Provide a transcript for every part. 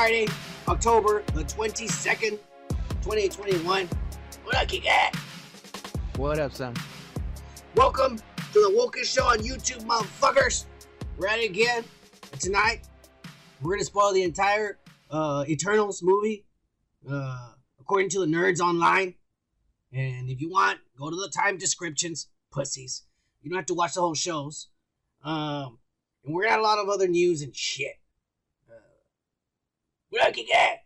We're back. It's Friday, October the 22nd, 2021. What up, kick? What up, son? Welcome to the Woken Show on YouTube, motherfuckers. We're at it again. Tonight, we're gonna spoil the entire uh, Eternals movie, uh, according to the nerds online. And if you want, go to the time descriptions, pussies. You don't have to watch the whole shows. Um, and we're got a lot of other news and shit. What up, kick ass?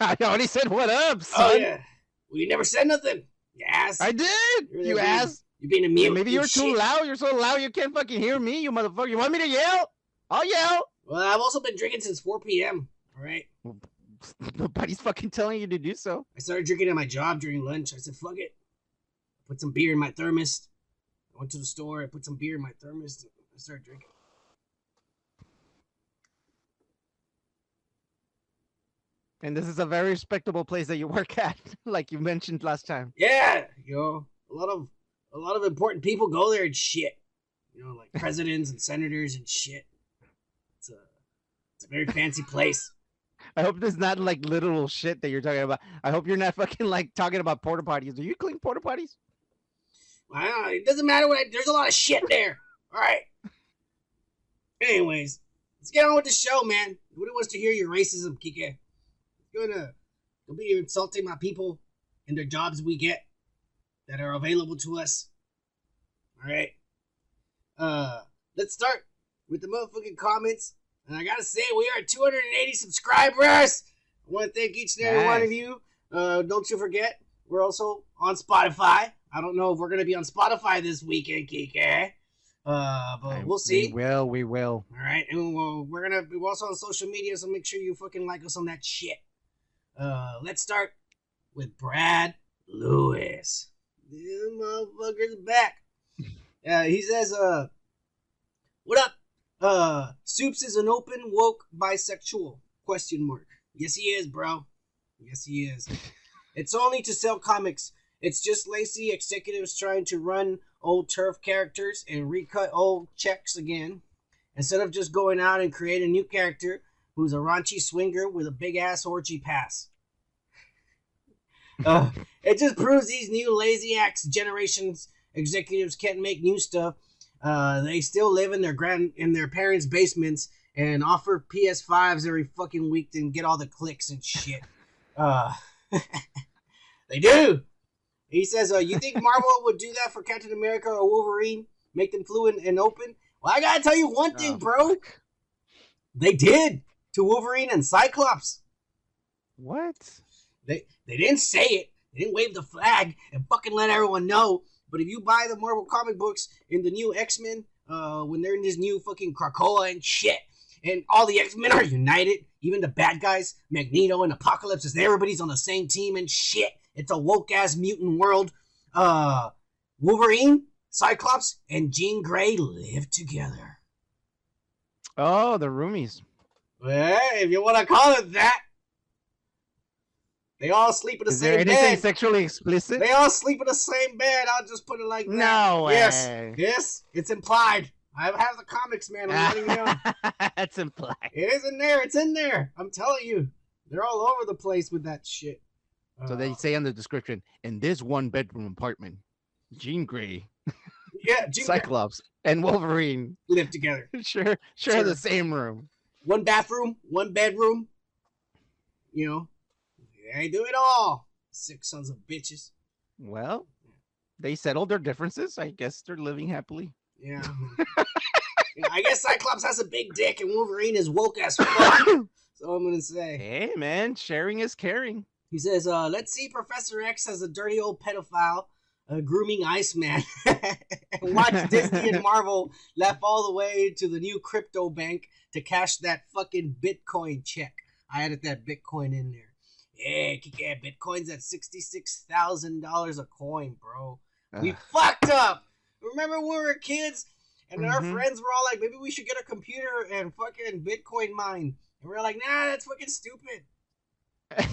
I already said what up, oh, son. Oh yeah. Well, you never said nothing. You ass. I did. You're you asked. You're being a mute. Maybe you you're too shit. loud. You're so loud you can't fucking hear me, you motherfucker. You want me to yell? I'll yell. Well, I've also been drinking since 4 p.m. All right. Nobody's fucking telling you to do so. I started drinking at my job during lunch. I said, fuck it. Put some beer in my thermos. I went to the store. I put some beer in my thermos. I started drinking. And this is a very respectable place that you work at, like you mentioned last time. Yeah, you know, a lot of a lot of important people go there and shit. You know, like presidents and senators and shit. It's a it's a very fancy place. I hope this is not like literal shit that you're talking about. I hope you're not fucking like talking about porta potties. Do you clean porta potties? I it doesn't matter what. I, there's a lot of shit there. All right. Anyways, let's get on with the show, man. Nobody wants to hear your racism, Kike. You're gonna don't be insulting my people and their jobs we get that are available to us. All right. Uh, let's start with the motherfucking comments. And I gotta say, we are 280 subscribers. I want to thank each and every one of you. Uh, don't you forget, we're also on Spotify. I don't know if we're gonna be on Spotify this weekend, Kike. Uh, but I- we'll see. We will. We will. All right, and we'll, we're gonna be also on social media, so make sure you fucking like us on that shit. Uh, let's start with Brad Lewis. This motherfucker's back. Uh, he says, "Uh, what up? Uh, Supes is an open woke bisexual? Question mark. Yes, he is, bro. Yes, he is. it's only to sell comics. It's just lazy executives trying to run old turf characters and recut old checks again." instead of just going out and create a new character who's a raunchy swinger with a big ass orgy pass. Uh, it just proves these new lazy axe generations executives can't make new stuff. Uh, they still live in their grand in their parents' basements and offer PS5s every fucking week and get all the clicks and shit. Uh, they do. He says, uh, "You think Marvel would do that for Captain America or Wolverine? Make them fluent and open?" Well, I gotta tell you one thing, Oh, bro. They did to Wolverine and Cyclops. What? They they didn't say it. They didn't wave the flag and fucking let everyone know. But if you buy the Marvel comic books in the new X Men, uh, when they're in this new fucking Krakoa and shit, and all the X Men are united, even the bad guys, Magneto and Apocalypse, is everybody's on the same team and shit. It's a woke ass mutant world. Uh, Wolverine, Cyclops, and Jean Grey live together. Oh, the roomies. Well, if you want to call it that. They all sleep in the Is there same anything bed. sexually explicit? They all sleep in the same bed. I'll just put it like that. No way. Yes, yes, it's implied. I have the comics, man. I'm letting you know. That's implied. It is in there. It's in there. I'm telling you. They're all over the place with that shit. So Uh, they say in the description, in this one bedroom apartment, Jean Grey, yeah, Jean Grey Cyclops, and Wolverine live together. sure, share Sure. the same room. One bathroom, one bedroom. You know, they do it all. Six sons of bitches. Well, they settled their differences. I guess they're living happily. Yeah. I guess Cyclops has a big dick and Wolverine is woke as fuck. so I'm gonna say. Hey man, sharing is caring. He says, uh, let's see Professor X as a dirty old pedophile uh, grooming Iceman. watch Disney and Marvel laugh all the way to the new crypto bank to cash that fucking Bitcoin check. I added that Bitcoin in there. Yeah, yeah, Bitcoin's at $66,000 a coin, bro. We fucked up. Remember when we were kids and our Mhm. friends were all like, maybe we should get a computer and fucking Bitcoin mine. And we are like, nah, that's fucking stupid.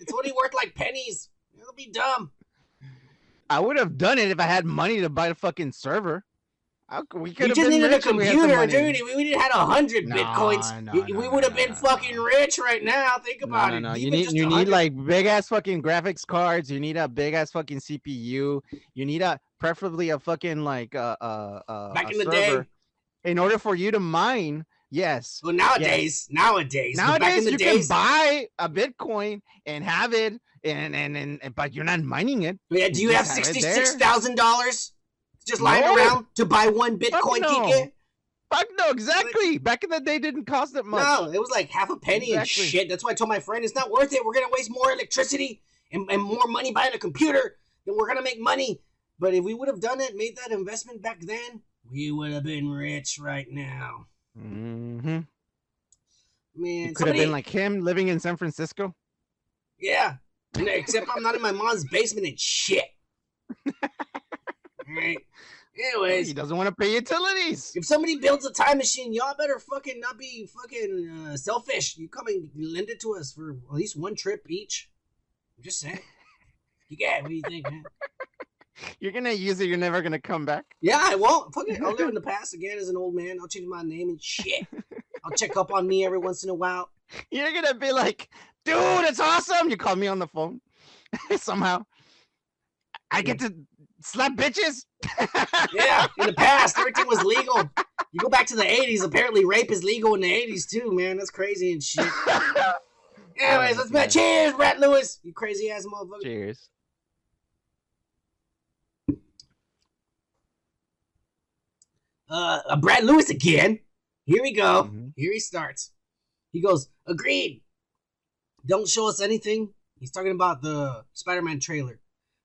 It's only worth like pennies. It'll be dumb. I would have done it if I had money to buy a fucking server. How we could have just needed a rich if we had the computer, dude. If we didn't had a hundred No, bitcoins, no, we, no, we no, would have been fucking rich right now. Think about it. no. You need you 100 need like big ass fucking graphics cards. You need a big ass fucking CPU. You need a preferably a fucking like uh uh uh back in the server day. in order for you to mine. Yes. Well, nowadays, nowadays, back Nowadays in the you days, can buy a Bitcoin and have it, and and and, and- but you're not mining it. yeah, do you you have have it sixty-six thousand dollars just lying No. around to buy one Fuck Bitcoin, no. Kike? Fuck no, exactly. Back in the day, didn't cost that much. No, it was like half a penny and shit. That's why I told my friend it's not worth it. We're gonna waste more electricity and, and more money buying a computer than we're gonna make money. But if we would have done it, made that investment back then, we would have been rich right now. Mm-hmm. Man, You could have been like him living in San Francisco. yeah. Except I'm not in my mom's basement and shit. Anyways, He doesn't want to pay utilities. if somebody builds a time machine, y'all better fucking not be fucking uh, selfish. You come and lend it to us for at least one trip each. I'm just saying. You get what do you think, man? You're gonna use it. You're never gonna come back. Yeah, I won't. Fuck it. I'll live in the past again as an old man. I'll change my name and shit. I'll check up on me every once in a while. You're gonna be like, dude, it's awesome. You call me on the phone somehow. I get to slap bitches. Yeah, in the past, everything was legal. You go back to the 80s, apparently rape is legal in the 80s too, man. That's crazy and shit. Anyways, let's man. bet. Cheers, Brett Lewis. You crazy ass motherfucker. Cheers. Uh, uh, Brad Lewis again. Here we go. Mhm. Here he starts. He goes, agreed. Don't show us anything. He's talking about the Spider-Man trailer.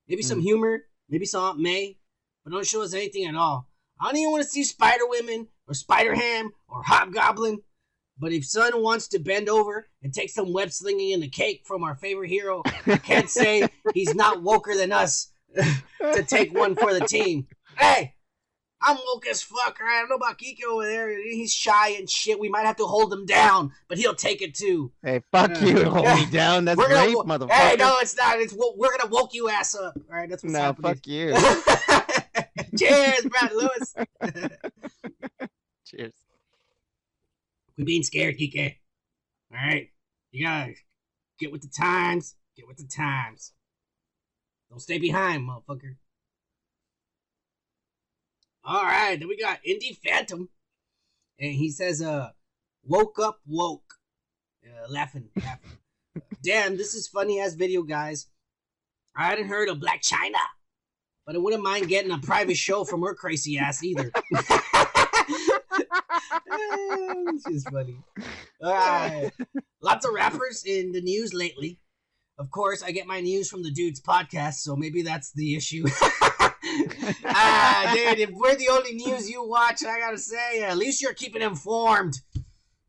Maybe some Mm. humor, maybe some Aunt May, but don't show us anything at all. I don't even want to see Spider Women or Spider Ham or Hobgoblin. But if Son wants to bend over and take some web slinging in the cake from our favorite hero, I can't say he's not woker than us to take one for the team. Hey, I'm woke as fuck, right? I don't know about Kiko over there. He's shy and shit. We might have to hold him down, but he'll take it too. Hey, fuck Uh, you. Hold me down. That's rape, wo- motherfucker. Hey, no, it's not. It's we're gonna woke you ass up. All right, that's what's no, happening. fuck you. Cheers, Brad Lewis. Cheers. Quit being scared, Kike. All right, you gotta get with the times. Get with the times. Don't stay behind, motherfucker. All right, then we got Indie Phantom, and he says, "Uh, woke up, woke, uh, laughing, laughing. Damn, this is funny ass video, guys. I hadn't heard of Blac Chyna, but I wouldn't mind getting a private show from her crazy ass either." this is funny. All right. Lots of rappers in the news lately. Of course, I get my news from the dude's podcast, so maybe that's the issue. ah, dude, if we're the only news you watch, I gotta say, at least you're keeping informed.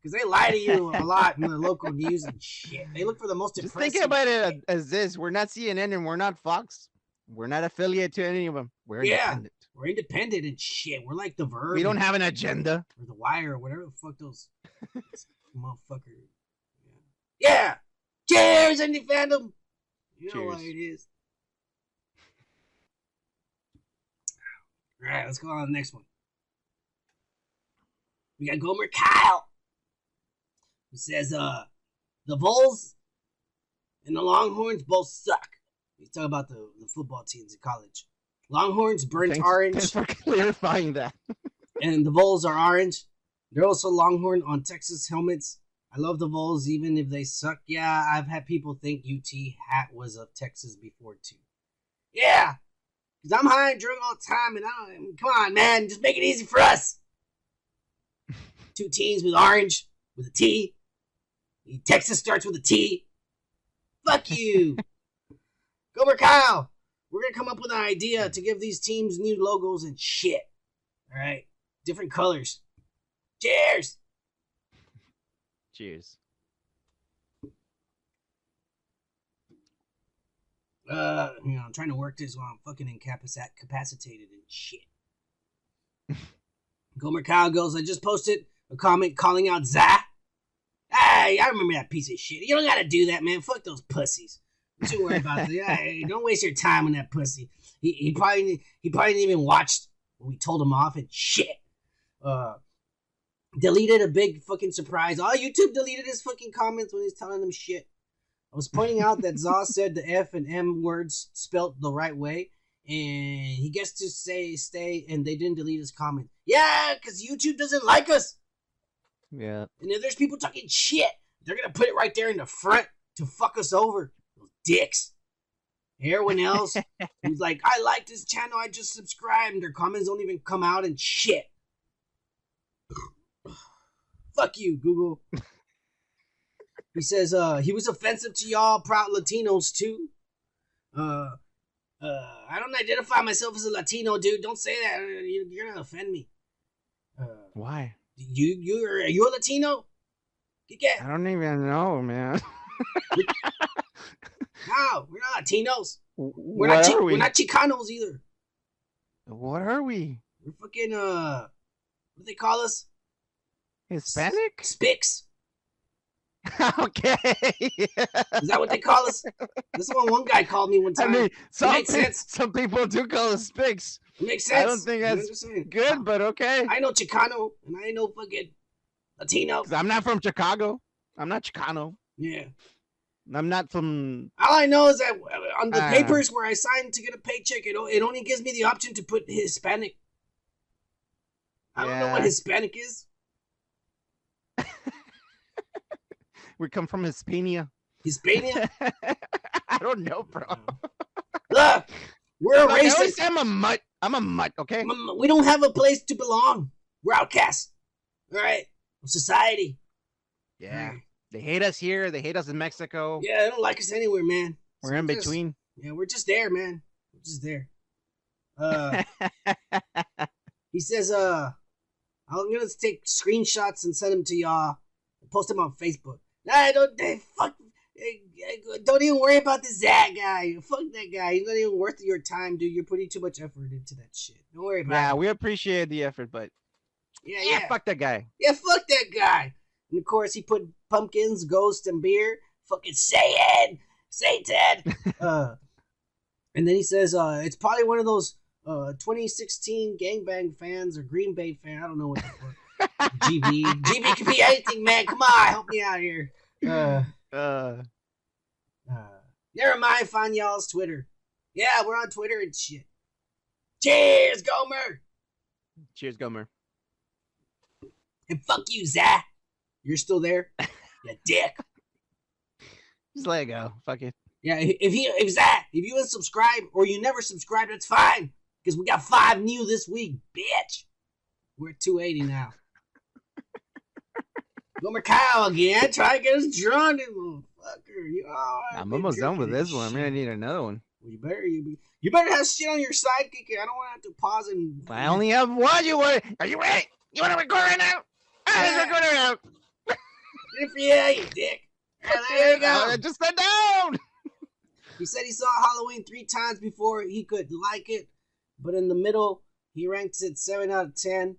Because they lie to you a lot in the local news and shit. They look for the most Just think about it as this: we're not CNN and we're not Fox. We're not affiliated to any of them. We're Yeah. independent. We're independent and shit. We're like the Verb. We don't have an agenda. or the wire or whatever the fuck those motherfucker. Yeah. Cheers, Indie Phantom. You know what it is. All right, let's go on to the next one. We got Gomer Kyle, who says, "Uh, the Vols and the Longhorns both suck." He's talking about the, the football teams in college. Longhorns burnt Thanks, orange thanks for clarifying that. and the Vols are orange. They're also Longhorn on Texas helmets. I love the Vols, even if they suck. Yeah, I've had people think UT hat was of Texas before too. Yeah, because I'm high and drunk all the time, and I don't. Come on, man, just make it easy for us. Two teams with orange with a T. Texas starts with a T. Fuck you. Gomer Kyle. We're gonna come up with an idea to give these teams new logos and shit. All right, different colors. Cheers. Cheers. Uh, you know, I'm trying to work this while I'm fucking incapac- incapacitated and shit. Gomer Kyle goes, I just posted a comment calling out Zah. Hey, I remember that piece of shit. You don't gotta do that, man. Fuck those pussies. Don't you worry about that. Hey, don't waste your time on that pussy. He, he probably he probably didn't even watch we told him off and shit. Uh, deleted a big fucking surprise. Oh, YouTube deleted his fucking comments when he's telling them shit. I was pointing out that Zaw said the F and M words spelt the right way, and he gets to say stay, and they didn't delete his comment. Yeah, because YouTube doesn't like us. Yeah. And if there's people talking shit, they're gonna put it right there in the front to fuck us over. Dicks. Everyone else who's like, I like this channel, I just subscribed, and their comments don't even come out and shit. Fuck you, Google. he says, uh, he was offensive to y'all proud Latinos too. Uh uh, I don't identify myself as a Latino, dude. Don't say that. You- You're gonna offend me. Uh, Why? you you are you a Latino? Get get. I don't even know, man. No, we're not Latinos. We're what not. Chi- we? We're not Chicanos either. What are we? We're fucking uh, what do they call us? Hispanic? Spics. okay. Is that what they call us? This is what one guy called me one I time. mean, some makes pe- sense. some people do call us spics. it makes sense. I don't think that's? Good, but okay. I know Chicano and I know fucking Latino. I'm not from Chicago. I'm not Chicano. Yeah. I'm not from. All I know is that uh, on the Ah. papers where I signed to get a paycheck, it, it only gives me the option to put Hispanic. I don't know what Hispanic is. We come from Hispania. Hispania? I don't know, bro. Look, we're a Look, I race. always that- say I'm a mutt. I'm a mutt. Okay. We don't have a place to belong. We're outcasts. All right, society. Yeah. Mm. They hate us here. They hate us in Mexico. Yeah, they don't like us anywhere, man. We're So in just- between. Yeah, we're just there, man. We're just there. Uh, he says, uh, I'm gonna take screenshots and send them to y'all. Post them on Facebook. Nah, don't eh, fuck. eh, eh, Don't even worry about the Zach guy. Fuck that guy. He's not even worth your time, dude. You're putting too much effort into that shit. Don't worry about yeah, it. we appreciate the effort, but Yeah, yeah, yeah. fuck that guy. Yeah, fuck that guy. And of course, he put pumpkins, ghost, and beer. Fucking Satan, Satan. uh, and then he says, uh, it's probably one of those uh 2016 gangbang fans or Green Bay fan. I don't know what the fuck. GB, GB can be anything, man. Come on, help me out here. Uh, Uh, uh, never mind. Find y'all's Twitter. Yeah, we're on Twitter and shit. Cheers, Gomer. cheers, Gomer. And fuck you, Zach. You're still there, you dick. Just let it go. Fuck it. Yeah, if if he if Zach, if you unsubscribe or you never subscribe, that's fine. Because we got five new this week, bitch. We're at 280 now. Gomer Kyle again. Try to get us drunk, you motherfucker. You, I've I'm almost done with this one. I'm gonna need another one. Well, you better you, be- you better have shit on your sidekick. I don't want to have to pause and. I only have one. You want? Are you ready? You want to record right now? Ah, let's Yeah. record right now. Good for you, dick. Yeah, there you go. Uh, just sit down. He said he saw Halloween three times before he could like it, but in the middle, he ranks it seven out of ten.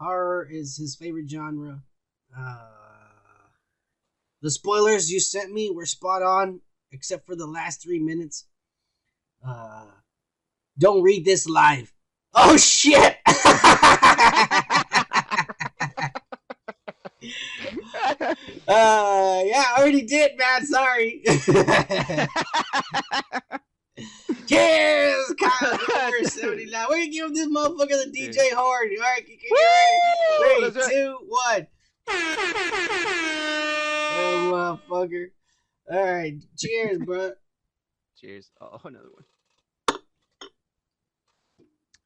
Horror is his favorite genre. Uh, the spoilers you sent me were spot on, except for the last three minutes. Uh, don't read this live. Oh shit! Uh, yeah, I already did, man. Sorry. Cheers, Kyle Cooper, 79. We're gonna give this motherfucker the DJ horn. All right, Woo! ready. That's Three, right. two, one. Oh, motherfucker. All right, cheers, bro. Cheers. Oh, another one.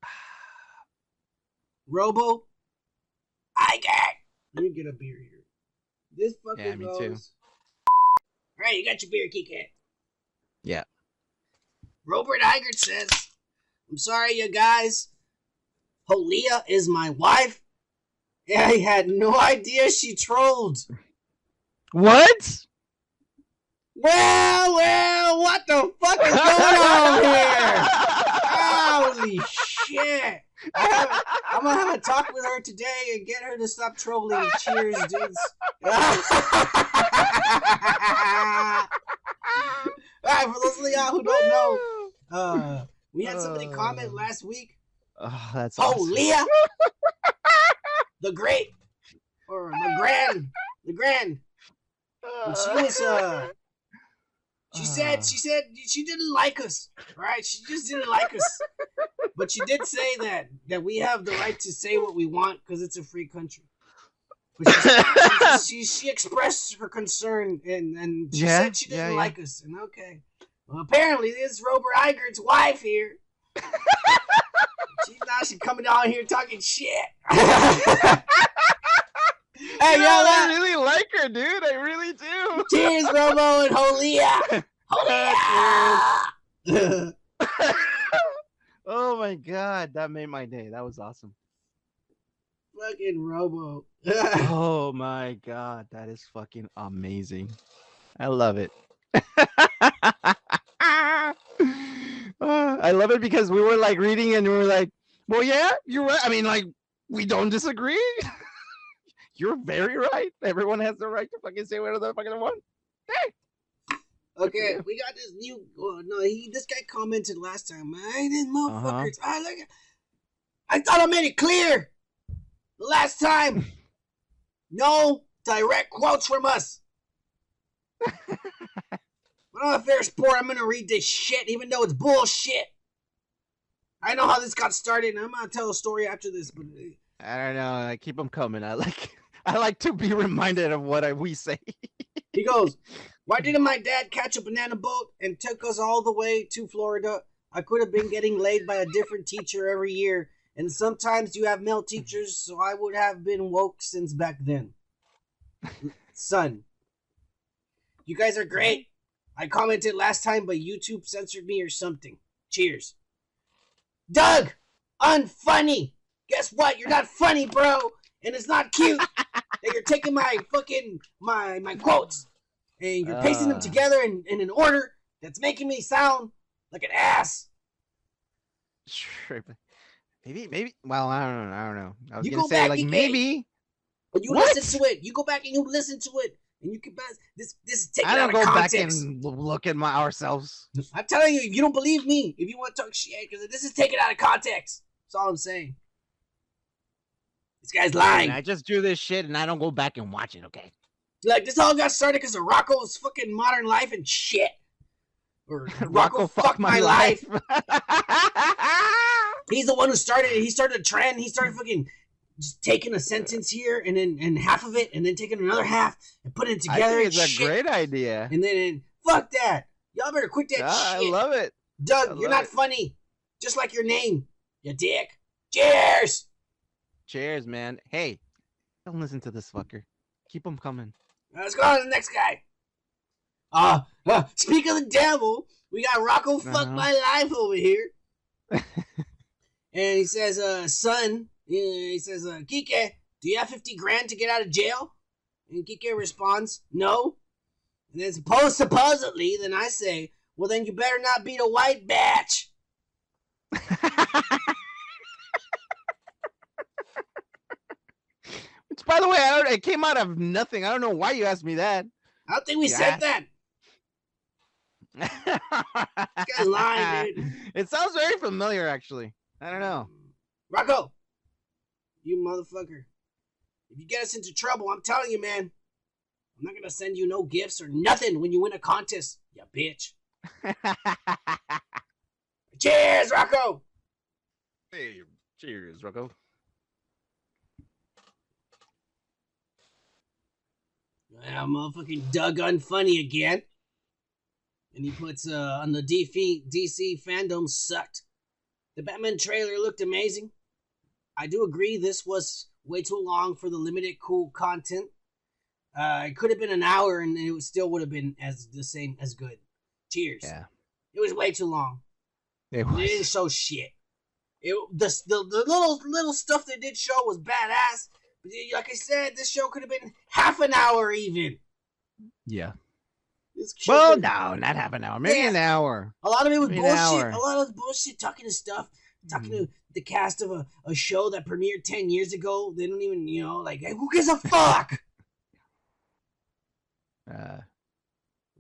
Robo, I got. Let me get a beer here. This fucker Yeah, me goes. too. All right, you got your beer, Kika. Yeah. Robert Eigert says, "I'm sorry, you guys. Holia is my wife. I had no idea she trolled. What? Well, well, what the fuck is going on here? Holy shit! I I'm gonna have a talk with her today and get her to stop trolling. Cheers, dudes. Alright, for those of y'all who don't know, uh, we had somebody Uh. comment last week Oh, that's Oh, awesome. Leah, the great, or the grand, the grand. And she was uh, she said she said she didn't like us, right? She just didn't like us, but she did say that that we have the right to say what we want because it's a free country. But she, she, she expressed her concern and and she Yeah, said she didn't yeah, yeah. like us. And okay, well, apparently this Robert Eigert's wife here. She's now she's coming down here talking shit. hey, You you know, know I really like her, dude. I really do. Cheers, Robo and Holia. Holia. oh my god, that made my day. That was awesome. Fucking Robo. Oh my god, that is fucking amazing. I love it. Uh, I love it because we were like reading and we were like, well, yeah, you're right. I mean, like, we don't disagree. you're very right. Everyone has the right to fucking say whatever the fuck they want. Okay, we got this new. Oh, no, he. This guy commented last time. Man, these motherfuckers. I like. I thought I made it clear. The last time. No direct quotes from us. I'm fair sport, I'm gonna read this shit, even though it's bullshit. I know how this got started, and I'm gonna tell a story after this, but uh, I don't know. I keep them coming. I like. I like to be reminded of what I, we say. He goes, Why didn't my dad catch a banana boat and took us all the way to Florida? I could have been getting laid by a different teacher every year. And sometimes you have male teachers, so I would have been woke since back then. Son, you guys are great. I commented last time, but YouTube censored me or something. Cheers. Doug, unfunny. Guess what? You're not funny, bro. And it's not cute that you're taking my fucking my my quotes and you're pasting them Uh. together in, in an order that's making me sound like an ass. Sure. Maybe, maybe. Well, I don't know. I don't know. I was You gonna go say like maybe. But you What? listen to it. You go back and you listen to it, and you can pass this. This is taken I don't go back context. and look at my ourselves. I'm telling you, if you don't believe me, if you want to talk shit, because this is taken out of context. That's all I'm saying. This guy's lying. mean, I just do this shit and I don't go back and watch it. Okay. Like this all got started because of Rocco's fucking modern life and shit. Or Rocco, fuck my life. He's the one who started it. He started a trend. He started fucking just taking a sentence here and then and half of it and then taking another half and putting it I together. think and it's a shit. great idea. And then fuck that. Y'all better quit that Ah, I love it. Doug, I you're not it. funny. Just like your name. You dick. Cheers. Cheers, man. Hey, don't listen to this fucker. Keep them coming. Let's go on to the next guy. Uh, uh speak of the devil, we got Rocco fuck Uh-huh. my life over here. and he says, uh, son, he says, uh, Kike, do you have 50 grand to get out of jail? And Kike responds, no. And then suppose, supposedly, then I say, well, then you better not be the white batch. Which, by the way, I don't, it came out of nothing. I don't know why you asked me that. I don't think we Yeah. said that. lying, dude. It sounds very familiar, actually. I don't know. Rocco, you motherfucker. If you get us into trouble, I'm telling you, man, I'm not gonna send you no gifts or nothing when you win a contest, you bitch. Cheers, Rocco. hey, cheers, Rocco. Yeah, motherfucking Doug Unfunny again. And he puts uh, on the DC, DC fandom sucked. The Batman trailer looked amazing. I do agree this was way too long for the limited cool content. Uh, it could have been an hour and it would- still would have been as the same as good. Cheers. Yeah. It was way too long. It It didn't was. show shit. It the, the the little little stuff they did show was badass. But like I said, this show could have been half an hour even. Yeah. Well, no, not half an hour. Maybe Yeah. an hour. A lot of it was Maybe bullshit. A lot of bullshit talking to stuff, talking Mhm. to the cast of a, a show that premiered ten years ago. They don't even, you know, like hey, who gives a fuck? Uh,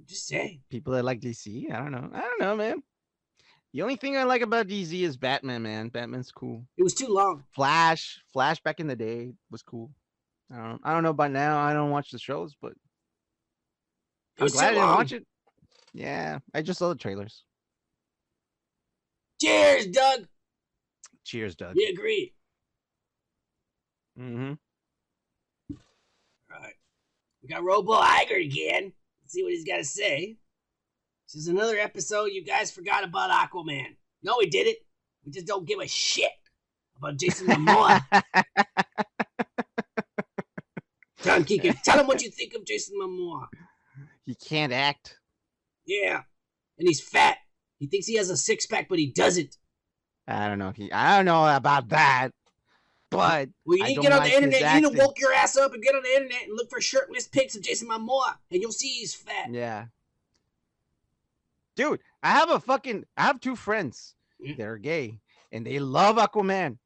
just saying. people that like DC. I don't know. I don't know, man. The only thing I like about DC is Batman, man. Batman's cool. It was too long. Flash, Flash back in the day was cool. I don't, I don't know about now. I don't watch the shows, but I'm glad I didn't long. watch it. Yeah, I just saw the trailers. Cheers, Doug. Cheers, Doug. We agree. Mm-hmm. All right. We got Robo Iger again. Let's see what he's got to say. This is another episode you guys forgot about Aquaman. No, we did it. We just don't give a shit about Jason Momoa. John Keegan, tell him what you think of Jason Momoa. he can't act. Yeah. And he's fat. He thinks he has a six pack, but he doesn't. I don't know. He, I don't know about that, but Well, you need to get on like the internet. You need to woke your ass up and get on the internet and look for shirtless pics of Jason Momoa, and you'll see he's fat. yeah, dude, I have a fucking. I have two friends. Mm. Yeah. They're gay and they love Aquaman.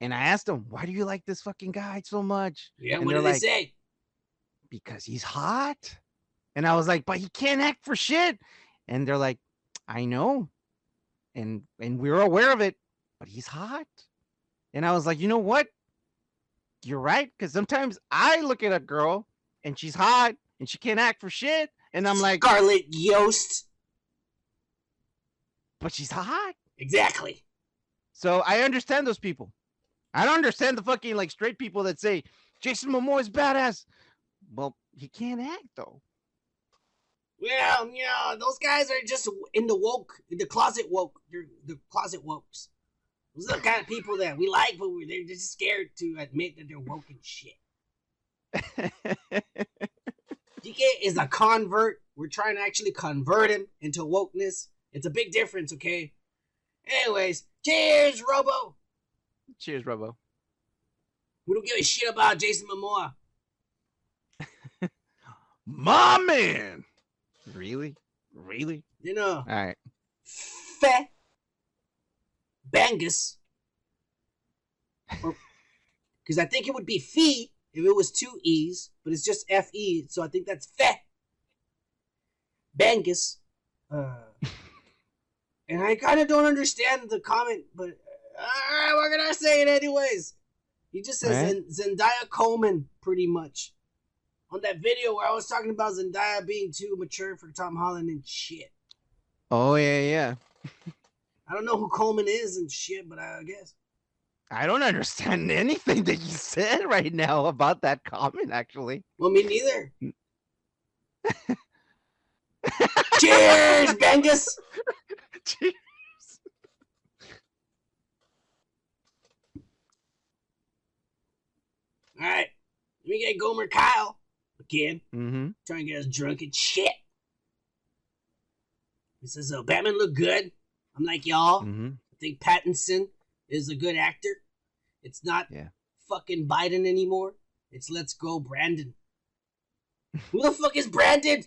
And I asked them, "Why do you like this fucking guy so much?" Yeah, And what did they say? because he's hot. And I was like, but he can't act for shit. And they're like, I know. And and we're aware of it, but he's hot. And I was like, you know what? You're right. Cause sometimes I look at a girl and she's hot and she can't act for shit. And I'm like, Scarlet Yost. but she's hot. Exactly. So I understand those people. I don't understand the fucking like straight people that say Jason Momoa is badass. Well, he can't act though. Well, yeah, those guys are just in the woke, in the closet woke. They're the closet wokes. Those are the kind of people that we like, but we're, they're just scared to admit that they're woke and shit. DK is a convert. We're trying to actually convert him into wokeness. It's a big difference, okay? Anyways, cheers, Robo. Cheers, Robo. We don't give a shit about Jason Momoa. My man. Really? Really? You know, All right. Fe Bangus. Because I think it would be Fee if it was two E's, but it's just F E, so I think that's Fe Bangus. Uh, and I kind of don't understand the comment, but uh, we're gonna say it anyways. He just says Right. Zendaya Coleman, pretty much. On that video where I was talking about Zendaya being too mature for Tom Holland and shit. Oh yeah, yeah. I don't know who Coleman is and shit, but I guess. I don't understand anything that you said right now about that comment. Actually. Well, me neither. Cheers, Bengus! Cheers. All right, let me get Gomer Kyle again, Mm-hmm. trying to get us drunk and shit. He says, "Oh, Batman look good." I'm like, y'all. Mm-hmm. I think Pattinson is a good actor. It's not Yeah. fucking Biden anymore. It's Let's Go Brandon. Who the fuck is Brandon?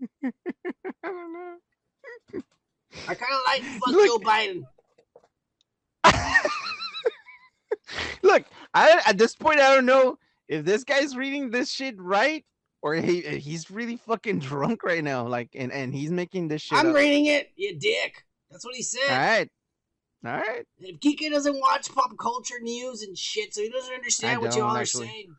I don't know. I kind of like fuck Look- Joe Biden. Look, I at this point I don't know if this guy's reading this shit right or he eh, he's really fucking drunk right now. Like and and he's making this shit I'm up. reading it, you dick. That's what he said. All right. All right. If Kike doesn't watch pop culture news and shit, so he doesn't understand what y'all are actually. saying.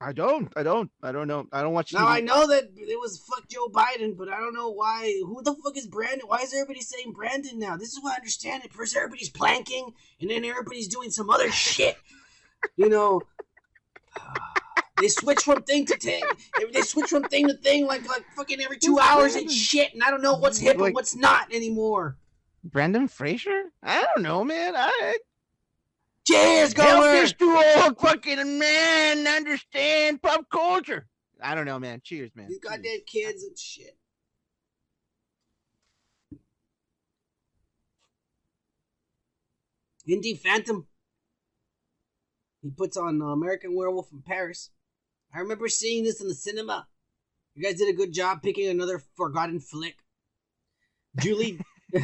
I don't. I don't. I don't know. I don't watch Now TV. I know that it was fuck Joe Biden, but I don't know why. Who the fuck is Brandon? Why is everybody saying Brandon now? This is what I understand it. First everybody's planking, and then everybody's doing some other shit. You know, they switch from thing to thing. They switch from thing to thing like like fucking every two hours and shit. And I don't know what's hip and what's not anymore. Brandon Fraser? I don't know, man. I Cheers, help Gomer. this two old fucking man understand pop culture. I don't know, man. Cheers, man. These Cheers. goddamn kids and shit. Indie Phantom. He puts on uh, American Werewolf in Paris. I remember seeing this in the cinema. You guys did a good job picking another forgotten flick. Julie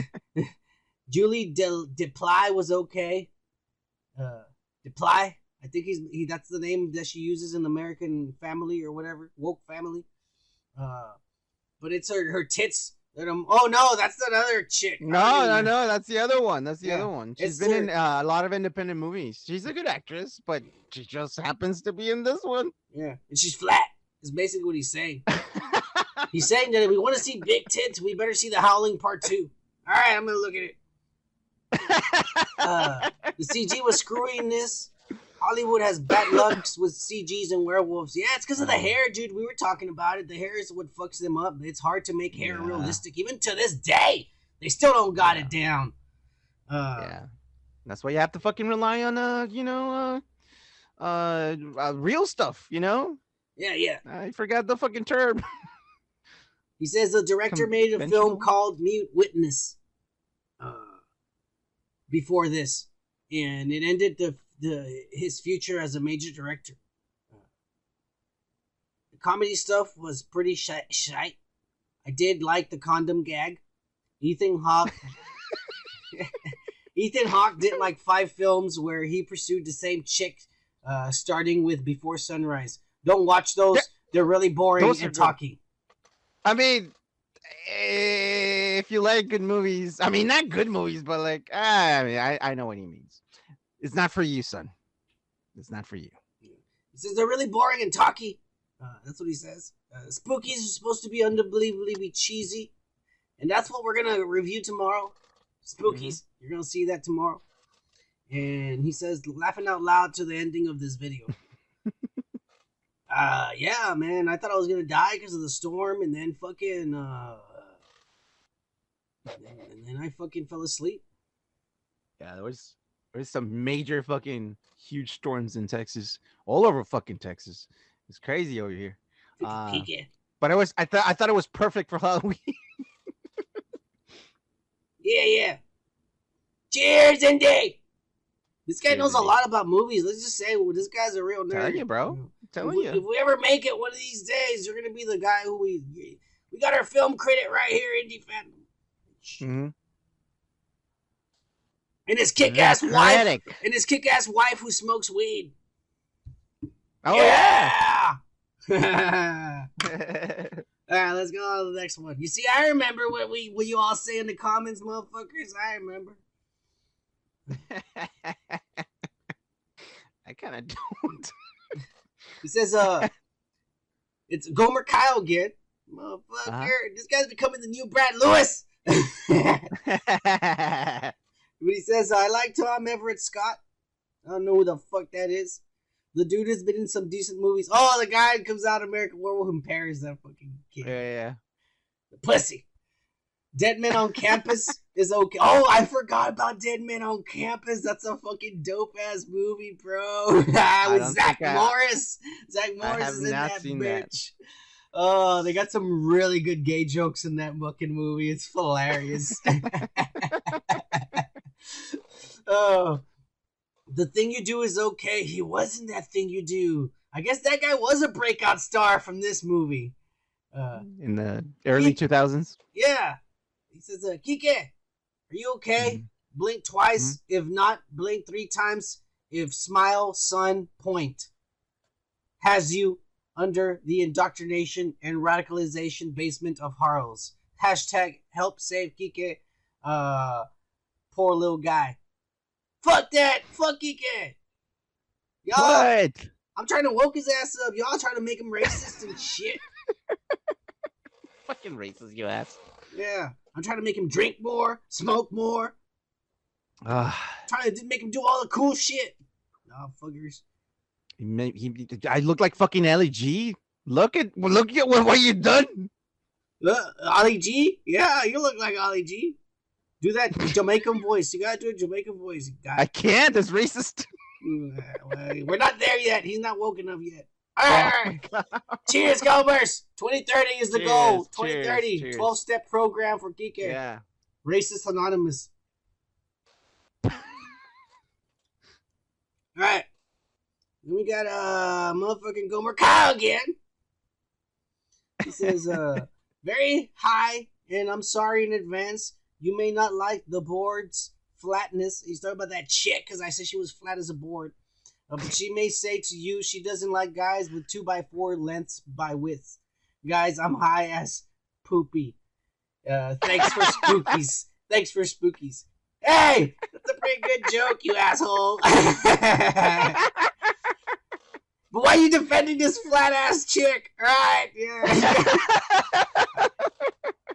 Julie Del Deply was okay. Uh Deply, I think he's he that's the name that she uses in American Family or whatever, woke family. Uh but it's her her tits oh no, that's that other chick. No, I no, no. That's the other one. That's the Yeah, other one. She's it's been in uh, a lot of independent movies. She's a good actress, but she just happens to be in this one. Yeah, and she's flat. Is basically what he's saying. He's saying that if we want to see big tits, we better see The Howling Part Two. All right, I'm gonna look at it. Uh, the CG was screwy in this. Hollywood has bad luck with CGs and werewolves. Yeah, it's because of the hair, dude. We were talking about it. The hair is what fucks them up. It's hard to make hair Yeah. realistic, even to this day. They still don't got it down. Uh, yeah, that's why you have to fucking rely on uh, you know, uh, uh, uh real stuff. You know, yeah, yeah. I forgot the fucking term. He says the director made a film called Mute Witness uh, before this, and it ended the the his future as a major director. The comedy stuff was pretty shi- shite. I did like the condom gag. Ethan Hawke. Ethan Hawke did like five films where he pursued the same chick, uh, starting with Before Sunrise. Don't watch those; They're- really boring those are and talky. I mean, if you like good movies, I mean, not good movies, but like, ah, I mean, I, I know what he means. It's not for you, son. It's not for you. He says they're really boring and talky. Uh, that's what he says. Uh, Spookies are supposed to be unbelievably cheesy, and that's what we're gonna review tomorrow. Spookies, you're gonna see that tomorrow. And he says, laughing out loud to the ending of this video. uh, yeah, man, I thought I was gonna die because of the storm, and then fucking, uh, and then, and then I fucking fell asleep. Yeah, there was there's some major fucking huge storms in Texas, all over fucking Texas. It's crazy over here. Uh, But I was I thought I thought it was perfect for Halloween. Yeah, yeah. Cheers, Indy. This guy Cheers, knows a lot about movies. Let's just say, well, this guy's a real nerd. Telling you, bro. If telling we, you. if we ever make it one of these days, you're gonna be the guy who we we got our film credit right here, Indie Fan. Mhm. And his kick-ass wife, Kinetic. and his kick-ass wife who smokes weed. Oh yeah. yeah. All right, let's go on to the next one. You see, I remember what we what you all say in the comments, motherfuckers. I remember. I kind of don't. He says, uh, it's Gomer Kyle again. Motherfucker, Uh-huh. this guy's becoming the new Brad Lewis. But he says, I like Tom Everett Scott. I don't know who the fuck that is. The dude has been in some decent movies. Oh, the guy who comes out of American Werewolf and Paris that fucking kid. yeah, yeah. The pussy. Dead Men on Campus is okay. Oh, I forgot about Dead Men on Campus. That's a fucking dope ass movie, bro. With Zach I- Morris. Zach Morris is in not that seen that. bitch. Oh, they got some really good gay jokes in that fucking movie. It's hilarious. oh, the thing you do is okay. He wasn't that thing you do. I guess that guy was a breakout star from this movie. Uh, In the early 2000s. yeah. He says, uh, Kike, are you okay? Blink twice. If not, blink three times. If smile, sun, point. Has you under the indoctrination and radicalization basement of Harlow's. Hashtag help save Kike. Uh, poor little guy. Fuck that. Fuck Kike. Y'all, What? I'm trying to woke his ass up. Y'all trying to make him racist and shit. Fucking racist, you ass. Yeah. I'm trying to make him drink more, smoke more, Ah, trying to make him do all the cool shit. Nah, fuckers. he, made, he, I look like fucking Ali G. Look at look at what, what you done. Uh, Ali G? Yeah, you look like Ali G. Do that Jamaican voice. You gotta do a Jamaican voice. You I can't. It's racist. We're not there yet. He's not woken up yet. Oh Alright. my Cheers, Goldbergs. 2030 is the goal. 2030. cheers, cheers. 12 step program for Geek Air. Yeah. Racist Anonymous. Alright. Then we got uh motherfucking Gomer Kyle again. He says, uh, very high, and I'm sorry in advance. You may not like the board's flatness. He's talking about that chick because I said she was flat as a board. Uh, but she may say to you she doesn't like guys with two by four lengths by width. Guys, I'm high as poopy. Uh, thanks for spookies. thanks for spookies. Hey, that's a pretty good joke, you asshole. but why are you defending this flat ass chick? All right, yeah.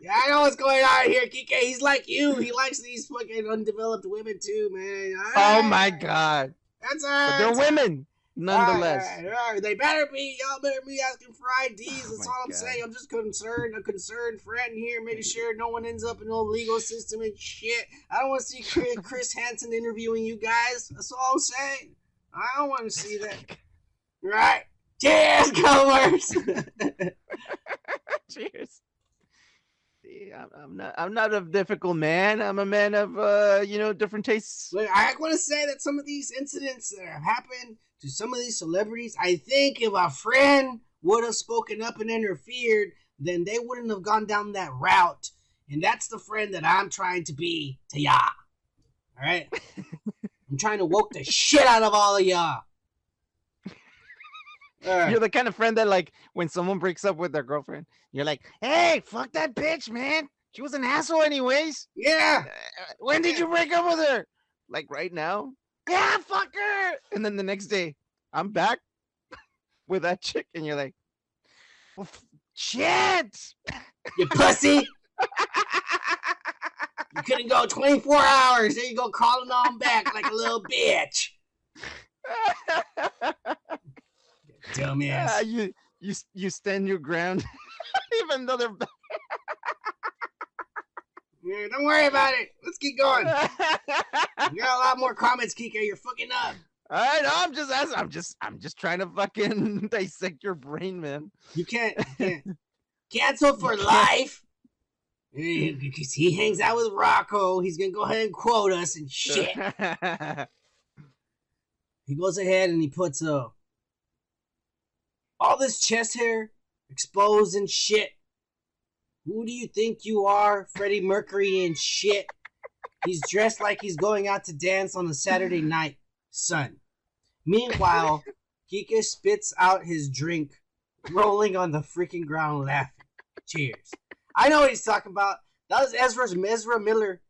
yeah, I know what's going on here, Kike. He's like you. He likes these fucking undeveloped women too, man. All oh my god. That's all But they're women, nonetheless. All right, all right. They better be. Y'all better be asking for IDs. Oh That's my all I'm God. saying. I'm just concerned, a concerned friend here, making sure no one ends up in the legal system and shit. I don't want to see Chris, Chris Hansen interviewing you guys. That's all I'm saying. I don't want to see that. Right? Cheers, comers. Cheers. I'm not. I'm not a difficult man. I'm a man of, uh, you know, different tastes. I want to say that some of these incidents that have happened to some of these celebrities, I think if a friend would have spoken up and interfered, then they wouldn't have gone down that route. And that's the friend that I'm trying to be to y'all. All right? I'm trying to woke the shit out of all of y'all. Right. You're the kind of friend that, like, when someone breaks up with their girlfriend, you're like, "Hey, fuck that bitch, man. She was an asshole, anyways. Yeah. Uh, when did you break up with her? Like right now? Yeah, fuck her." And then the next day, I'm back with that chick, and you're like, well, f- "Shit." You pussy. You couldn't go 24 hours. There you go, crawling on back like a little bitch. Yeah, Dumbass. you you you stand your ground, even though they're. Yeah, don't worry about it. Let's keep going. You got a lot more comments, Kika. You're fucking up. All right, I'm just asking. I'm just I'm just trying to fucking dissect your brain, man. You can't, you can't. cancel for life. Because he hangs out with Rocco. He's gonna go ahead and quote us and shit. He goes ahead and he puts uh, all this chest hair exposed and shit. Who do you think you are, Freddie Mercury and shit? He's dressed like he's going out to dance on a Saturday night, son. Meanwhile, Kika spits out his drink, rolling on the freaking ground laughing. Cheers. I know what he's talking about. That was Ezra's Ezra Miller.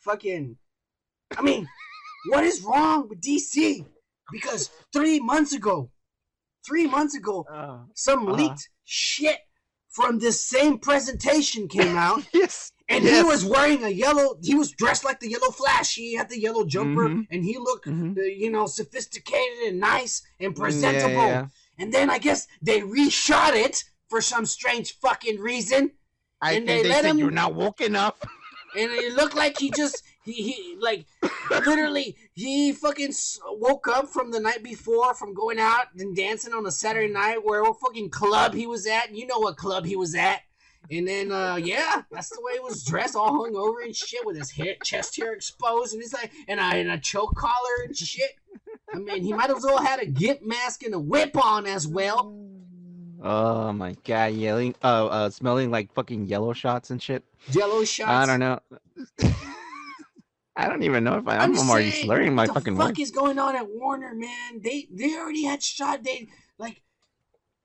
Fucking. I mean, what is wrong with DC? Because three months ago, three months ago, Oh, some Uh-huh. leaked shit from this same presentation came out, yes, and he was wearing a yellow. He was dressed like the yellow Flash. He had the yellow jumper, Mhm. and he looked, Mhm. uh, you know, sophisticated and nice and Mm, presentable. Yeah, yeah. And then I guess they reshot it for some strange fucking reason, I And think they they, let said him- you're not woke enough. and it looked like he just he, he like literally he fucking woke up from the night before from going out and dancing on a Saturday night where what fucking club he was at. You know what club he was at. And then uh yeah, that's the way he was dressed, all hung over and shit, with his hair, chest hair exposed, and he's like, and a, and a choke collar and shit. I mean, he might as well had a gimp mask and a whip on as well. Oh my god, yelling, uh, uh, smelling like fucking yellow shots and shit. Yellow shots. I don't know. I don't even know if I, I'm, just already saying, slurring my what fucking the fuck words. is going on at Warner, man? They they already had shot. They like.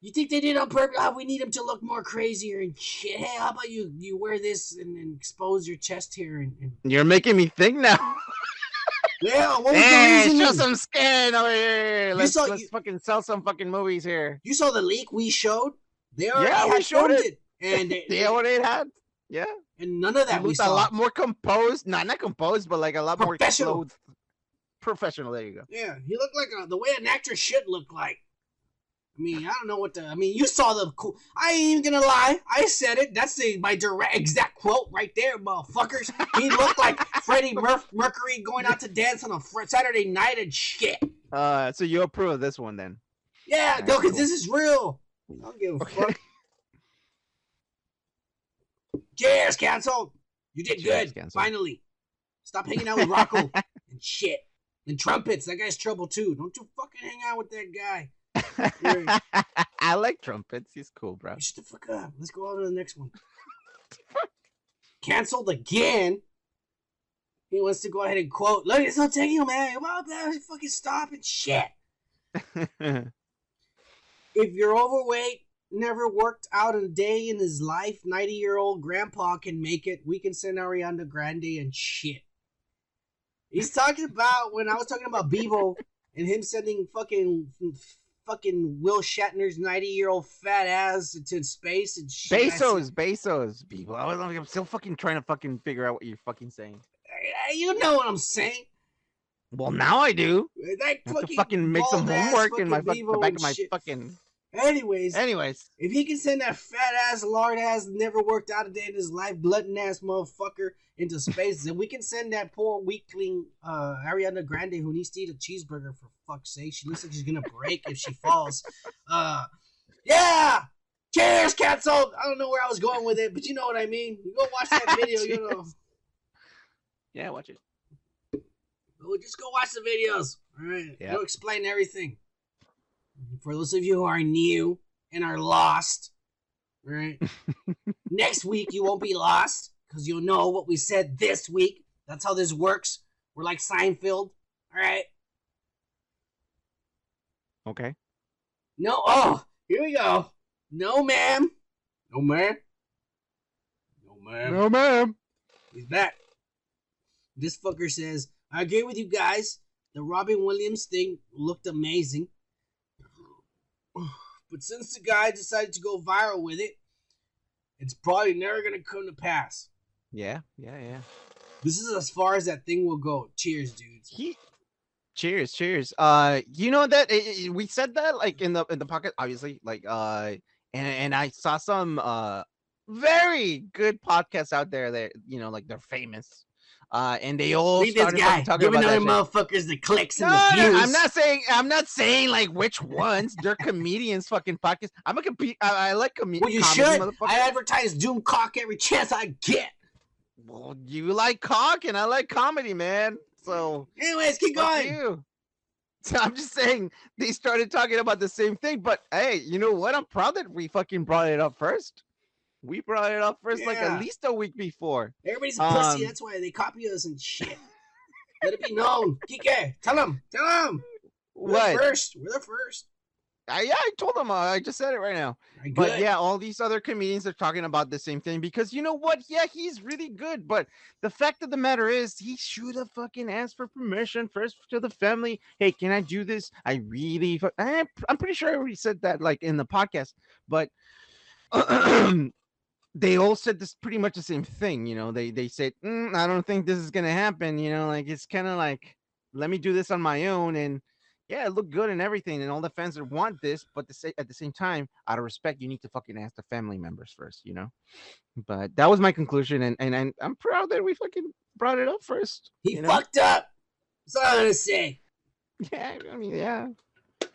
You think they did on purpose? Ah, we need him to look more crazier and shit. Hey, how about you? You wear this and, and expose your chest here? and, and You're making me think now. yeah. What was Hey, the show reason? some skin over here. Let's, saw- let's you- fucking sell some fucking movies here. You saw the leak we showed. They already Yeah, we showed it. it, and they, what it had. Yeah, and none of that we looked a lot more composed. Not not composed, but like a lot more Professional. clothed. Professional. There you go. Yeah, he looked like a, the way an actor should look like. I mean, I don't know what the. I mean, you saw the. cool. I ain't even gonna lie. I said it. That's the my direct exact quote right there, motherfuckers. He looked like Freddie Mercury going out to dance on a fr- Saturday night and shit. Uh, so you approve of this one then? Yeah, Alright, no, because cool. this is real. I don't give a Okay. fuck. Cheers, cancel. You did good. cancel. Finally. Stop hanging out with Rocco and shit. And trumpets. That guy's trouble too. Don't you fucking hang out with that guy. I like trumpets. He's cool, bro. Shut the fuck up. Let's go on to the next one. Canceled again. He wants to go ahead and quote. Look, it's not taking you, man. Well, man, fucking stop and shit. If you're overweight never worked out a day in his life. 90 year old grandpa can make it. We can send Ariana Grande and shit. He's talking about when I was talking about Bebo and him sending fucking fucking Will Shatner's 90 year old fat ass into space and shit. I Bezos, Bezos, people. I was, I'm still fucking trying to fucking figure out what you're fucking saying. Uh, You know what I'm saying? Well, now I do. That I have to fucking, fucking make some homework in my fucking the back of my shit. fucking. Anyways, Anyways, if he can send that fat ass, lard ass, never worked out a day in his life, glutton ass motherfucker into space, then we can send that poor weakling uh, Ariana Grande who needs to eat a cheeseburger for fuck's sake. She looks like she's gonna break if she falls. Uh, yeah. Cheers, canceled. I don't know where I was going with it, but you know what I mean. You go watch that video, you know. yeah, watch it. Well, just go watch the videos. All right. Yep. It'll explain everything. For those of you who are new and are lost, right? Next week you won't be lost because you'll know what we said this week. That's how this works. We're like Seinfeld. All right. Okay. No. Oh, here we go. No, ma'am. No, ma'am. No, ma'am. No, ma'am. He's back. This fucker says, I agree with you guys. The Robin Williams thing looked amazing. But since the guy decided to go viral with it, it's probably never going to come to pass. Yeah, yeah, yeah. This is as far as that thing will go. Cheers, dudes. He. Cheers, cheers. Uh, you know that eh, eh, we said that like in the in the pocket, obviously, like uh, and and I saw some uh very good podcasts out there that you know like they're famous, uh, and they all Leave this started guy talking giving about other motherfuckers the clicks No, and the no. I'm not saying I'm not saying like which ones. They're comedians, fucking podcasts. I'm a compete. I, I like com- Well, you comedy, should. I advertise Doomcock every chance I get. Well, you like cock and I like comedy, man. So Anyways, keep going. you. So I'm just saying they started talking about the same thing, but hey, you know what? I'm proud that we fucking brought it up first. We brought it up first, like at least a week before. Everybody's a pussy. Um, That's why they copy us and shit. Let it be known. Kike, tell them. Tell them. We're What? first. We're the first. I, yeah, I told them. Uh, I just said it right now. Alright, But yeah, all these other comedians are talking about the same thing because you know what? Yeah, he's really good. But the fact of the matter is, he should have fucking asked for permission first to the family. Hey, can I do this? I really, I'm, I'm pretty sure I already said that like in the podcast, but they all said this pretty much the same thing. You know, they they said, "Mm, I don't think this is gonna happen. You know, like it's kind of like, let me do this on my own and yeah, it looked good and everything, and all the fans that want this, but the sa- at the same time, out of respect, you need to fucking ask the family members first, you know. But that was my conclusion, and and, and I'm proud that we fucking brought it up first. he you know? fucked up. That's all I'm gonna say. Yeah, I mean, yeah. All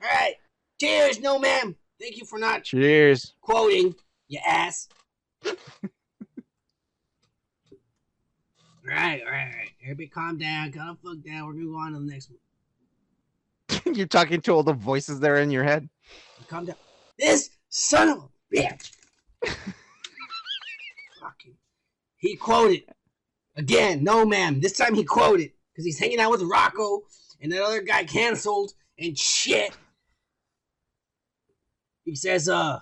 right. Cheers, no ma'am. Thank you for not Cheers. quoting, you ass. All right, all right, all right. Everybody calm down. Calm the fuck down. We're gonna go on to the next one. You're talking to all the voices there in your head. Calm down. This son of a bitch. Fucking. He quoted again. No, ma'am. This time he quoted because he's hanging out with Rocco and that other guy canceled and shit. He says, "Uh,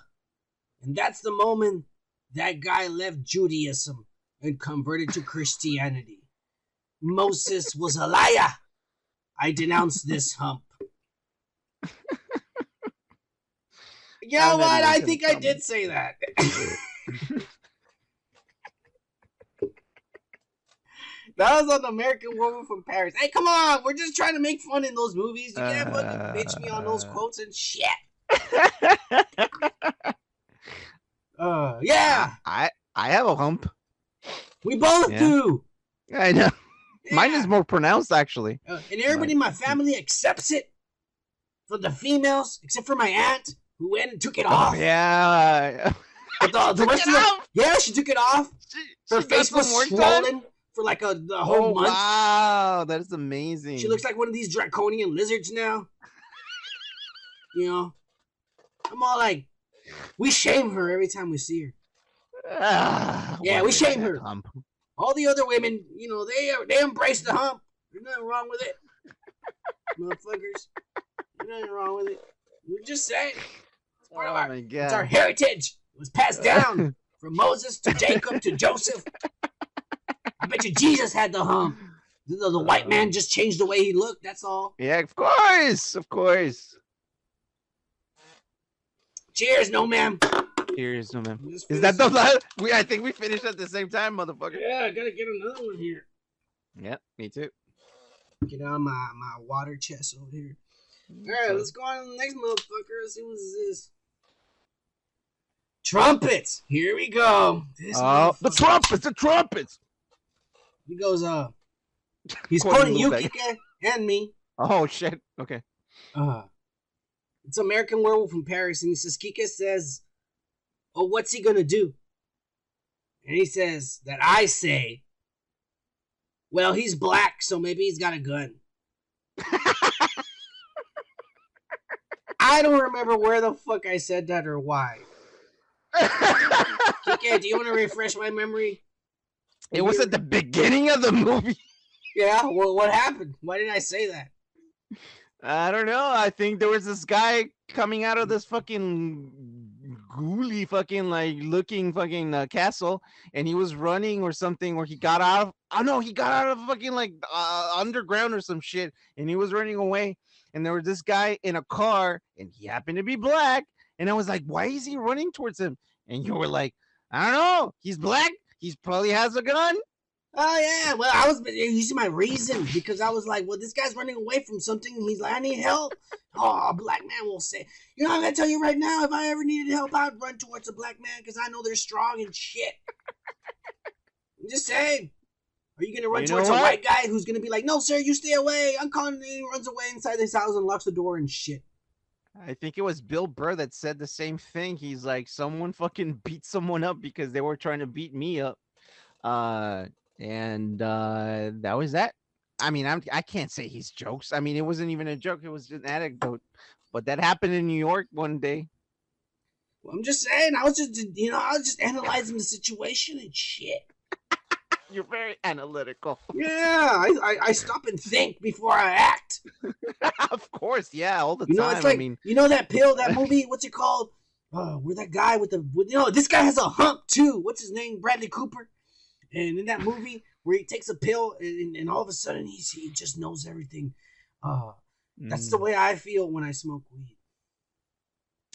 and that's the moment that guy left Judaism and converted to Christianity. Moses was a liar. I denounce this hump." You know what? I think I did say that. that was on American Woman from Paris. Hey, come on! We're just trying to make fun in those movies. You can't fucking bitch me on those Uh. quotes and shit. Uh, yeah, I I have a hump. we both Yeah. do. I know. Mine is more pronounced actually. Uh, and everybody in my family accepts it. For the females, except for my aunt, who went and took it off. Oh yeah. But the, the rest of the, yeah, she took it off. She, Her she face was some work done? swollen for like a the whole Oh month. wow, that is amazing. She looks like one of these draconian lizards now. You know, I'm all like, we shame her every time we see her. Ah, Yeah, we shame her. hump? All the other women, you know, they they embrace the hump. There's nothing wrong with it, motherfuckers. There's nothing wrong with it. We're just say, part of Oh our, my it's our heritage. It was passed down from Moses to Jacob to Joseph. I bet you Jesus had the hump. The, the, the white man just changed the way he looked. That's all. Yeah, of course, of course. Cheers, no ma'am. Cheers, no man. Just Is that the finished- last? We I think we finished at the same time, motherfucker. Yeah, I gotta get another one here. Yep, me too. Get on my my water chest over here. All right, let's go on to the next motherfucker. Let's see what this is. Trumpets. Here we go. This Oh, the trumpets, the trumpets. He goes, uh, he's Quoting quoting you, Lubeck. Kike, and me. Oh shit. Okay. Uh, it's American Werewolf in Paris, and he says, Kike says, oh, what's he gonna do? And he says that I say, well, he's black, so maybe he's got a gun. I don't remember where the fuck I said that or why. Kike, do you want to refresh my memory? it was at the beginning of the movie. Yeah, well, what happened? Why did I say that? I don't know. I think there was this guy coming out of this fucking ghouly fucking like looking fucking uh, castle, and he was running or something, or he got out of. Oh no, he got out of fucking like uh, underground or some shit, and he was running away. And there was this guy in a car, and he happened to be black. And I was like, why is he running towards him? And you were like, I don't know. He's black. He's probably has a gun. Oh yeah, well I was using my reason because I was like, well, this guy's running away from something. He's like, I need help. Oh, a black man will say, you know, I'm gonna tell you right now, if I ever needed help, I'd run towards a black man because I know they're strong and shit. I'm just saying. Are you gonna run You towards a white guy who's gonna be like, no, sir, you stay away. I'm calling. And he runs away inside his house and locks the door and shit. I think it was Bill Burr that said the same thing. He's like, someone fucking beat someone up because they were trying to beat me up. Uh, and uh, that was that. I mean, I'm I can't say he's jokes. I mean, it wasn't even a joke. It was an anecdote. But that happened in New York one day. Well, I'm just saying. I was just, you know, I was just analyzing the situation and shit. You're very analytical. Yeah, I, I, I stop and think before I act. of course, yeah, all the You know, time. it's like I mean, you know that pill, that movie. What's it called? Uh, where that guy with the, with, you know, this guy has a hump too. What's his name? Bradley Cooper. And in that movie, where he takes a pill, and, and all of a sudden he's he just knows everything. Uh, that's the mm. way I feel when I smoke weed.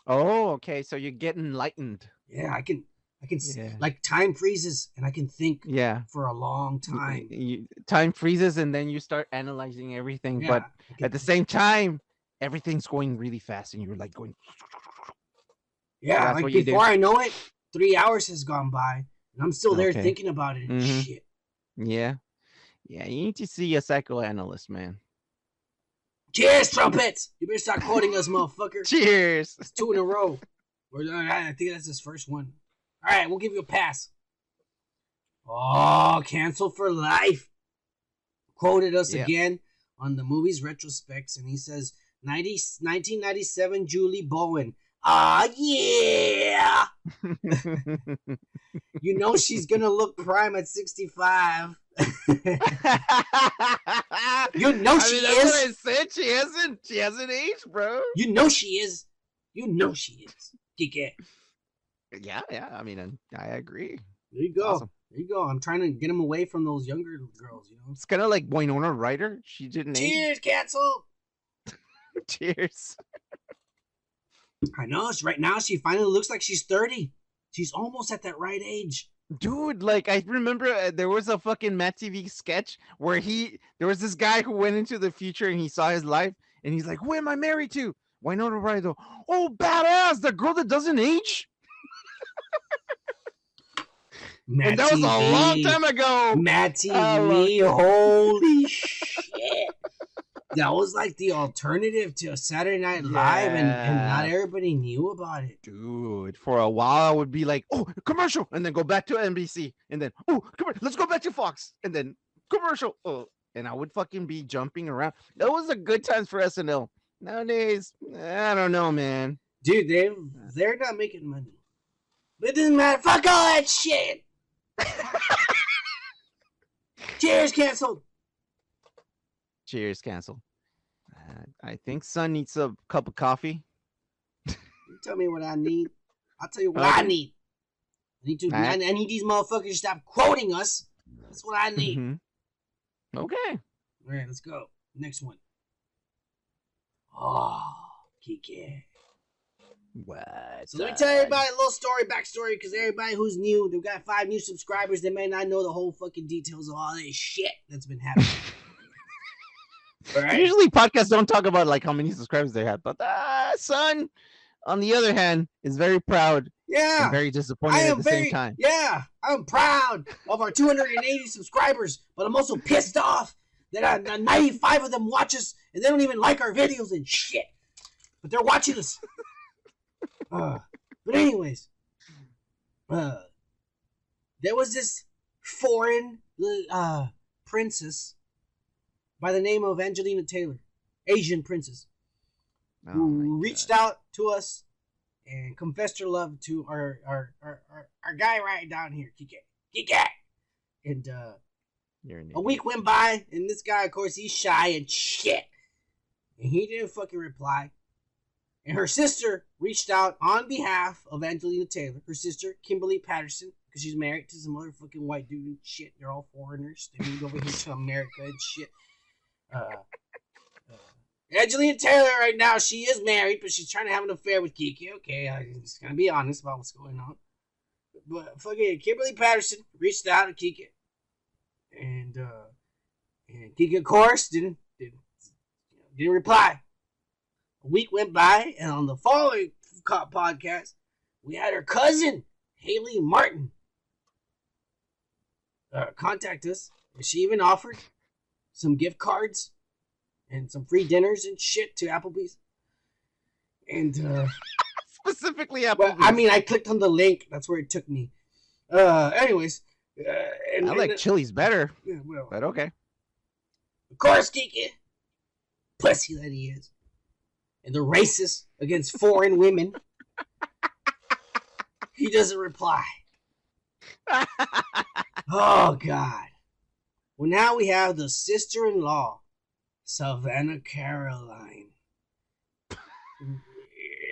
Oh, okay. So you get enlightened. Yeah, I can, I can, Yeah. like time freezes, and I can think Yeah. for a long time. you- time freezes and then you start analyzing everything. Yeah, But at the same time, everything's going really fast and you're like going yeah, that's like what you do. before I know it, three hours has gone by, and I'm still there Okay. thinking about it and Mhm. shit. Yeah. Yeah, you need to see a psychoanalyst, man. Cheers, trumpets! You better start quoting us, motherfucker. Cheers. It's two in a row. I think that's his first one. All right, we'll give you a pass. Oh, cancel for life. Quoted us again on the movie's retrospects, and he says 90, 1997 Julie Bowen. Ah, yeah. You know she's gonna look prime at 65. You know I she mean, that's what I said. She hasn't. She hasn't aged, bro. You know she is. You know she is. Geek Yeah, yeah. I mean, I, I agree. There you go. Awesome. There you go. I'm trying to get him away from those younger girls, you know. It's kind of like Winona Ryder. She didn't age. Cancel. Cheers. I know. Right now, she finally looks like she's 30. She's almost at that right age. Dude, like I remember uh, there was a fucking MADtv sketch where he there was this guy who went into the future and he saw his life and he's like, "Who am I married to?" Why Winona Ryder. Oh, badass! The girl that doesn't age. Matt and that was a long time ago. MADtv. Holy shit. That was like the alternative to Saturday Night Live, and, and not everybody knew about it. Dude, for a while I would be like, "Oh, commercial," and then go back to NBC, and then, "Oh, come on, let's go back to Fox," and then commercial. Oh, and I would fucking be jumping around. That was a good times for SNL. Nowadays, I don't know, man. Dude, they they're not making money. But it doesn't matter. Fuck all that shit. Cheers, canceled. Cheers, cancel. Uh, I think Son needs a cup of coffee. You tell me what I need. I'll tell you what Okay. I need. I need to. I, I need these motherfuckers to stop quoting us. That's what I need. Mhm. Okay. All right, let's go. Next one. Oh, Kike. What? So let me tell everybody a little story, backstory, because everybody who's new, they've got five new subscribers. They may not know the whole fucking details of all this shit that's been happening. right. Usually podcasts don't talk about like how many subscribers they have, but uh, son, on the other hand, is very proud Yeah. and very disappointed at the very, same time. yeah, I'm proud of our 280 subscribers, but I'm also pissed off that uh, 95 of them watch us and they don't even like our videos and shit. But they're watching us. Uh, but anyways, uh, there was this foreign uh, princess by the name of Angelina Taylor, Asian princess Oh who reached God. out to us and confessed her love to our our, our, our, our guy right down here, Kike. Kike! And uh, a week went by, and this guy, of course, he's shy and shit. And he didn't fucking reply. And her sister reached out on behalf of Angelina Taylor, her sister, Kimberly Patterson, because she's married to some motherfucking white dude and shit. They're all foreigners. They moved over here to America and shit. Uh, uh, Angelina Taylor, right now, she is married, but she's trying to have an affair with Kiki. Okay, I'm just gonna be honest about what's going on. But fucking Kimberly Patterson reached out to Kiki, and uh, and Kiki, of course, didn't didn't didn't reply. A week went by, and on the following podcast, we had her cousin Haley Martin uh, contact us. She even offered some gift cards and some free dinners and shit to Applebee's. And uh, specifically well, I mean, I clicked on the link. That's where it took me. Uh, anyways, uh, and, I like and, Chili's better, yeah, well, but okay. of course, Kiki, pussy that he is, and the racist against foreign women. he doesn't reply. Oh God. Well, now we have the sister-in-law, Savannah Caroline,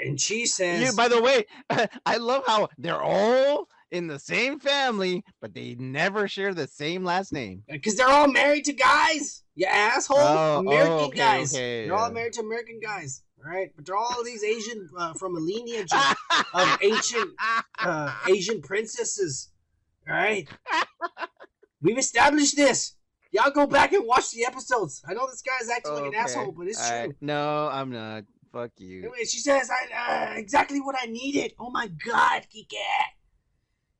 and she says, You, by the way, I love how they're all in the same family, but they never share the same last name. because they're all married to guys, you asshole, Oh, American oh, okay, guys. okay, they're all married to American guys, all right? But they're all these Asian uh, from a lineage of, of ancient uh, Asian princesses. All right, we've established this. Y'all go back and watch the episodes. I know this guy's acting like an asshole, but it's true. alright. No, I'm not. Fuck you. Anyway, she says, "I uh, exactly what I needed." Oh my God, Kike!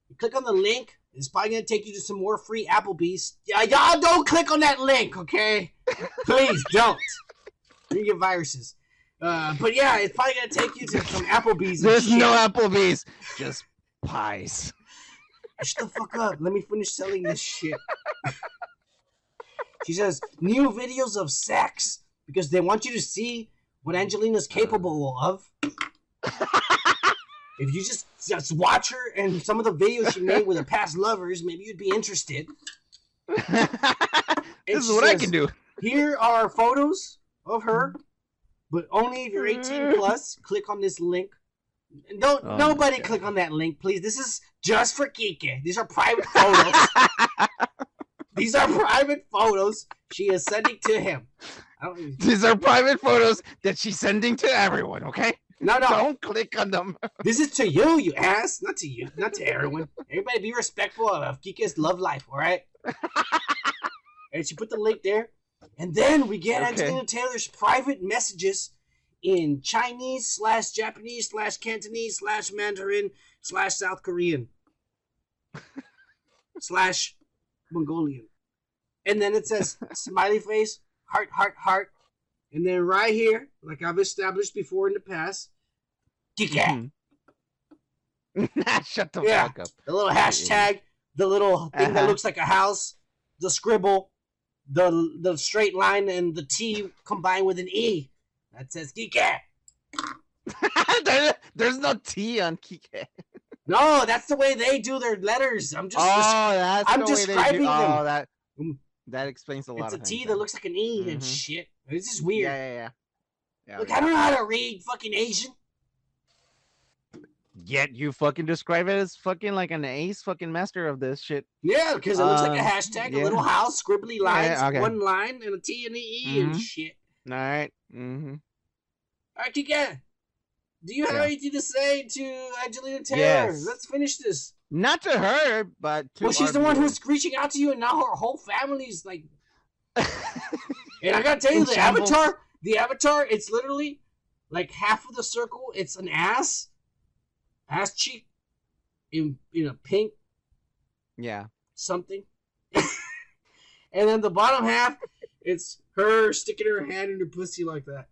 You click on the link. It's probably gonna take you to some more free Applebee's. Yeah, y'all don't click on that link, okay? Please don't. You get viruses. Uh, but yeah, it's probably gonna take you to some Applebee's. There's shit. no Applebee's, just pies. Shut the fuck up. Let me finish selling this shit. she says, new videos of sex because they want you to see what Angelina's capable of. if you just just watch her and some of the videos she made with her past lovers, maybe you'd be interested. this is what I can do. Here are photos of her, but only if you're 18 mm. plus. Click on this link. Don't Oh nobody click on that link, please. This is just for Kike. These are private photos. These are private photos she is sending to him. These are private photos that she's sending to everyone, okay? no, no. Don't click on them. This is to you, you ass. Not to you. Not to everyone. Everybody be respectful of Kike's love life, all right? and she put the link there. And then we get Okay. Angelina Taylor's private messages in Chinese slash Japanese slash Cantonese slash Mandarin slash South Korean slash Mongolian. And then it says smiley face, heart, heart, heart. And then right here, like I've established before in the past, Kike. Mhm. Shut the Yeah. fuck up. the little hashtag, the little thing that Uh-huh. looks like a house, the scribble, the the straight line, and the T combined with an E that says Kike. There- there's no T on Kike. No, that's the way they do their letters. I'm just. oh, that's I'm the way they describing do. them. Oh, that Mm. that explains a lot it's a T things that looks like an E and Mhm. shit. This is weird. Yeah, yeah, yeah. yeah Look, yeah. I don't know how to read fucking Asian. yet you fucking describe it as fucking like an ace fucking master of this shit. Yeah, because it looks like a Um, hashtag, a little house, scribbly lines, okay. one line, and a T and an E and Mhm. shit. All right. Mm-hmm. Kika, do you have Yeah. anything to say to Angelina Taylor? Yes. Let's finish this. Not to her, but to well, she's the one who's reaching out to you, and now her whole family's like. And I gotta tell you, In the shambles. avatar, the avatar, it's literally like half of the circle. It's an ass, ass cheek, in in a pink yeah. something, and then the bottom half, it's her sticking her hand in her pussy like that.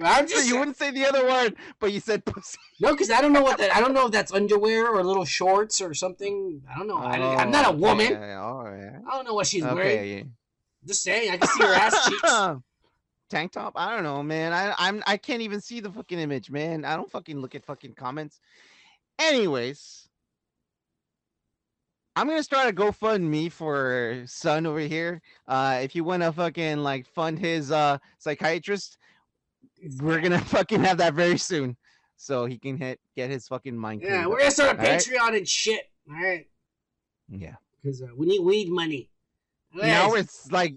I'm So just you wouldn't say the other word, but you said pussy. no, because I don't know what that. I don't know if that's underwear or little shorts or something. I don't know. I, I'm not a Oh, woman. okay, all right. I don't know what she's wearing. Okay. Just saying, I can see her ass cheeks. Tank top? I don't know, man. I I'm I can't even see the fucking image, man. I don't fucking look at fucking comments. Anyways, I'm gonna start a GoFundMe for son over here. Uh, if you wanna fucking like fund his uh psychiatrist, we're gonna fucking have that very soon, so he can hit get his fucking mind. Yeah, we're gonna start a All right. Patreon and shit. All right, yeah. because uh, we need weed money. Now Anyways, it's like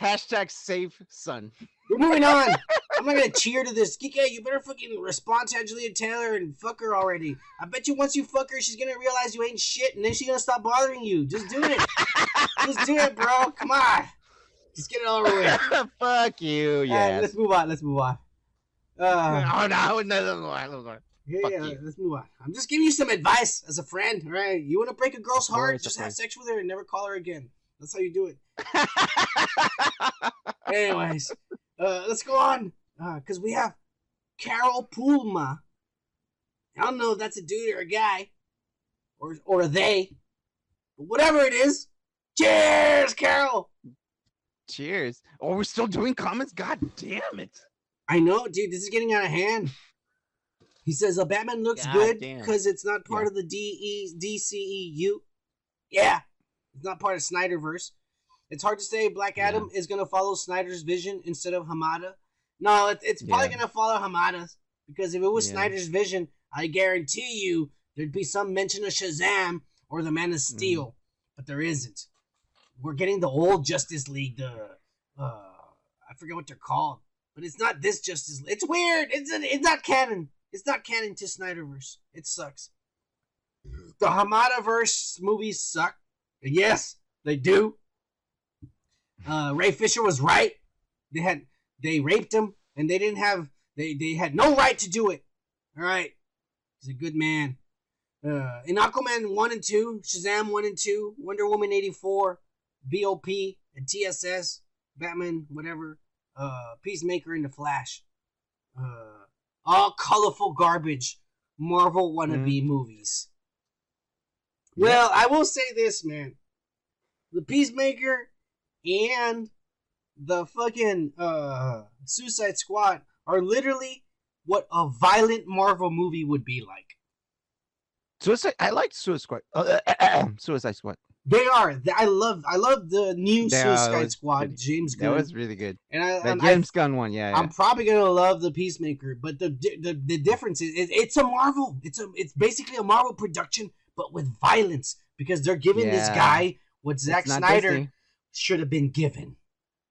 hashtag save son. we're moving on. I'm not gonna cheer to this. Kike, you better fucking respond to Angelina Taylor and fuck her already. I bet you once you fuck her, she's gonna realize you ain't shit, and then she's gonna stop bothering you. Just do it. Just do it, bro. Come on. Just get it all over with. Fuck you, All right, yeah. let's move on. Let's move on. Uh, oh no, no, no, no, yeah, yeah, let's move on. I'm just giving you some advice as a friend. All right, you want to break a girl's heart? Just have sex with her and never call her again. That's how you do it. Anyways, uh, let's go on because we have Carol Pulma. I don't know if that's a dude or a guy, or or a they, but whatever it is. Cheers, Carol. Cheers. Oh, we're still doing comments? God damn it. I know, dude. This is getting out of hand. He says, "A Batman looks God good because it's not part Yeah. of the DE DCEU. Yeah, it's not part of Snyderverse. It's hard to say Black Yeah. Adam is gonna follow Snyder's vision instead of Hamada. No, it, it's probably Yeah. gonna follow Hamada's because if it was Yeah. Snyder's vision, I guarantee you there'd be some mention of Shazam or the Man of Mm-hmm. Steel, but there isn't. We're getting the old Justice League. The uh, I forget what they're called, but it's not this Justice. League. It's weird. It's it's not canon. It's not canon to Snyderverse. It sucks. The Hamada verse movies suck. And yes, they do. Uh, Ray Fisher was right. They had they raped him, and they didn't have they they had no right to do it. All right, he's a good man. Uh, in Aquaman one and two, Shazam one and two, Wonder Woman eighty four, BOP and TSS, Batman whatever, uh, Peacemaker and the Flash, uh, all colorful garbage Marvel wannabe movies. Well, I will say this, man. The Peacemaker and the fucking uh Suicide Squad are literally what a violent Marvel movie would be like. Suicide. I liked Suicide Squad. Uh, Suicide Squad. They are. I love. I love the new Yeah, that Suicide Squad. pretty- James Gunn. That was really good. and I, That um, I, James Gunn one. Yeah. yeah. I'm probably gonna love the Peacemaker, but the the, the difference is it, it's a Marvel. It's a it's basically a Marvel production, but with violence because they're giving this guy what Zack Snyder should have been given.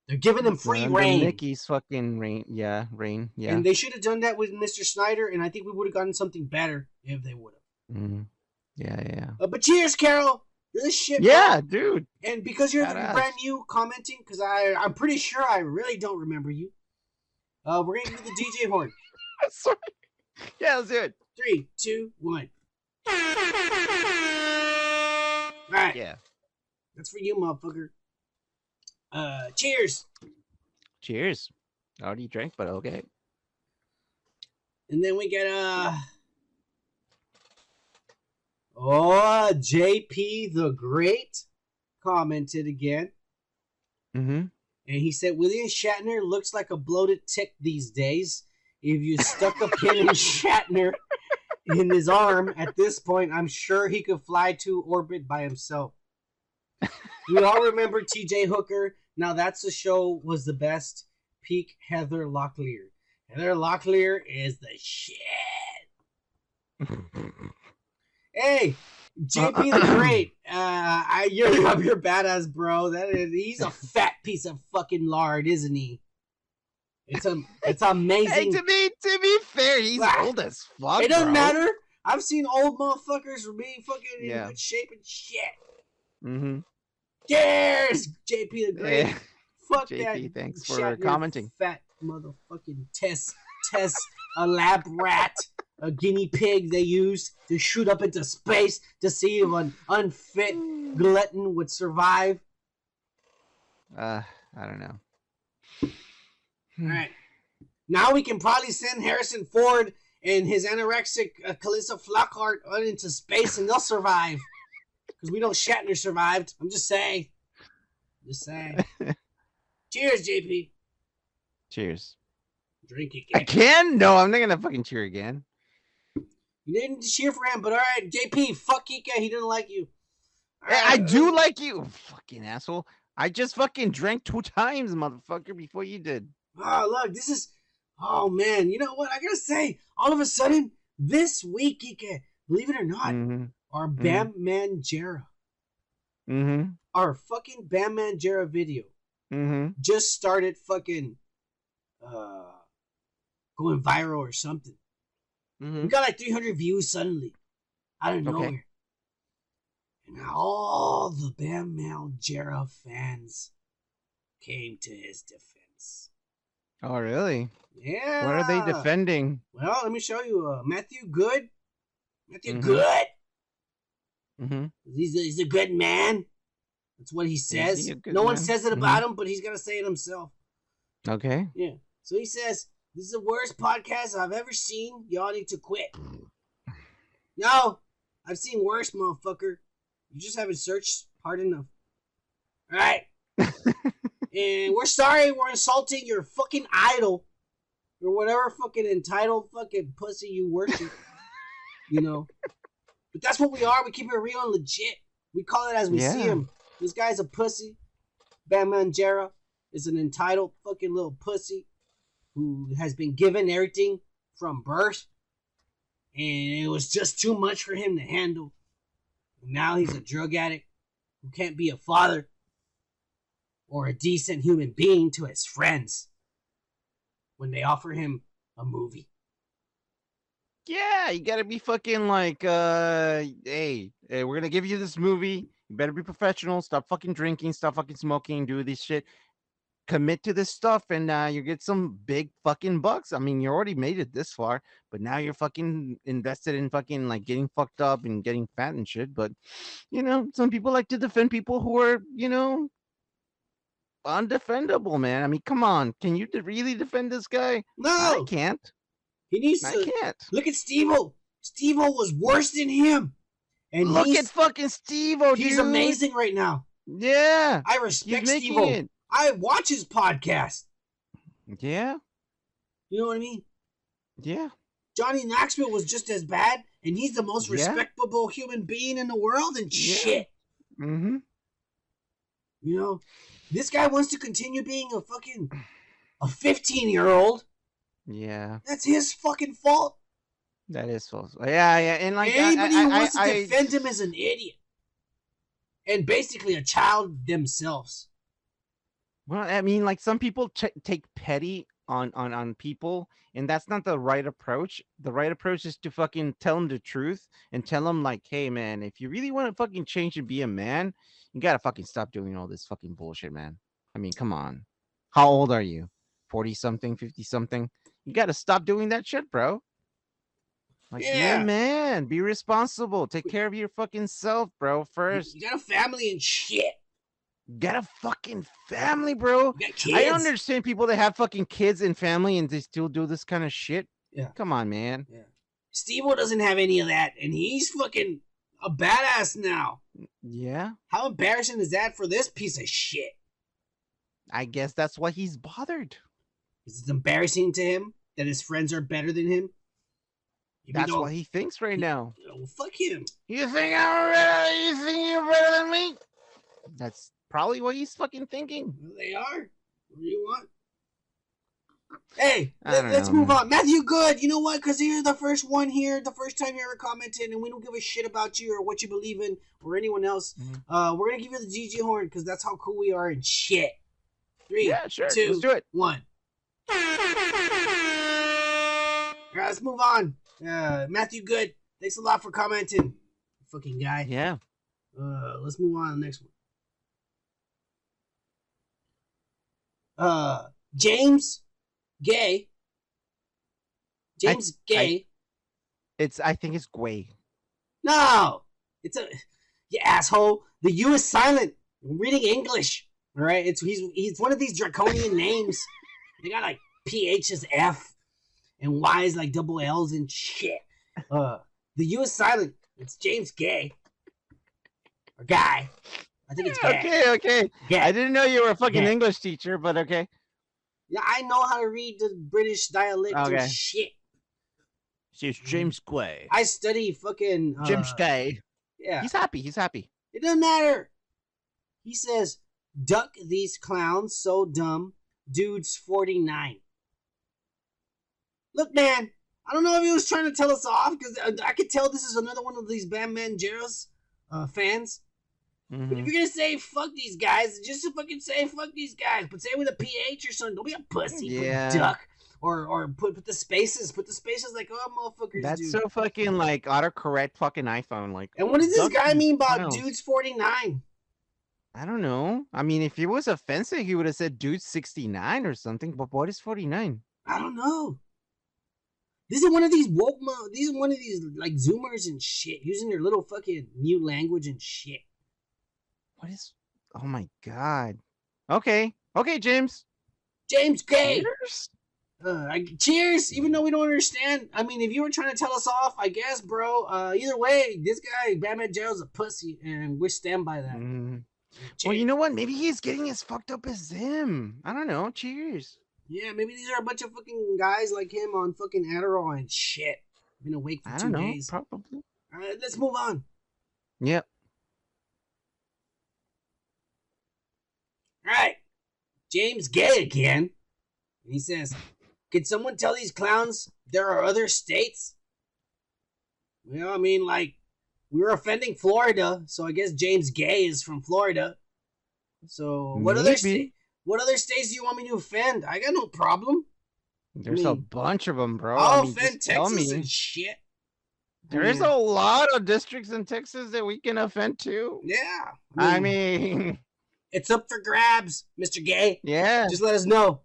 They're giving him free under reign. Mickey's fucking reign. Yeah, reign. Yeah. And they should have done that with Mr. Snyder, and I think we would have gotten something better if they would have. Mhm. Yeah, yeah, yeah. Uh, but cheers, Carol. You're shit. Yeah, dude. And because you're Badass. brand new commenting, because I I'm pretty sure I really don't remember you. Uh, we're gonna do the DJ horn. Sorry. Yeah, let's do it. Three, two, one. All right, Yeah. that's for you, motherfucker. Uh, cheers. Cheers. I already drank, but okay. And then we get uh Oh, JP the Great commented again. Mm-hmm. And he said William Shatner looks like a bloated tick these days. If you stuck a pin in Shatner in his arm at this point, I'm sure he could fly to orbit by himself. We all remember TJ Hooker. Now that's the show was the best. Peak Heather Locklear. Heather Locklear is the shit. Hey, JP the Great. Uh, I, you're, you're badass, bro. That is, he's a fat piece of fucking lard, isn't he? It's a, it's Hey, amazing. to be to be fair, he's Ah, old as fuck. it doesn't bro. matter. I've seen old motherfuckers be fucking in good shape and shit. Mm-hmm. There's JP the Great. Yeah. Fuck JP, that. thanks for commenting. Fat motherfucking test, test, a lab rat, a guinea pig they used to shoot up into space to see if an unfit glutton would survive. Uh, I don't know. All right. Now we can probably send Harrison Ford and his anorexic uh, Calista Flockhart out into space and they'll survive. Because we know Shatner survived. I'm just saying. Just saying. Cheers, JP. Cheers. Drink it. I can? No, I'm not gonna fucking cheer again. You didn't cheer for him, but all right, JP, fuck Ika, he didn't like you. Hey, I do like you, fucking asshole. I just fucking drank two times, motherfucker, before you did. Oh, look, this is. Oh man, you know what? I gotta say, all of a sudden, this week, Ika, believe it or not, Mm-hmm. our Bam Margera, Mm-hmm. our fucking Bam Margera video Mm-hmm. just started fucking uh going viral or something. We Mm-hmm. got like 300 views suddenly, out of Okay. nowhere. And all the Bam Margera fans came to his defense. Oh, really? Yeah. What are they defending? Well, let me show you. Uh, Matthew Good. Matthew Mhm. Good. Mm-hmm. He's a, he's a good man. That's what he he says. good No one says it about him, but he's got to say it himself. Okay. Yeah. So he says, This is the worst podcast I've ever seen. Y'all need to quit. No, I've seen worse, motherfucker. You just haven't searched hard enough. All right. and we're sorry we're insulting your fucking idol or whatever fucking entitled fucking pussy you worship. you know. But that's what we are. We keep it real and legit. We call it as we see Yeah. him. This guy's a pussy. Bam Margera is an entitled fucking little pussy who has been given everything from birth. And it was just too much for him to handle. Now he's a drug addict who can't be a father or a decent human being to his friends when they offer him a movie. Yeah, you gotta be fucking like, uh, hey, hey, we're gonna give you this movie. You better be professional. Stop fucking drinking. Stop fucking smoking. Do this shit. Commit to this stuff, and uh, you get some big fucking bucks. I mean, you already made it this far, but now you're fucking invested in fucking like getting fucked up and getting fat and shit. But you know, some people like to defend people who are, you know, undefendable, man. I mean, come on, can you really defend this guy? No, I can't. he needs I to can't. look at Steve-O. Steve-O was worse than him. And Look at fucking Steve-O, he's dude. amazing right now. Yeah, I respect making Steve-O. I watch his podcast. Yeah, You know what I mean? yeah. Johnny Knoxville was just as bad, and he's the most Yeah. respectable human being in the world, and Yeah. shit. Mm-hmm. You know, this guy wants to continue being a fucking a 15 year old. Yeah, That's his fucking fault. that is false. Yeah, yeah, and like Anybody I, who I, wants to I- defend him as an idiot, and basically a child themselves. Well, I mean, like some people ch- take petty on on on people, and that's not the right approach. The right approach is to fucking tell them the truth and tell them like, hey, man, if you really want to fucking change and be a man, you gotta fucking stop doing all this fucking bullshit, man. I mean, come on. How old are you? Forty something, fifty something? You gotta stop doing that shit, bro. Like, yeah, Yeah. man, be responsible. Take care of your fucking self, bro. First, You got a family and shit. Get a fucking family, bro. You. I understand people that have fucking kids and family and they still do this kind of shit. Yeah. Come on, man. Steve doesn't have any of that, and he's fucking a badass now. Yeah. How embarrassing is that for this piece of shit? I guess that's why he's bothered. Is it embarrassing to him that his friends are better than him? Even That's what he thinks right now. Oh, fuck him. You think I'm better? You think you're better than me? That's probably what he's fucking thinking. They are. What do you want? Hey, let, us move on. Matthew Good, you know what? Because you're the first one here, the first time you ever commented, and we don't give a shit about you or what you believe in or anyone else. Mhm. Uh, we're gonna give you the GG horn because that's how cool we are and shit. Three, Yeah, sure. two, Let's do it. one. All right, let's move on. Uh, Matthew Good, thanks a lot for commenting, fucking guy. Yeah. Uh, let's move on to the next one. Uh, James Gay. James Gay. It's. I think it's Gway. no, it's a you asshole. The U is silent. I'm reading English. All right, it's he's he's one of these draconian names. They got like PH is F and Y is like double L's and shit. Uh, the U is silent. It's James Gay. Or guy. I think it's gay. Okay, okay. Gay. I didn't know you were a fucking Yeah. English teacher, but okay. Yeah, I know how to read the British dialect Okay. and shit. It's James Gway. I study fucking uh, James Gay. Yeah, He's happy. He's happy. it doesn't matter. He says, "Duck these clowns, so dumb." Dude's forty nine. Look, man, I don't know if he was trying to tell us off because I could tell this is another one of these Bam Margera's uh, fans. But Mhm. if you're gonna say fuck these guys, just to fucking say fuck these guys. But say it with a PH or something. Don't be a pussy. Yeah. duck. Or or put put the spaces. Put the spaces like oh motherfuckers. That's dude. so fucking like autocorrect fucking iPhone. Like, and what does this guy mean by dude's forty nine? I don't know. I mean, if he was offensive, he would have said dude 69 or something. But what is 49? I don't know. This is one of these woke mo- These are one of these like Zoomers and shit using their little fucking new language and shit. What is? Oh my god. Okay. Okay, James. James Gay. Cheers. Uh, I, cheers. Even though we don't understand. I mean, if you were trying to tell us off, I guess, bro. Uh, either way, this guy Bam Margera's a pussy, and we stand by that. Mm. Well, you know what? Maybe he's getting as fucked up as him. I don't know. Cheers. Yeah, maybe these are a bunch of fucking guys like him on fucking Adderall and shit. Been awake for I two don't know. days. Probably. All right, let's move on. Yep. All right, James Gay again. And he says, "Can someone tell these clowns there are other states?" Well, I mean, like we were offending Florida, so I guess James Gay is from Florida. So what other sta- what other states do you want me to offend? I got no problem. There's a mean, bunch of them, bro. I'll I mean, offend Texas and shit. There's mean, a lot of districts in Texas that we can offend too. yeah. I mean, it's up for grabs, Mister Gay. yeah. Just let us know.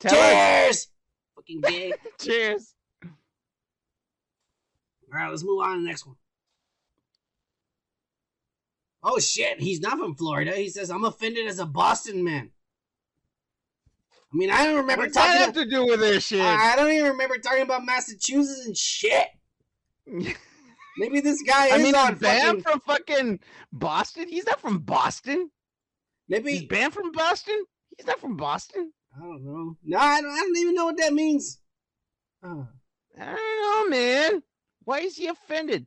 Tell us. Cheers, fucking gay. Cheers. All right, let's move on to the next one. Oh shit, he's not from Florida. He says I'm offended as a Boston man. I mean, I don't remember What does that have talking. to do with this shit? I I don't even remember talking about Massachusetts and shit. Maybe this guy I mean, on is Bam fucking. from fucking Boston? He's not from Boston. Is he's banned from Boston? He's not from Boston. I don't know. No, I don't, I don't even know what that means. Uh, I don't know, man. Why is he offended?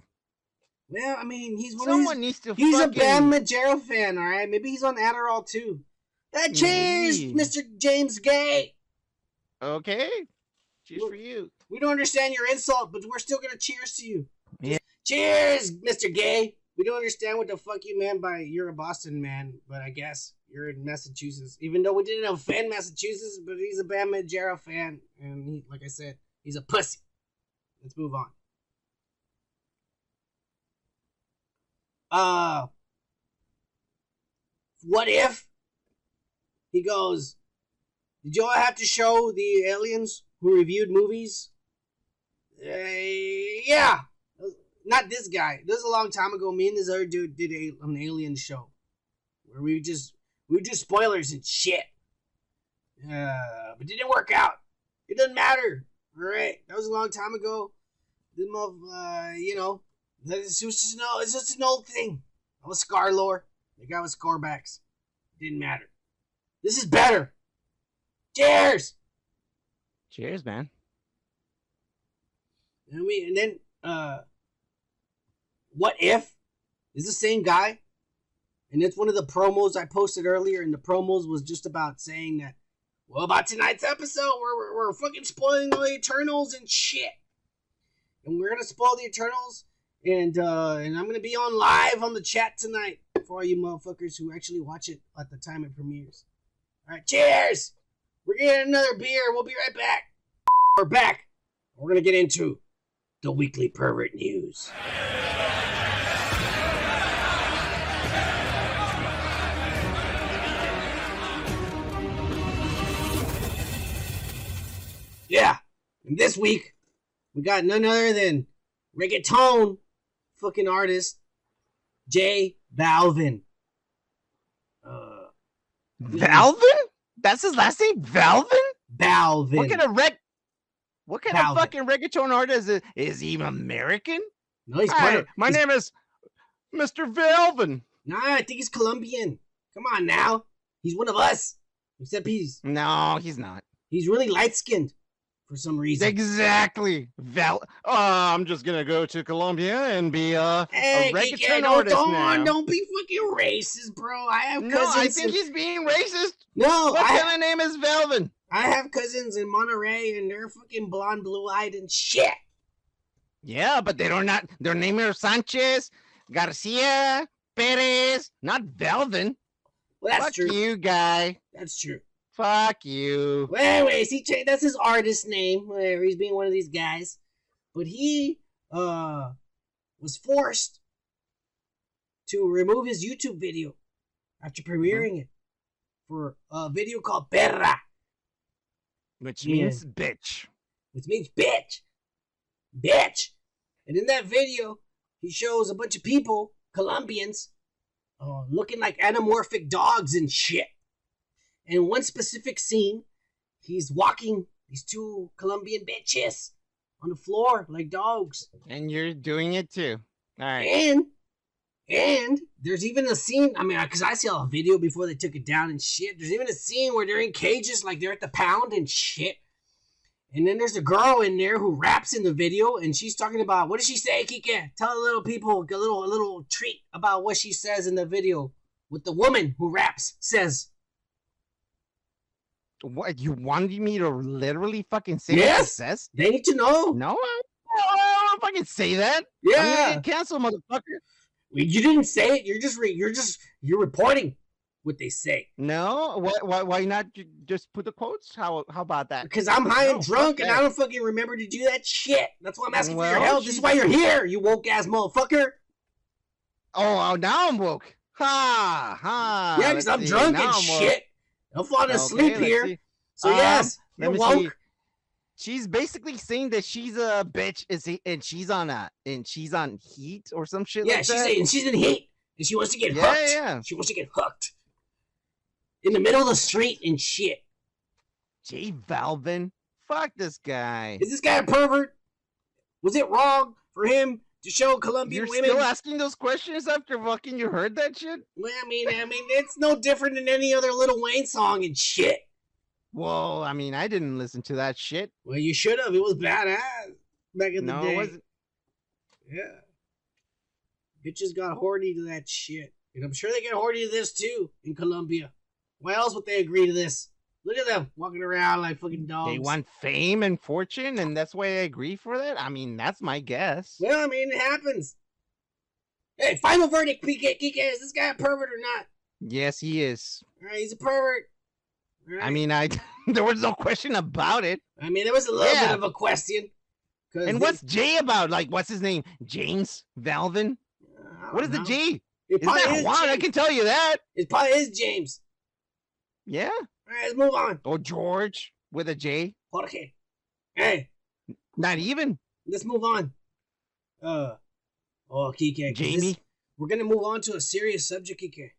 well, I mean, he's one Someone of needs to He's fucking... a Bam Margera fan, all right. Maybe he's on Adderall too. Uh, cheers, Maybe. Mr. James Gay. Okay. Cheers Look. for you. We don't understand your insult, but we're still gonna cheers to you. Yeah. Cheers, Mr. Gay. We don't understand what the fuck you meant by you're a Boston man, but I guess you're in Massachusetts. Even though we didn't offend Massachusetts, but he's a Bam Margera fan, and he, like I said, he's a pussy. Let's move on. Uh, what if he goes? Did you all have to show the aliens who reviewed movies? Uh, yeah. Not this guy. This was a long time ago. Me and this other dude did a, an alien show where we just we would do spoilers and shit. Uh, but it didn't work out. It doesn't matter. All right, that was a long time ago. The mo- uh, you know, this was just no, it's just an old thing. I was Scar Lore. The guy was Scorebacks. Didn't matter. This is better. Cheers. Cheers, man. And we and then uh what if is the same guy? And it's one of the promos I posted earlier, and the promos was just about saying that Well, about tonight's episode, we're, we're, we're fucking spoiling the Eternals and shit. And we're gonna spoil the Eternals, and uh, and I'm gonna be on live on the chat tonight for all you motherfuckers who actually watch it at the time it premieres. All right, cheers! We're getting another beer. We'll be right back. We're back. We're gonna get into the weekly pervert news. Yeah. And this week, we got none other than reggaeton fucking artist J Balvin. Uh, Valvin? That's his last name, Valvin? Balvin. What kind of reg? What kind Valvin. of fucking reggaeton artist is? Is he American? no, he's Hi, my he's- name is Mr. Valvin. Nah, I think he's Colombian. Come on now. He's one of us. Except he's No, he's not. he's really light skinned for some reason. Exactly. Val. Oh, I'm just gonna go to Colombia and be uh, Hey, a reggaeton artist don't, now. don't be fucking racist, bro. I have no, I think in- he's being racist. no, What I, kind of name is Valvin? I have cousins in Monterey, and they're fucking blonde, blue eyed, and shit. Yeah, but they don't not. Their name are Sanchez, Garcia, Perez, not Valvin. Well, that's Fuck true. you, guy. That's true. Fuck you. Well, anyways, he cha- that's his artist name. Whatever, he's being one of these guys. But he uh was forced to remove his YouTube video after premiering it for a video called Perra, Which Yeah. means bitch. which means bitch. Bitch. And in that video, he shows a bunch of people, Colombians, uh, looking like anamorphic dogs and shit. And in one specific scene, he's walking these two Colombian bitches on the floor like dogs. And you're doing it too. All right. And and there's even a scene. I mean, because I saw a video before they took it down and shit. There's even a scene where they're in cages, like they're at the pound and shit. And then there's a girl in there who raps in the video, and she's talking about what does she say, Kike? Tell the little people a little a little treat about what she says in the video. What the woman who raps says. What you wanted me to literally fucking say Yes. says? They need to know. No, I I don't fucking say that. I'm Yeah, gonna get canceled, motherfucker. You didn't say it. You're just re- you're just you're reporting what they say. No, why, why, why not just put the quotes? How, how about that? Because I'm high and drunk and that. I don't fucking remember to do that shit. That's why I'm asking for your Well, help. This is why you're here, you woke ass motherfucker. Oh, oh, now I'm woke. Ha, ha. yeah, because I'm see, drunk now and I'm woke. shit. I'm falling asleep let's here. So Um, yes, you're woke. see. She's basically saying that she's a bitch, is he, and she's on a, and she's on heat or some shit Yeah, like she's that. saying she's in heat and she wants to get Yeah, hooked. yeah. She wants to get hooked in the middle of the street and shit. J Balvin, fuck this guy. Is this guy a pervert? Was it wrong for him to show Colombian You're women? still asking those questions after fucking you heard that shit? well, I mean, I mean, it's no different than any other Lil Wayne song and shit. Whoa, I mean, I didn't listen to that shit. Well, you should have. It was badass back in No, the day. No, it wasn't. Yeah. Bitches got horny to that shit. And I'm sure they get horny to this too in Colombia. Why else would they agree to this? Look at them walking around like fucking dogs. They want fame and fortune, and that's why I agree for that. I mean, that's my guess. Well, I mean, it happens. Hey, final verdict, PK Kike. Is this guy a pervert or not? Yes, he is. All right, he's a pervert. All I mean, I there was no question about it. I mean, there was a little Yeah. bit of a question. And he- what's Jay about? Like, what's his name? James Valvin? What is the don't It Is probably that is Juan? I can tell you that. It probably is James. Yeah. All right, let's move on. Or George with a J. Jorge. Hey, Not even let's move on. Uh, oh, Kike. 'cause this- we're gonna move on to a serious subject, Kike.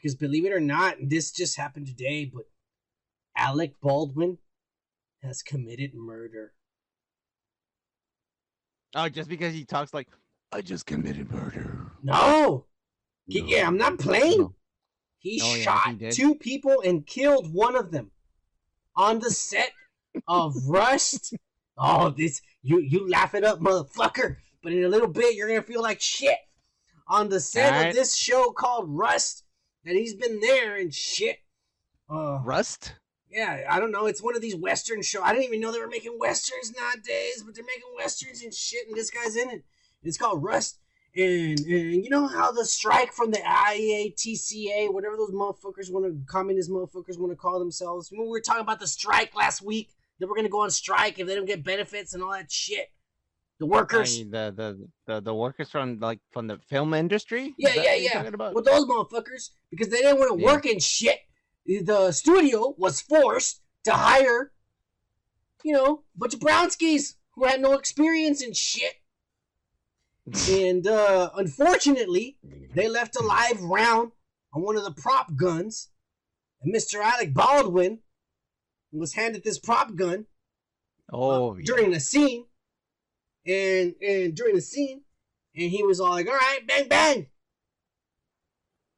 Because believe it or not, this just happened today, but Alec Baldwin has committed murder. Oh, just because he talks like I just committed murder. No, Kike, I'm not playing. No. He Oh, yeah, shot he two people and killed one of them on the set of Rust. Oh, this you you laugh it up, motherfucker. But in a little bit, you're gonna feel like shit on the set Alright. of this show called Rust. That he's been there and shit. Uh, Rust? Yeah, I don't know. It's one of these western shows. I didn't even know they were making westerns nowadays, but they're making westerns and shit, and this guy's in it. It's called Rust. And, and you know how the strike from the IATSE, whatever those motherfuckers want to, communist motherfuckers want to call themselves. Remember we were talking about the strike last week? That we're gonna go on strike if they don't get benefits and all that shit. The I workers. mean, the, the the the workers from like from the film industry. Yeah, yeah, yeah. about? with those motherfuckers because they didn't want to Yeah. work in shit. The studio was forced to hire, you know, a bunch of brownskis who had no experience in shit. and uh, unfortunately, they left a live round on one of the prop guns. And Mr. Alec Baldwin was handed this prop gun Oh, yeah. during the scene, and and during the scene, and he was all like, "All right, bang bang,"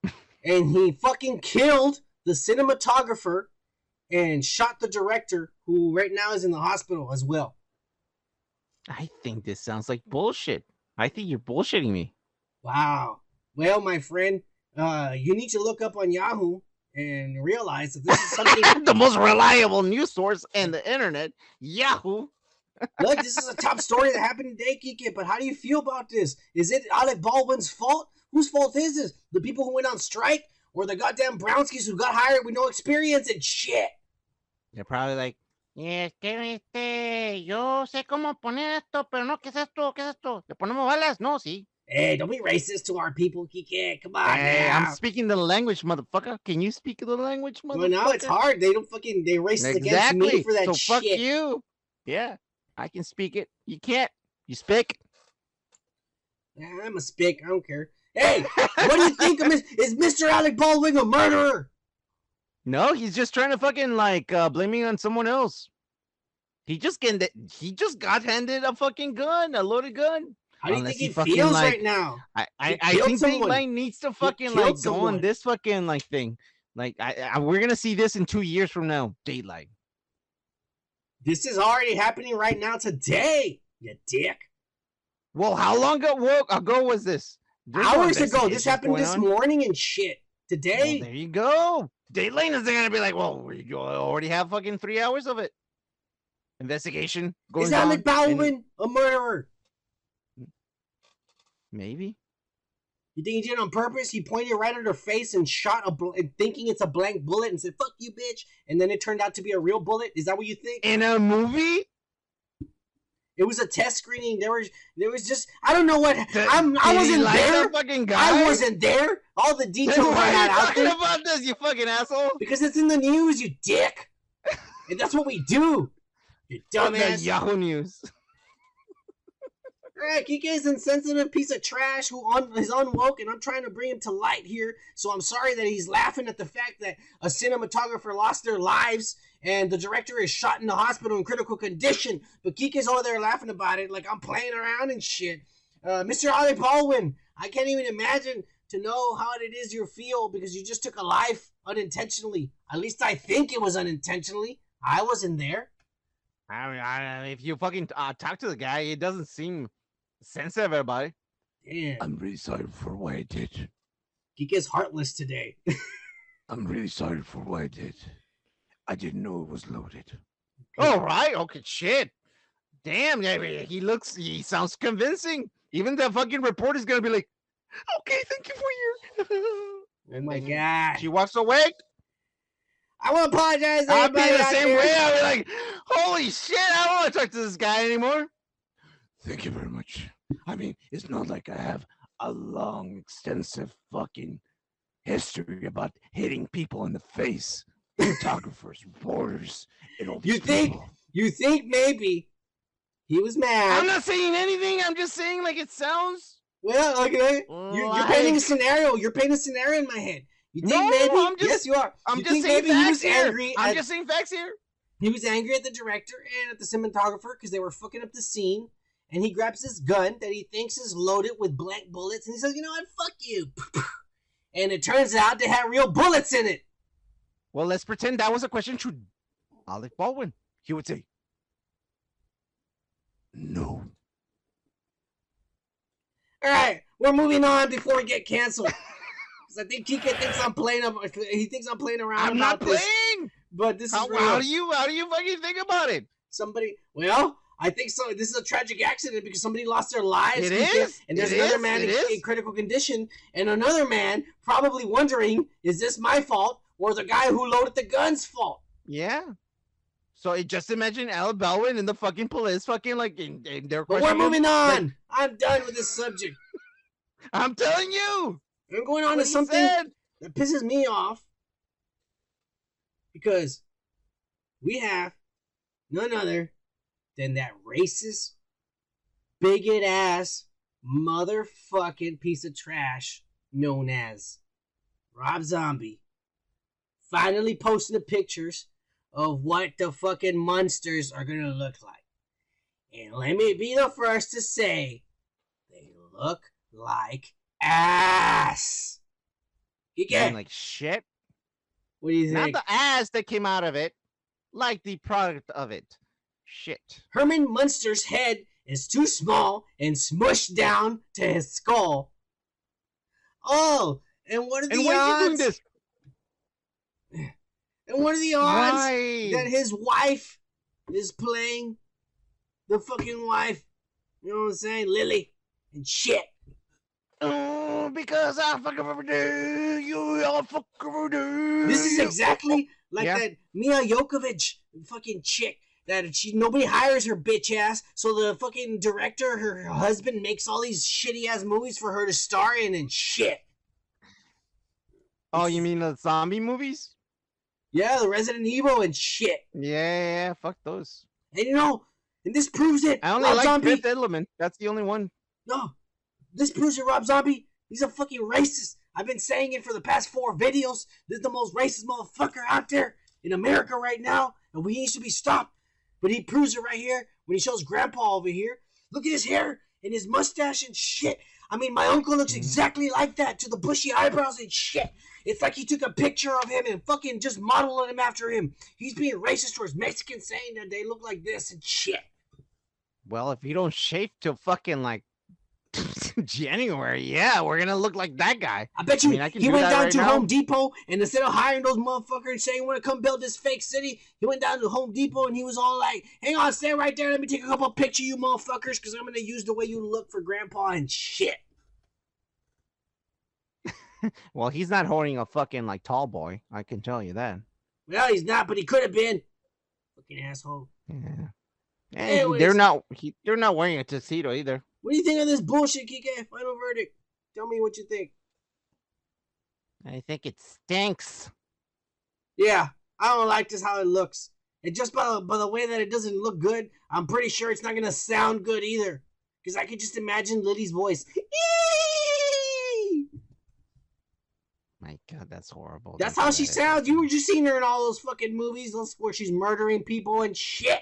and he fucking killed the cinematographer and shot the director, who right now is in the hospital as well. I think this sounds like bullshit. I think you're bullshitting me. Wow. Well, my friend, uh, you need to look up on Yahoo and realize that this is something. the most reliable news source in the internet, Yahoo. Look, this is a top story that happened today, Kike. But how do you feel about this? Is it Alec Baldwin's fault? Whose fault is this? The people who went on strike, or the goddamn Brownskis who got hired with no experience and shit? They're probably like, "Yeah, es que este, yo sé cómo poner esto, pero no, ¿qué es esto? ¿Qué es esto? ¿Le ponemos balas? No, sí. Hey, don't be racist to our people, Kike. Come on, Hey, now. I'm speaking the language, motherfucker. Can you speak the language, motherfucker? Well, now it's hard. They don't fucking they racist against me for that shit. so shit. fuck you. Yeah, I can speak it. You can't. You speak. Yeah, I'm a spick. I don't care. Hey, what do you think of is Mr. Alec Baldwin a murderer? No, he's just trying to fucking like uh blaming on someone else. He just getting he just got handed a fucking gun, a loaded gun. How do you Unless think he he fucking, feels like, right now? I I, I think someone. Needs to fucking like go someone. on this fucking like thing. Like I, I we're gonna see this in two years from now. Dateline. This is already happening right now today. You dick. Well, how long ago, ago was this? There's Hours ago. This happened this on. morning and shit. Well, Today. there you go. Dateline is gonna be like, well, we already have fucking three hours of it. Investigation going is. Alec and- a murderer? Maybe. You think he did it on purpose? He pointed right at her face and shot a bl- thinking it's a blank bullet and said "fuck you, bitch," and then it turned out to be a real bullet. Is that what you think? In a movie? It was a test screening. There was there was just I don't know what Th- I'm, I wasn't there. the. I wasn't there. All the details are why are you not out talking there about this, you fucking asshole? because it's in the news, you dick. and that's what we do. You the dumbass. Yahoo News. Right, Kike's insensitive piece of trash who un- is unwoke, and I'm trying to bring him to light here. So I'm sorry that he's laughing at the fact that a cinematographer lost their lives and the director is shot in the hospital in critical condition. But Kike's over there laughing about it like I'm playing around and shit. Uh, Mr. Alec Baldwin, I can't even imagine to know how it is you feel because you just took a life unintentionally. At least I think it was unintentionally. I wasn't there. I mean, I, if you fucking uh, talk to the guy, it doesn't seem sensitive everybody. it. Damn, I'm really sorry for what I did. Geek is heartless today. I'm really sorry for what I did. I didn't know it was loaded. All right, okay, shit. Damn, yeah, yeah, he looks, he sounds convincing. Even the fucking reporter's gonna be like, okay, thank you for your. Oh my god. She walks away. I want to apologize. I'll be the same there. way. I'll be like, holy shit, I don't want to talk to this guy anymore. Thank you very much. I mean, it's not like I have a long, extensive fucking history about hitting people in the face. Photographers, reporters, and all You think- people. You think maybe he was mad? I'm not saying anything. I'm just saying like it sounds. well, okay. You're, you're painting a scenario. You're painting a scenario in my head. You think No, maybe? I'm just- yes, you are. I'm you just saying maybe he facts was here. angry. I'm at, just saying facts here. He was angry at the director and at the cinematographer because they were fucking up the scene. And he grabs this gun that he thinks is loaded with blank bullets, and he says, "You know what? Fuck you." And it turns out to have real bullets in it. Well, let's pretend that was a question to Alec Baldwin. He would say, No. All right, we're moving on before we get canceled. 'Cause I think Kike thinks I'm playing. Him. He thinks I'm playing around "I'm not about this. playing." but this is How, real. how do you how do you fucking think about it? somebody. Well, I think so. This is a tragic accident because somebody lost their lives. It Kika, is. and there's It another is. man in, in critical condition, and another man probably wondering, is this my fault or the guy who loaded the gun's fault? Yeah. So just imagine Al Baldwin and the fucking police fucking like in, in their But we're moving on. I'm done with this subject. I'm telling you. I'm going on to something said. that pisses me off because we have none other than that racist, bigot ass, motherfucking piece of trash known as Rob Zombie finally posting the pictures of what the fucking monsters are gonna look like. And let me be the first to say they look like ass. You mean like shit. What do you think? Not the ass that came out of it, like the product of it. Shit. Herman Munster's head is too small and smushed down to his skull. Oh, and what are the And why is he doing odds? And what are the odds Why? that his wife is playing the fucking wife? You know what I'm saying, Lily and shit. Oh, because I fuck every day. You all fuck day. This is exactly like Yeah. that Milla Jovovich fucking chick that she nobody hires her bitch ass, so the fucking director, her husband, makes all these shitty ass movies for her to star in and shit. Oh, you mean the zombie movies? Yeah, the Resident Evil and shit. Yeah, yeah, yeah, fuck those. And you know, and this proves it. I only Rob like Zombie. Fifth Element. That's the only one. No, this proves it. Rob Zombie. He's a fucking racist. I've been saying it for the past four videos. This is the most racist motherfucker out there in America right now, and we need to be stopped. But he proves it right here when he shows Grandpa over here. Look at his hair and his mustache and shit. I mean, my uncle looks Mhm. exactly like that to the bushy eyebrows and shit. It's like he took a picture of him and fucking just modeled him after him. He's being racist towards Mexicans, saying that they look like this and shit. Well, if you don't shave till fucking like January, yeah, we're gonna look like that guy. I bet you I mean, I he do went down right to now. Home Depot and instead of hiring those motherfuckers saying you want to come build this fake city, he went down to Home Depot and he was all like, "Hang on, stay right there. Let me take a couple pictures, you motherfuckers, because I'm gonna use the way you look for Grandpa and shit." Well, he's not holding a fucking like tall boy. I can tell you that. Well, he's not, but he could have been. Fucking asshole. Yeah. And Anyways. they're not. He, they're not wearing a tuxedo either. What do you think of this bullshit, Kike? Final verdict. Tell me what you think. I think it stinks. Yeah, I don't like this how it looks. And just by the, by the way that it doesn't look good, I'm pretty sure it's not gonna sound good either. Because I could just imagine Lily's voice. My God, that's horrible. That's how she sounds. You were just seeing her in all those fucking movies, where she's murdering people and shit.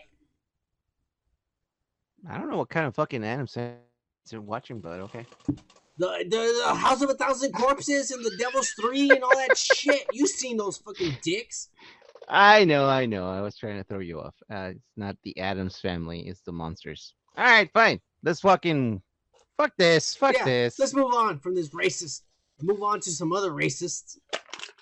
I don't know what kind of fucking Adam Sandler you're watching, but okay. The, the the House of a Thousand Corpses and the Devil's Three and all that shit. You seen those fucking dicks? I know, I know. I was trying to throw you off. Uh, it's not the Addams family; it's the monsters. All right, fine. Let's fucking fuck this. Fuck Yeah, this. Let's move on from this racist. Move on to some other racists.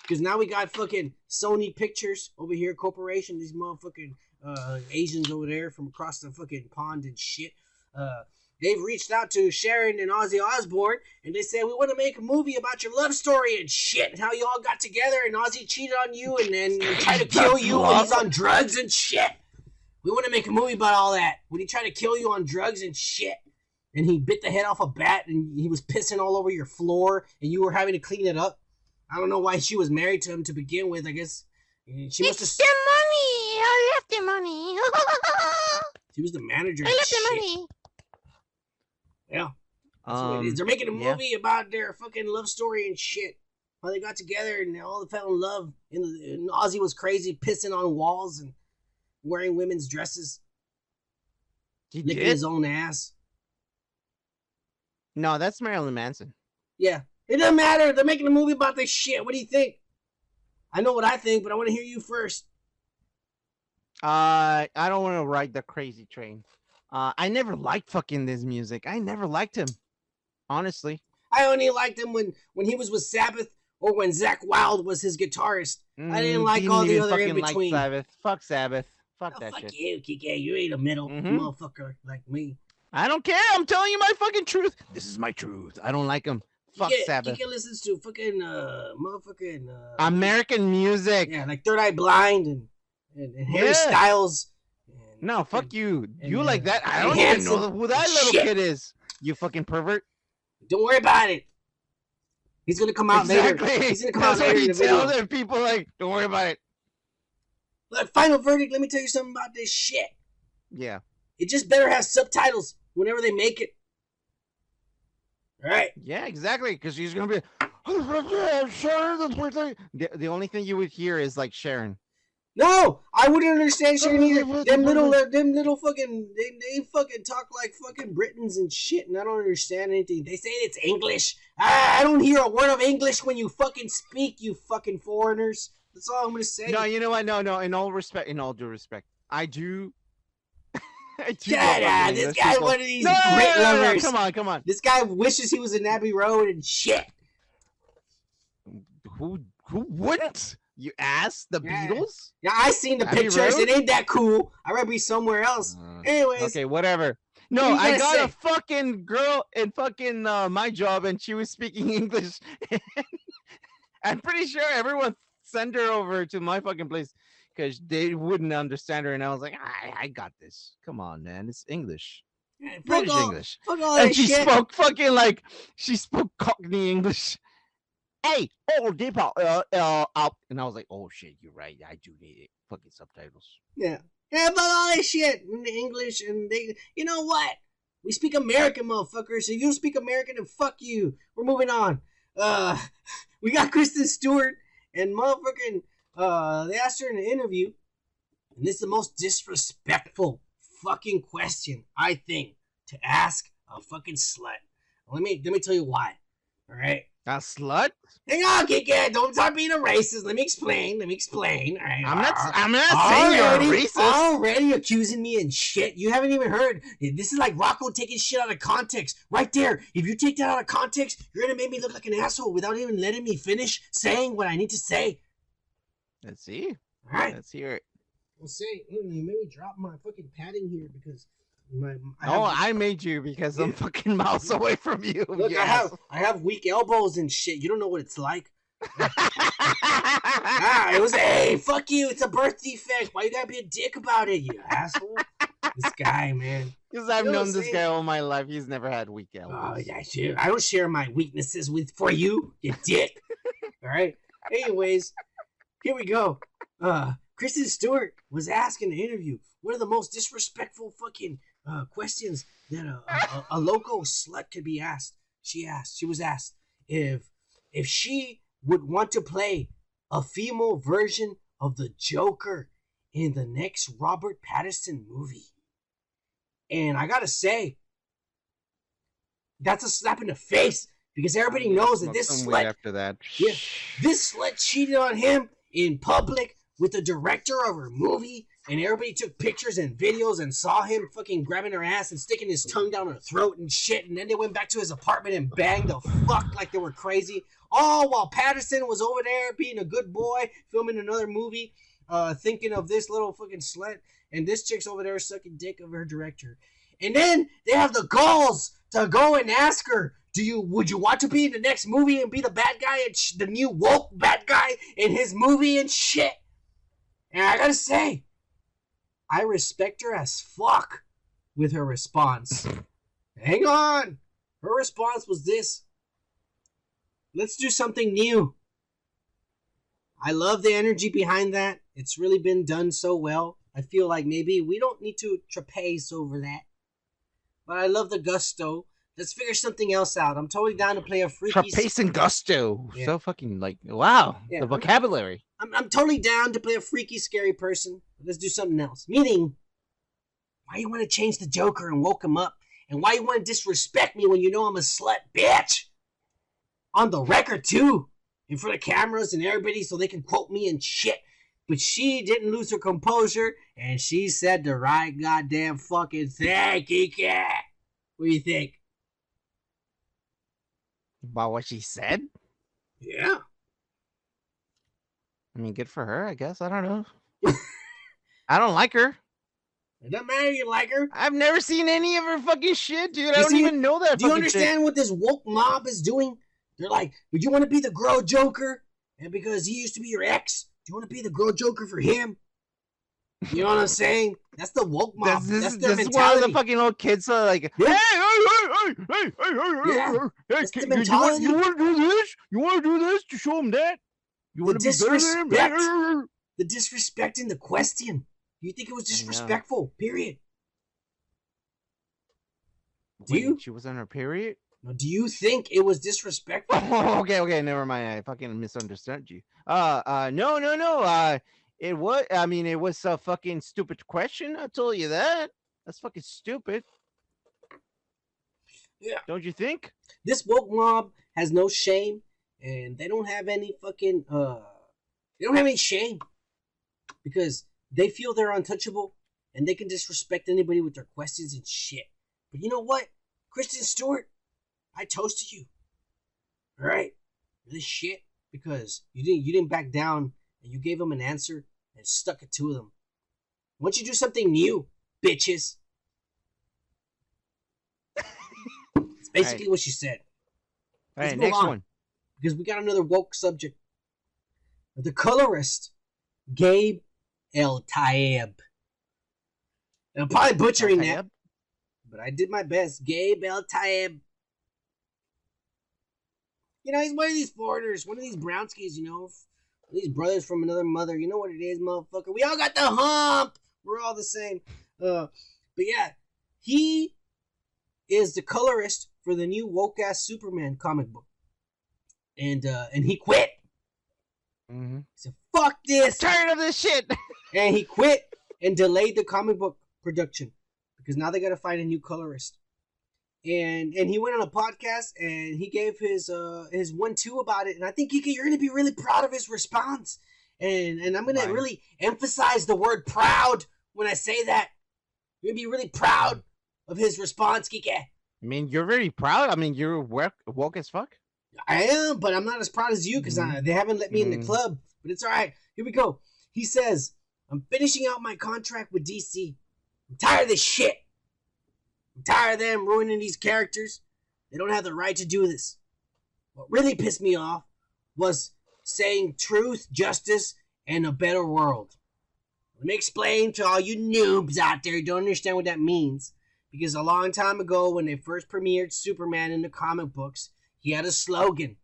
Because now we got fucking Sony Pictures over here, corporation. These motherfucking uh, Asians over there from across the fucking pond and shit. Uh, they've reached out to Sharon and Ozzy Osbourne, and they said we want to make a movie about your love story and shit, and how you all got together, and Ozzy cheated on you, and then tried to kill you when he's on drugs and shit. We want to make a movie about all that. When he tried to kill you on drugs and shit and he bit the head off a bat and he was pissing all over your floor and you were having to clean it up. I don't know why she was married to him to begin with. I guess she must have. It's the money. I left the money. She was the manager. I left the shit. money. Yeah, that's what it is. Um, They're making a yeah. movie about their fucking love story and shit. How they got together and they all fell in love. And, and Ozzy was crazy, pissing on walls and wearing women's dresses, he licking did? his own ass. No, that's Marilyn Manson. Yeah, it doesn't matter. They're making a movie about this shit. What do you think? I know what I think, but I want to hear you first. Uh, I don't want to ride the crazy train. Uh, I never liked fucking this music. I never liked him, honestly. I only liked him when when he was with Sabbath or when Zakk Wylde was his guitarist. I didn't Mm, like he all the other in fucking like between. Sabbath. Fuck Sabbath. Fuck Oh, that fuck shit. you, Kike. You ain't a middle Mhm. motherfucker like me. I don't care. I'm telling you my fucking truth. This is my truth. I don't like him. Fuck Kike, Sabbath. Kike listens to fucking uh, motherfucking uh, American music. yeah, like Third Eye Blind and and, and Harry Yeah. Styles. And, No, fuck you. and, You like that? I don't even know who that little Shit. kid is. You fucking pervert. Don't worry about it. He's gonna come out exactly. later. He's gonna come out That's later what you tell them. People like, don't worry about it. Look, final verdict. Let me tell you something about this shit. Yeah. It just better have subtitles whenever they make it. All right. Yeah, exactly. Because she's gonna be. The, the only thing you would hear is like Sharon. No, I wouldn't understand shit either. Them little, uh, them little fucking, they, they fucking talk like fucking Britons and shit, and I don't understand anything. They say it's English. I, I don't hear a word of English when you fucking speak, you fucking foreigners. That's all I'm gonna say. No, you know what? No, no. In all respect, in all due respect, I do. I do up! This English guy, people. one of these No, Brit no, no, lovers. Come on, come on. This guy wishes he was in Abbey Road and shit. Who who wouldn't? You ask the Yeah. Beatles? Yeah, I seen the pictures. It ain't that cool. I'd rather be somewhere else. Uh, Anyways, okay, whatever. No, you I got a fucking girl in fucking uh, my job, and she was speaking English. I'm pretty sure everyone sent her over to my fucking place because they wouldn't understand her, and I was like, I, I got this. Come on, man, it's English, fuck British all, English. and she shit. spoke fucking like she spoke Cockney English. Hey, oh, Deepa, uh, uh, up, and I was like, oh shit, you're right. I do need it. fucking subtitles. Yeah. Yeah, but all that shit in English and they you know what? We speak American motherfuckers. So you speak American then fuck you. We're moving on. Uh we got Kristen Stewart and motherfucking uh they asked her in an interview. And this is the most disrespectful fucking question, I think, to ask a fucking slut. Let me let me tell you why. Alright? A slut? Hang on, Kiki. Don't start being a racist. Let me explain. Let me explain. All right. I'm not. I'm not saying you're a Already- racist. Already accusing me and shit. You haven't even heard. This is like Rocco taking shit out of context. Right there. If you take that out of context, you're gonna make me look like an asshole without even letting me finish saying what I need to say. Let's see. All right. Let's hear it. We'll say. You made me drop my fucking padding here because my. I oh, have- I made you because I'm fucking miles away from you. Look, you I have. I have weak elbows and shit. You don't know what it's like. Ah, it was hey, fuck you. It's a birth defect. Why you gotta be a dick about it, you asshole? this guy, man. Because I've You know known this saying? guy all my life. He's never had weak elbows. Oh elbows. yeah, shit. I don't share my weaknesses with for you, you dick. All right. Anyways, here we go. Uh, Kristen Stewart was asked in the interview one of the most disrespectful fucking uh, questions that a, a, a local slut could be asked. She asked. She was asked if if she would want to play a female version of the Joker in the next Robert Pattinson movie. And I gotta say, that's a slap in the face because everybody knows that this slut, after that. Yeah. this slut cheated on him in public with the director of her movie, and everybody took pictures and videos and saw him fucking grabbing her ass and sticking his tongue down her throat and shit. And then they went back to his apartment and banged the fuck like they were crazy. All while Pattinson was over there being a good boy, filming another movie, uh, thinking of this little fucking slut, and this chick's over there sucking dick of her director. And then they have the galls to go and ask her, "Do you would you want to be in the next movie and be the bad guy and sh- the new woke bad guy in his movie and shit?" And I gotta say, I respect her as fuck with her response. Hang on, her response was this: "Let's do something new." I love the energy behind that. It's really been done so well. I feel like maybe we don't need to trapeze over that. But I love the gusto. Let's figure something else out. I'm totally down to play a freaky. Trapace and gusto. Yeah. So fucking like wow. Yeah. The vocabulary. I'm, I'm totally down to play a freaky, scary person. Let's do something else. Meaning, why you want to change the Joker and woke him up? And why you want to disrespect me when you know I'm a slut bitch? On the record, too. In front of cameras and everybody so they can quote me and shit. But she didn't lose her composure and she said the right goddamn fucking thing, Kiki. What do you think? About what she said? Yeah. I mean, good for her, I guess. I don't know. I don't like her. It doesn't matter you like her. I've never seen any of her fucking shit, dude. I don't see- even know that. Do you understand what this woke mob is doing? They're like, would you want to be the girl Joker? And because he used to be your ex, do you want to be the girl Joker for him? You know what I'm saying? That's the woke mob. This, this, That's their this is why the fucking little kids are like, Yeah. hey, hey, hey, hey, hey, hey, hey, Yeah, hey, hey, that's the can- you, you, want, you mentality. to do this? You want to do this to show them that? You The want to be better than him? disrespect. Hey, hey, hey. the disrespecting question. You think it was disrespectful? Period. Do Wait, you? She was on her period? Now, do you think it was disrespectful? Oh, okay, okay, never mind. I fucking misunderstood you. Uh, uh, no, no, no. Uh, it was. I mean, it was a fucking stupid question. I told you that. That's fucking stupid. Yeah. Don't you think? This woke mob has no shame, and they don't have any fucking uh, they don't have any shame because they feel they're untouchable and they can disrespect anybody with their questions and shit. But you know what, Kristen Stewart, I toasted you. All right, this shit because you didn't you didn't back down and you gave them an answer and stuck it to them. Why don't you do something new, bitches? It's basically what she said. All Let's right, next on. one. because we got another woke subject. The colorist, Gabe Eltaeb. I'm probably butchering that, but I did my best. Gabe Eltaeb. You know, he's one of these foreigners, one of these brownskis, you know, these brothers from another mother. You know what it is, motherfucker. We all got the hump. We're all the same. Uh, but yeah, he is the colorist for the new woke ass Superman comic book and uh, and he quit. Mhm. He said, "Fuck this," Tired of this shit. and he quit and delayed the comic book production because now they got to find a new colorist. And and he went on a podcast and he gave his uh his one two about it, and I think Kiki, you're gonna be really proud of his response. And and I'm gonna Right. really emphasize the word proud when I say that. You're gonna be really proud of his response, Kiki. I mean, you're very proud. I mean, you're woke, woke as fuck. I am, but I'm not as proud as you because they haven't let me in the Mhm. club. But it's all right. Here we go. He says, "I'm finishing out my contract with DC. I'm tired of this shit. I'm tired of them ruining these characters. They don't have the right to do this. What really pissed me off was saying truth, justice, and a better world. Let me explain to all you noobs out there who don't understand what that means. Because a long time ago, when they first premiered Superman in the comic books, he had a slogan.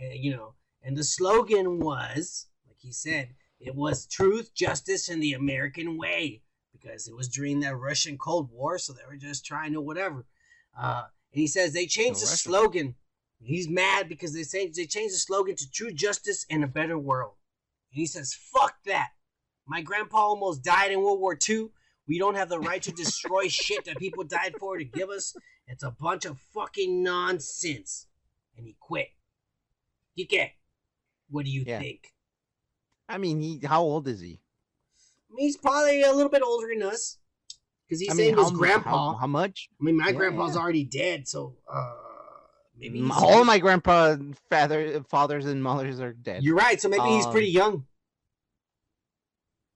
And, you know, and the slogan was, like he said, it was truth, justice, and the American way. Because it was during that Russian Cold War, so they were just trying to whatever. Uh, and he says they changed No, the slogan. He's mad because they say they changed the slogan to true justice and a better world. And he says, fuck that. My grandpa almost died in World War II. We don't have the right to destroy shit that people died for to give us. It's a bunch of fucking nonsense. And he quit. Kike, what do you Yeah. think? I mean, he. How old is he? I mean, he's probably a little bit older than us. Because he's I saying mean, his how, grandpa. How, how much? I mean, my Yeah, grandpa's yeah. already dead, so uh maybe he's All my grandpa, father, fathers, and mothers are dead. You're right, so maybe he's Um, pretty young.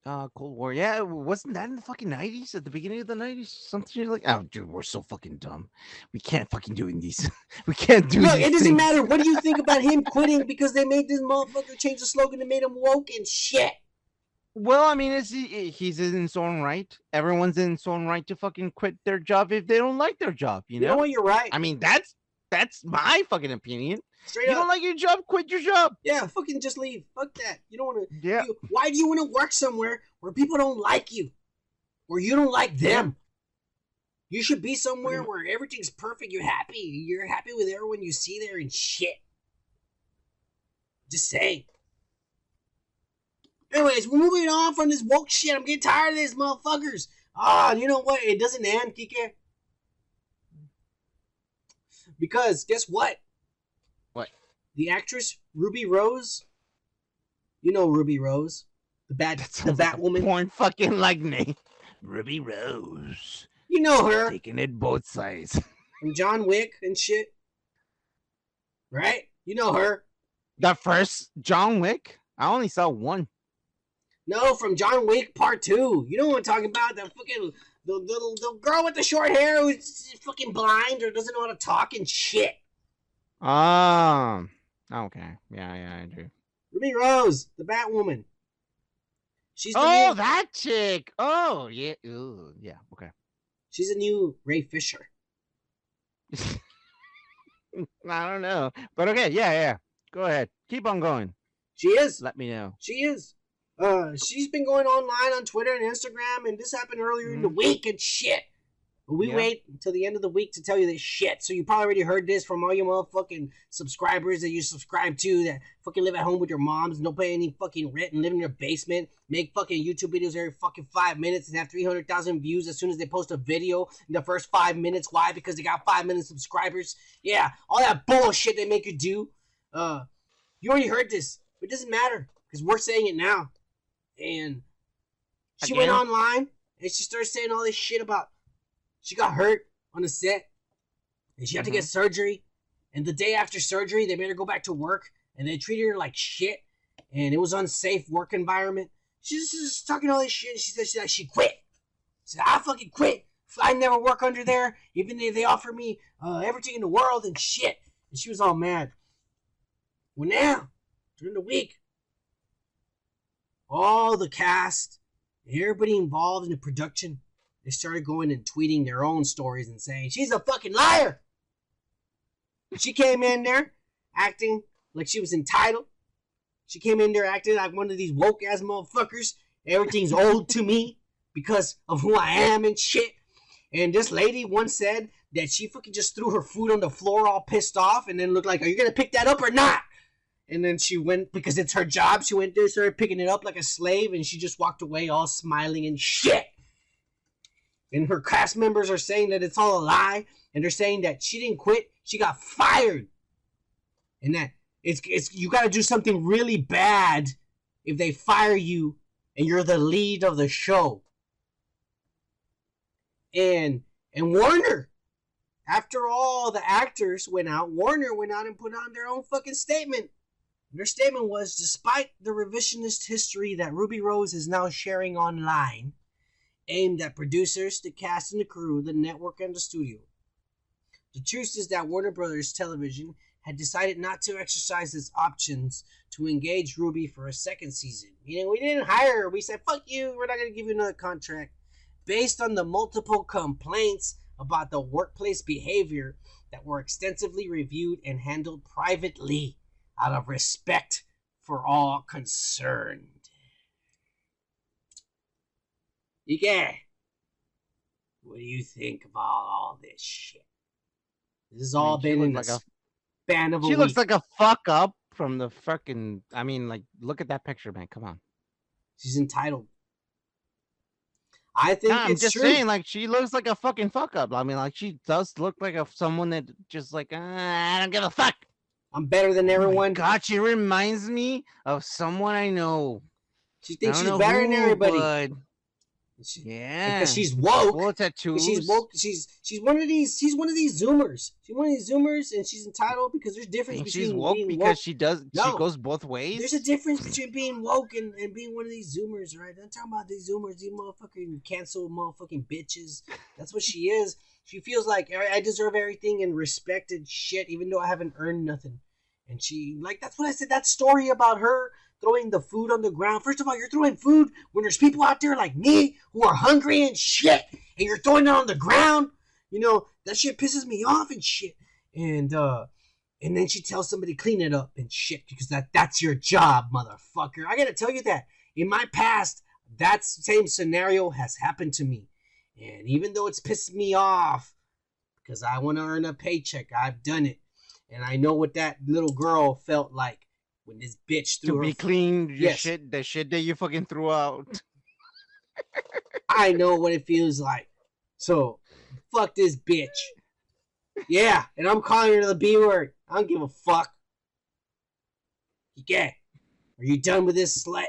Uh, Cold War. Yeah, wasn't that in the fucking nineties? At the beginning of the nineties, something like. Oh, dude, we're so fucking dumb. We can't fucking do these. we can't do. Look, it doesn't things. matter. What do you think about him quitting because they made this motherfucker change the slogan and made him woke and shit? Well, I mean, it's he, he's in his own right. Everyone's in his own right to fucking quit their job if they don't like their job. You You know. know what? You're right. I mean, that's that's my fucking opinion. Straight You up. don't like your job, quit your job. yeah, fucking just leave. Fuck that. You don't want to. Yeah. You, why do you want to work somewhere where people don't like you, or you don't like them? You should be somewhere where everything's perfect. You're happy. You're happy with everyone you see there and shit. Just saying. Anyways, we're moving on from this woke shit. I'm getting tired of this motherfuckers. Ah, you know what? It doesn't end, Kike. Because guess what? What? The actress Ruby Rose. You know Ruby Rose, the bad, That the sounds like Batwoman. porn fucking like me, Ruby Rose. You know her Taking it both sides. from John Wick and shit, right? You know her. The first John Wick. I only saw one. No, from John Wick Part Two. You know what I'm talking about? The fucking the little the girl with the short hair who's fucking blind or doesn't know how to talk and shit. Um. Okay. Yeah, yeah, I do. Ruby Rose, the Batwoman. She's the Oh, new, that chick. Oh, yeah. Ooh, yeah. Okay. she's a new Ray Fisher. I don't know, but okay. Yeah, yeah. Go ahead. Keep on going. She is. Let me know. She is. Uh, she's been going online on Twitter and Instagram, and this happened earlier in the week and shit. But we Yeah. wait until the end of the week to tell you this shit. So you probably already heard this from all your motherfucking subscribers that you subscribe to that fucking live at home with your moms don't pay any fucking rent and live in your basement, make fucking YouTube videos every fucking five minutes and have 300,000 views as soon as they post a video in the first five minutes. Why? Because they got five million subscribers. Yeah, all that bullshit they make you do. Uh, you already heard this, but it doesn't matter because we're saying it now. And she went online and she started saying all this shit about she got hurt on the set and she had to get surgery. And the day after surgery, they made her go back to work and they treated her like shit. And it was unsafe work environment. She's just talking all this shit. She said she, she quit. She said, I fucking quit. I never work under there, even if they offer me uh, everything in the world and shit. And she was all mad. Well, now, during the week, all the cast, everybody involved in the production, they started going and tweeting their own stories and saying, She's a fucking liar. She came in there acting like she was entitled. She came in there acting like one of these woke ass motherfuckers. Everything's old to me because of who I am and shit. And this lady once said that she fucking just threw her food on the floor all pissed off and then looked like, Are you gonna pick that up or not? And then she went because it's her job. She went there, started picking it up like a slave, and she just walked away all smiling and shit. And her cast members are saying that it's all a lie, and they're saying that she didn't quit, she got fired, and that it's it's you got to do something really bad if they fire you and you're the lead of the show. And and Warner, after all the actors went out, Warner went out and put on their own fucking statement. Their statement was despite the revisionist history that Ruby Rose is now sharing online, aimed at producers, the cast and the crew, the network, and the studio. The truth is that Warner Brothers Television had decided not to exercise its options to engage Ruby for a second season. Meaning, we didn't hire her. We said, fuck you, we're not going to give you another contract. Based on the multiple complaints about the workplace behavior that were extensively reviewed and handled privately out of respect for all concerned. Ike, what do you think about all this shit? This has all I mean, been in the like span of a She week. looks like a fuck up from the fucking. I mean, like, look at that picture, man. Come on. She's entitled. I think Nah, I'm just true. saying, like, she looks like a fucking fuck up. I mean, like, she does look like a someone that just like, uh, I don't give a fuck. I'm better than Oh everyone. God, she reminds me of someone I know. She thinks she's better than everybody. but She- yeah, Because she's woke. tattoos. She's woke. She's she's one of these. She's one of these Zoomers. She's one of these Zoomers, and she's entitled because there's difference between she's woke being because woke. she does. She goes both ways. There's a difference between being woke and, and being one of these Zoomers, right? I'm talking about these Zoomers, these motherfucking cancel motherfucking bitches. That's what she is. She feels like I deserve everything and respected shit, even though I haven't earned nothing. And she, like, that's what I said. That story about her throwing the food on the ground. First of all, you're throwing food when there's people out there like me who are hungry and shit, and you're throwing it on the ground. You know, that shit pisses me off and shit. And, uh, and then she tells somebody clean it up and shit because that that's your job, motherfucker. I gotta tell you that in my past, that same scenario has happened to me, and even though it's pissed me off because I want to earn a paycheck, I've done it, and I know what that little girl felt like when this bitch to threw her. be clean, your Yes. shit, the shit that you fucking threw out. I know what it feels like. So, fuck this bitch. Yeah, and I'm calling her the B word. I don't give a fuck. Yeah. Are you done with this slut?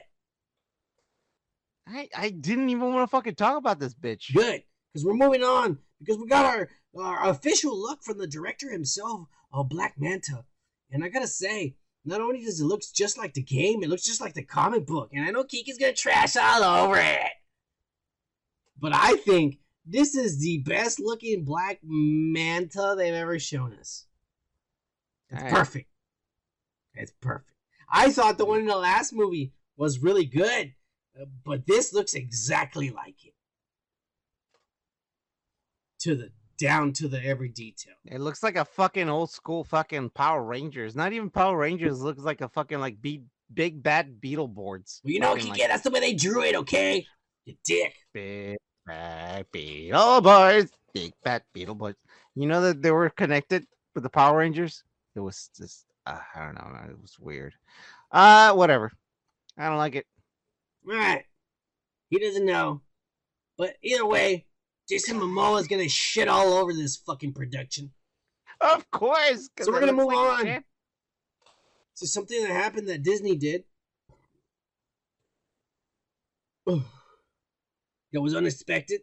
I, I didn't even want to fucking talk about this bitch. Good, because we're moving on. Because we got our, our official look from the director himself of Black Manta. And I gotta say, not only does it look just like the game, it looks just like the comic book. And I know Kiki's gonna trash all over it. But I think this is the best looking Black Manta they've ever shown us. It's Alright. perfect. It's perfect. I thought the one in the last movie was really good, but this looks exactly like it. To the down to the every detail. It looks like a fucking old school fucking Power Rangers. Not even Power Rangers. Looks like a fucking like be- big bad Beetleborgs. Well, you know, Fucking, Kiki, that's the way they drew it, okay? You dick. Big bad Beetleborgs. Big bad Beetleborgs. You know that they were connected with the Power Rangers? It was just uh, I don't know. It was weird. Uh whatever. I don't like it. Right. He doesn't know. But either way, Jason Momoa is gonna shit all over this fucking production. Of course. So we're gonna move like on. shit. So something that happened that Disney did. that was unexpected.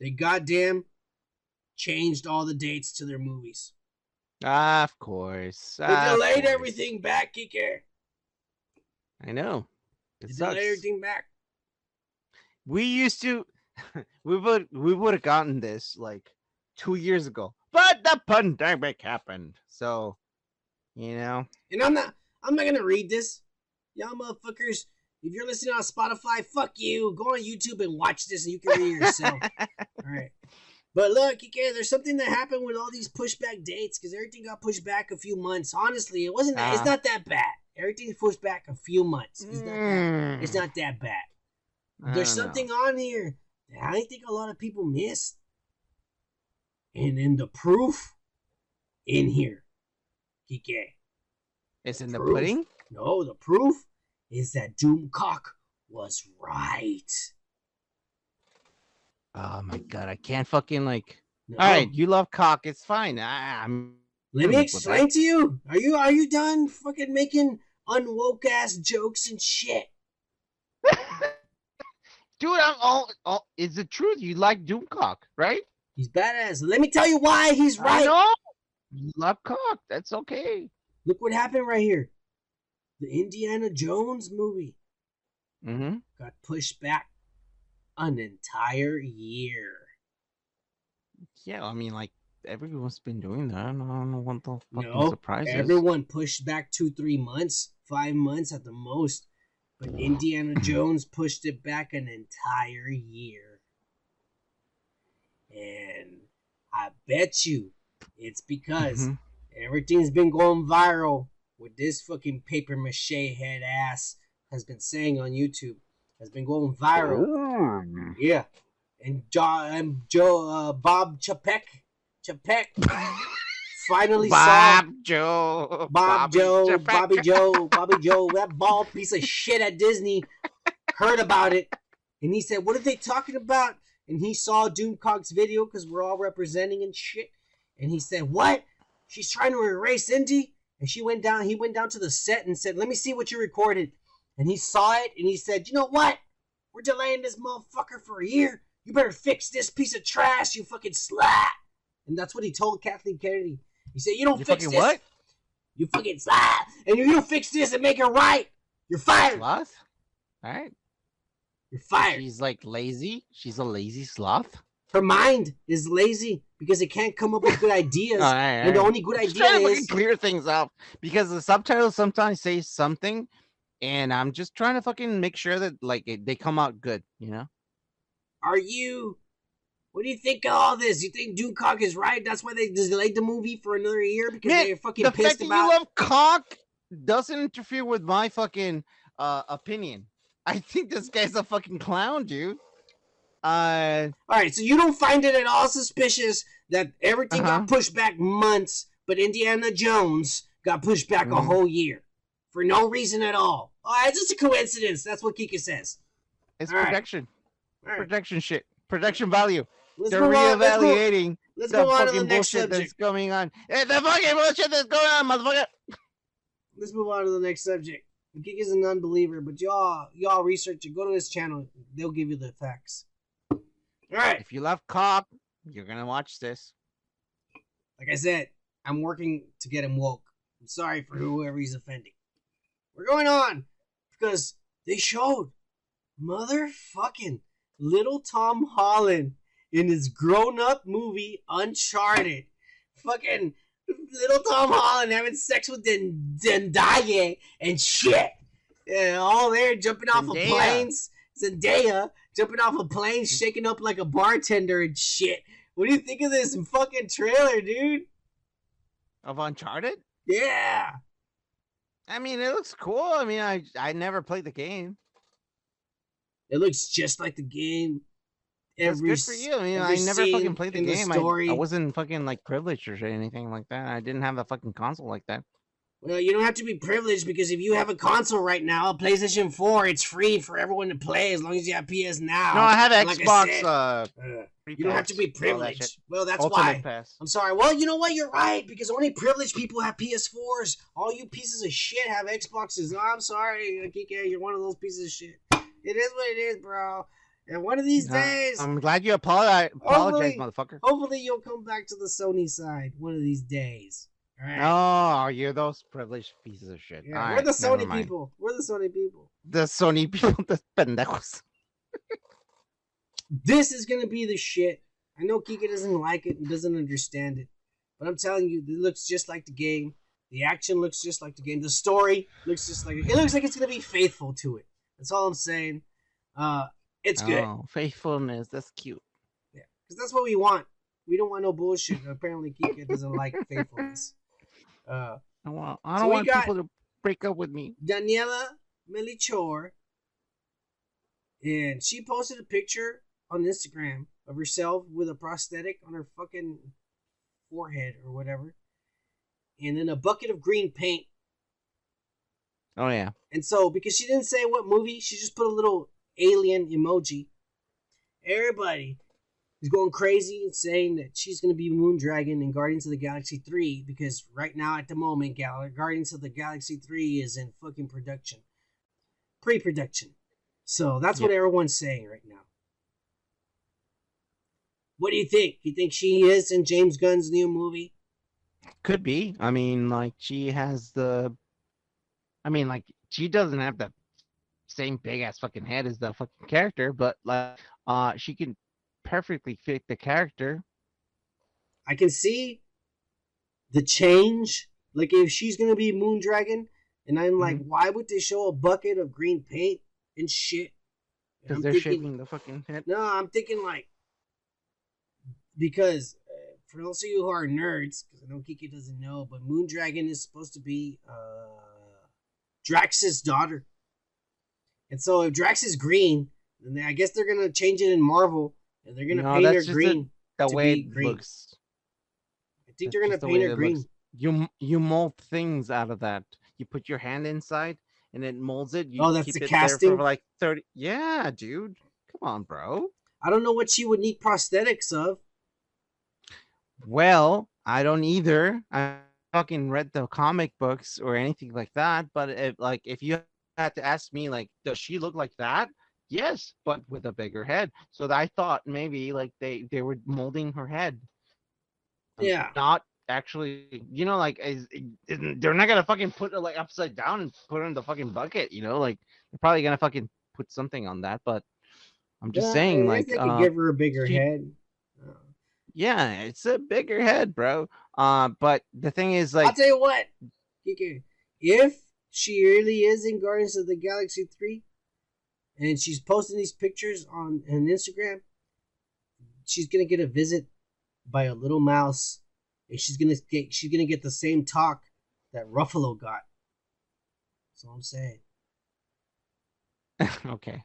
They goddamn changed all the dates to their movies. Ah, of course. They of delayed course. everything back, Kike. I know. It sucks. everything back. we used to we would we would have gotten this like two years ago but the pandemic happened so you know And I'm not I'm not gonna read this. Y'all motherfuckers, if you're listening on Spotify, fuck you. Go on YouTube and watch this and you can read it yourself. Alright. But look, Kike, there's something that happened with all these pushback dates because everything got pushed back a few months. Honestly, it wasn't that, it's Ah. not that bad. Everything's pushed back a few months. It's not that, it's Mm, not that bad. I There's don't know. something on here that I think a lot of people missed. And then the proof in here. Kike. it's in the pudding No, the proof is that Doomcock was right. oh my god i can't fucking like No. all right you love cock it's fine I, i'm Let me explain to you. Are you are you done fucking making unwoke ass jokes and shit? dude i'm all, all it's the truth you like doomcock right He's badass. Let me tell you why he's i right. know you love cock that's okay Look what happened right here. The Indiana Jones movie mm-hmm got pushed back an entire year. yeah i mean like everyone's been doing that i don't know, I what the fucking No, surprise is. Everyone pushed back two, three months, five months at the most. But Indiana Jones pushed it back an entire year. And I bet you it's because Mhm. everything's been going viral with this fucking paper mache head ass has been saying on YouTube. Has been going viral. Ooh. Yeah. And Joe, and Joe uh, Bob Chapek, Chapek finally saw Bob Joe. Bob Bobby Joe, Chapek. Bobby Joe, Bobby Joe, that bald piece of shit at Disney heard about it. And he said, What are they talking about? And he saw Doomcock's video because we're all representing and shit. And he said, What? She's trying to erase Indy? And she went down, he went down to the set and said, Let me see what you recorded. And he saw it and he said, You know what? We're delaying this motherfucker for a year. You better fix this piece of trash, you fucking slut. And that's what he told Kathleen Kennedy. He said, You don't You fix fucking this. what? You fucking slut. And you don't fix this and make it right, you're fired. Sloth? All right. You're fired. She's like lazy. She's a lazy sloth. Her mind is lazy because it can't come up with good ideas. Right, and the only good idea is clear things up because the subtitles sometimes say something, and I'm just trying to fucking make sure that like it, they come out good. You know? are you what do you think of all this? You think Doomcock is right? That's why they delayed the movie for another year because Man, they're fucking the pissed fact that you love cock doesn't interfere with my fucking uh opinion. I think this guy's a fucking clown, dude. Uh, Alright, so you don't find it at all suspicious that everything Uh-huh. got pushed back months, but Indiana Jones got pushed back a Mhm. whole year. For no reason at all. Oh, it's just a coincidence. That's what Kika says. it's All right. protection, All right. protection shit, protection value. Let's They're move on. Let's move, reevaluating let's the move on to the fucking next bullshit subject. that's going on. Hey, the fucking bullshit that's going on, motherfucker. let's move on to the next subject. Gig is an unbeliever, but y'all y'all research it. Go to his channel; they'll give you the facts. All right, If you love cop, you're gonna watch this. like I said, I'm working to get him woke. I'm sorry for whoever he's offending. We're going on because they showed motherfucking little Tom Holland in his grown-up movie Uncharted. Fucking little Tom Holland having sex with Den- Zendaya and shit. Yeah, all there jumping off of Zendaya. planes. Zendaya jumping off of planes, shaking up like a bartender and shit. What do you think of this fucking trailer, dude? Of Uncharted? Yeah. I mean, it looks cool. I mean, I I never played the game. It looks just like the game. That's Every good for you. I mean, I never fucking played the in the game. I. I wasn't fucking like privileged or anything like that. I didn't have a fucking console like that. Well, you don't have to be privileged because if you have a console right now, a PlayStation 4, it's free for everyone to play as long as you have PS Now. no, I have like I Xbox. said, uh, Uh, you don't have to be all that privileged. Well, that's Ultimate why. Pass. I'm sorry. Well, you know what? You're right because only privileged people have PS4s. All you pieces of shit have Xboxes. Oh, I'm sorry, Kike. You're one of those pieces of shit. It is what it is, bro. And one of these days, I'm glad you apologize, apologize, motherfucker. hopefully, you'll come back to the Sony side one of these days. All right. Oh, you're those privileged pieces of shit. Yeah, we're right, the Sony people. We're the Sony people. The Sony people, the pendejos. This is gonna be the shit. I know Kika doesn't like it and doesn't understand it, but I'm telling you, it looks just like the game. The action looks just like the game. The story looks just like it. It looks like it's gonna be faithful to it. That's all I'm saying. Uh, it's good Oh, faithfulness. That's cute. Yeah, because that's what we want. We don't want no bullshit. Apparently, Kika doesn't like faithfulness. Uh, I want. I don't we want people to break up with me. Daniela Melchior, and she posted a picture on Instagram of herself with a prosthetic on her fucking forehead or whatever, and then a bucket of green paint. Oh yeah. And so, because she didn't say what movie, she just put a little alien emoji. Everybody is going crazy and saying that she's going to be Moondragon in Guardians of the Galaxy 3 because right now, at the moment, Gal- Guardians of the Galaxy 3 is in fucking production. Pre production. So that's what everyone's saying right now. What do you think? You think she is in James Gunn's new movie? Could be. I mean, like she has the. I mean, like she doesn't have the same big ass fucking head as the fucking character, but like, uh, she can perfectly fit the character. I can see the change. Like if she's gonna be Moondragon, and I'm like, Mm-hmm. why would they show a bucket of green paint and shit? Because they're thinking- shaping the fucking head. No, I'm thinking like because uh, for those of you who are nerds, because I know Kiki doesn't know, but Moondragon is supposed to be uh, Drax's daughter, and so if Drax is green, then they- I guess they're gonna change it in Marvel, and they're gonna No, paint her that's just a- green. The way it green. looks. I think That's they're gonna the paint way her green. looks. You you mold things out of that. You put your hand inside, and it molds it. You Oh, that's keep the it casting? for like thirty. Yeah, dude. Come on, bro. I don't know what she would need prosthetics of. Well, I don't either. I fucking read the comic books or anything like that. But if like if you had to ask me, like, does she look like that? Yes, but with a bigger head. So I thought maybe like they they were molding her head. Um, Yeah. Not actually, you know, like is, they're not gonna fucking put it like upside down and put her in the fucking bucket. You know, like they're probably gonna fucking put something on that. But I'm just Yeah, saying, like, guess they could uh, give her a bigger she- head. Uh, yeah, it's a bigger head, bro. Uh, but the thing is, like, I'll tell you what, if she really is in Guardians of the Galaxy 3 and she's posting these pictures on, on Instagram, she's gonna get a visit by a little mouse and she's gonna get she's gonna get the same talk that Ruffalo got. That's all I'm saying. okay.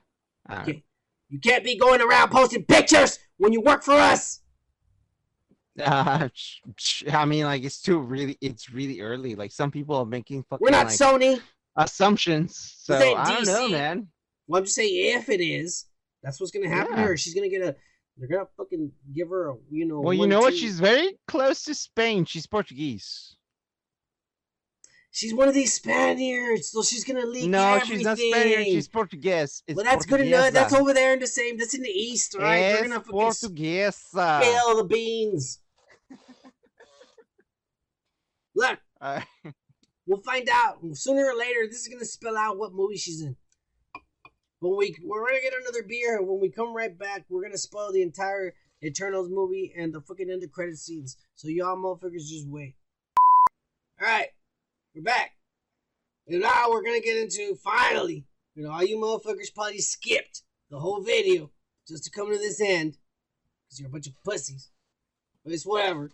All right. Okay. You can't be going around posting pictures when you work for us. Uh, I mean, like, it's too really, it's really early. Like, some people are making fucking We're not like, Sony. assumptions. So I don't know, man. Well, I'm just saying if it is, that's what's gonna happen to her. She's gonna get a. They're gonna fucking give her a. You know. Well, you know what? two- She's very close to Spain. She's Portuguese. She's one of these Spaniards, so she's gonna leak No, everything. she's not Spaniard. She's Portuguese. It's well, that's good enough. That's over there in the same. That's in the east, right? They're gonna fucking Portuguesa. spill the beans. Look, Uh, We'll find out sooner or later. This is gonna spell out what movie she's in. When we we're gonna get another beer. When we come right back, we're gonna spoil the entire Eternals movie and the fucking end of credit scenes. So y'all motherfuckers just wait. All right, we're back. And now we're gonna get into finally. You know, all you motherfuckers probably skipped the whole video just to come to this end because you're a bunch of pussies. But it's whatever.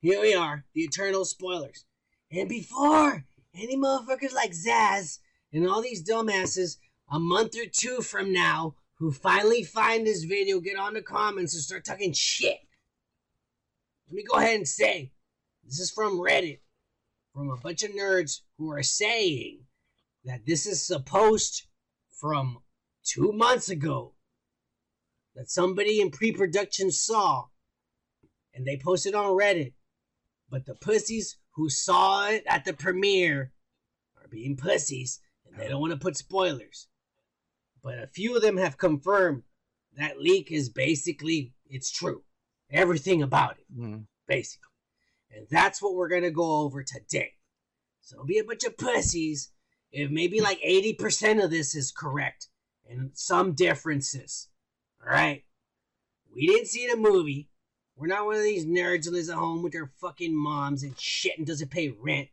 Here we are, the eternal spoilers. And before any motherfuckers like Zaz and all these dumbasses a month or two from now who finally find this video get on the comments and start talking shit. Let me go ahead and say this is from Reddit, from a bunch of nerds who are saying that this is supposed from two months ago that somebody in pre production saw and they posted on Reddit. But the pussies who saw it at the premiere are being pussies and they don't want to put spoilers. But a few of them have confirmed that leak is basically it's true. Everything about it, Mhm. basically. And that's what we're gonna go over today. So don't be a bunch of pussies if maybe like 80% of this is correct and some differences. All right. We didn't see the movie. We're not one of these nerds who lives at home with their fucking moms and shit and doesn't pay rent,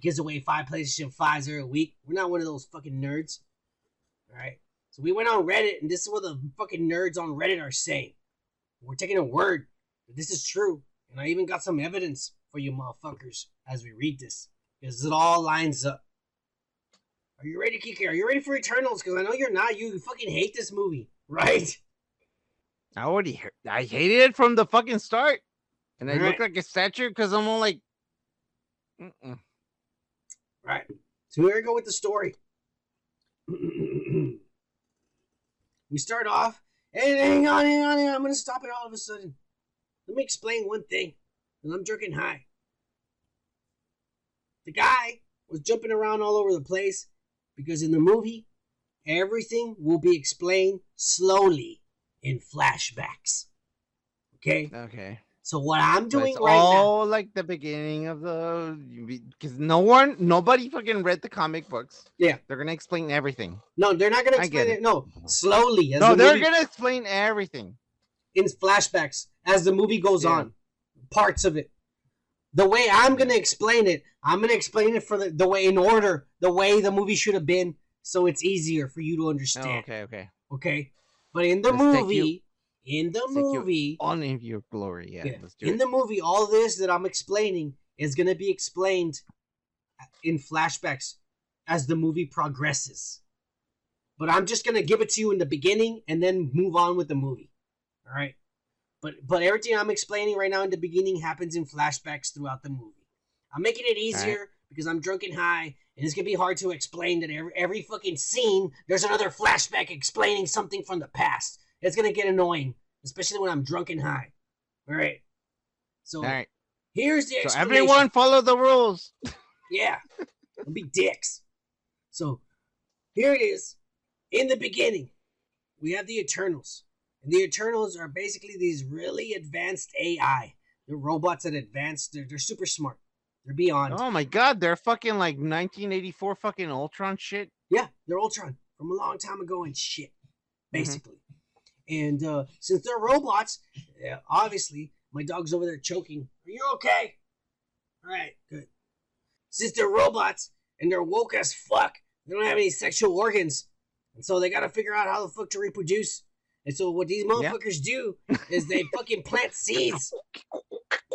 gives away five PlayStation 5s every week. We're not one of those fucking nerds. All right. So we went on Reddit and this is what the fucking nerds on Reddit are saying. We're taking a word this is true. And I even got some evidence for you motherfuckers as we read this. Because it all lines up. Are you ready, Kiki? Are you ready for Eternals? Because I know you're not. You fucking hate this movie, right? I already heard, I hated it from the fucking start, and I look like a statue because I'm all like, Mm-mm. Right. So here we go with the story. we start off, and hang on, hang on, hang on. I'm gonna stop it all of a sudden. Let me explain one thing. And I'm drinking high. The guy was jumping around all over the place because in the movie, everything will be explained slowly in flashbacks. Okay? okay. So what I'm doing it's right now. all like the beginning of the because no one, nobody fucking read the comic books. Yeah. they're gonna explain everything. No, they're not gonna explain it. it. No, slowly. As no, the they're movie- gonna explain everything. in flashbacks as the movie goes Yeah. on. Parts of it. The way I'm gonna explain it, I'm gonna explain it for the, the way in order, the way the movie should have been, so it's easier for you to Oh, understand. okay, okay. okay. But in the Let's take you- movie, in the let's take you movie, On in your glory, yeah. yeah, Let's do in it. the movie, all this that I'm explaining is gonna be explained in flashbacks as the movie progresses. But I'm just gonna give it to you in the beginning and then move on with the movie. All right. But but everything I'm explaining right now in the beginning happens in flashbacks throughout the movie. I'm making it easier because I'm drunk and high, and it's gonna be hard to explain that every every fucking scene there's another flashback explaining something from the past. It's gonna get annoying, especially when I'm drunk and high. All right. So all right. here's the So everyone follow the rules. Yeah. Don't be dicks. So here it is. In the beginning, we have the Eternals. And the Eternals are basically these really advanced AI. They're robots that advance. They're, they're super smart. They're beyond. Oh my god, they're fucking like 1984 fucking Ultron shit. Yeah, they're Ultron from a long time ago and shit, basically. And uh, since they're robots, yeah, obviously, my dog's over there choking. Are you okay? All right, good. Since they're robots and they're woke as fuck, they don't have any sexual organs. And so they got to figure out how the fuck to reproduce. And so what these motherfuckers do is they fucking plant seeds.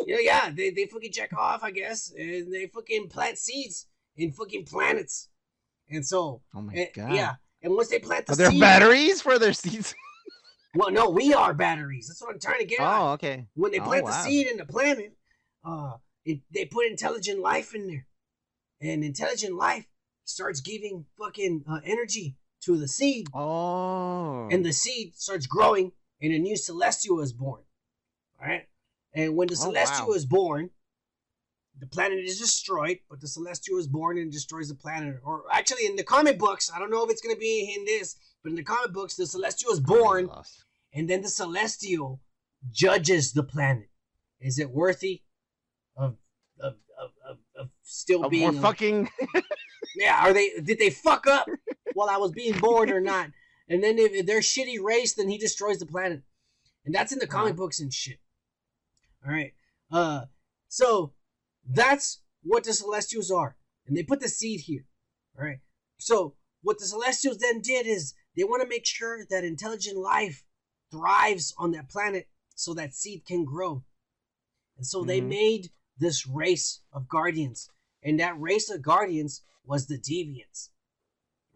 Yeah, yeah, they, they fucking check off, I guess, and they fucking plant seeds in fucking planets. And so Oh my Eh, god. Yeah, and once they plant the Are there seed, batteries for their seeds? well, no, we are batteries. That's what I'm trying to get. at. Oh, okay. When they oh, plant the seed in the planet, uh, it, they put intelligent life in there, and intelligent life starts giving fucking uh, energy to the seed, Oh. and the seed starts growing, and a new celestial is born. All right, and when the Oh, celestial wow. is born, the planet is destroyed, but the celestial is born and destroys the planet. Or actually, in the comic books, I don't know if it's gonna be in this, but in the comic books, the celestial is born, and then the celestial judges the planet. Is it worthy of of, of, of, of still Of being more a- fucking. yeah, are they did they fuck up while I was being born or not? And then if, they're shitty race, then he destroys the planet. And that's in the comic books and shit. All right. Uh so that's what the celestials are. And they put the seed here. All right. So what the celestials then did is they want to make sure that intelligent life thrives on that planet so that seed can grow. And so they Mhm. made this race of guardians. And that race of guardians was the deviants.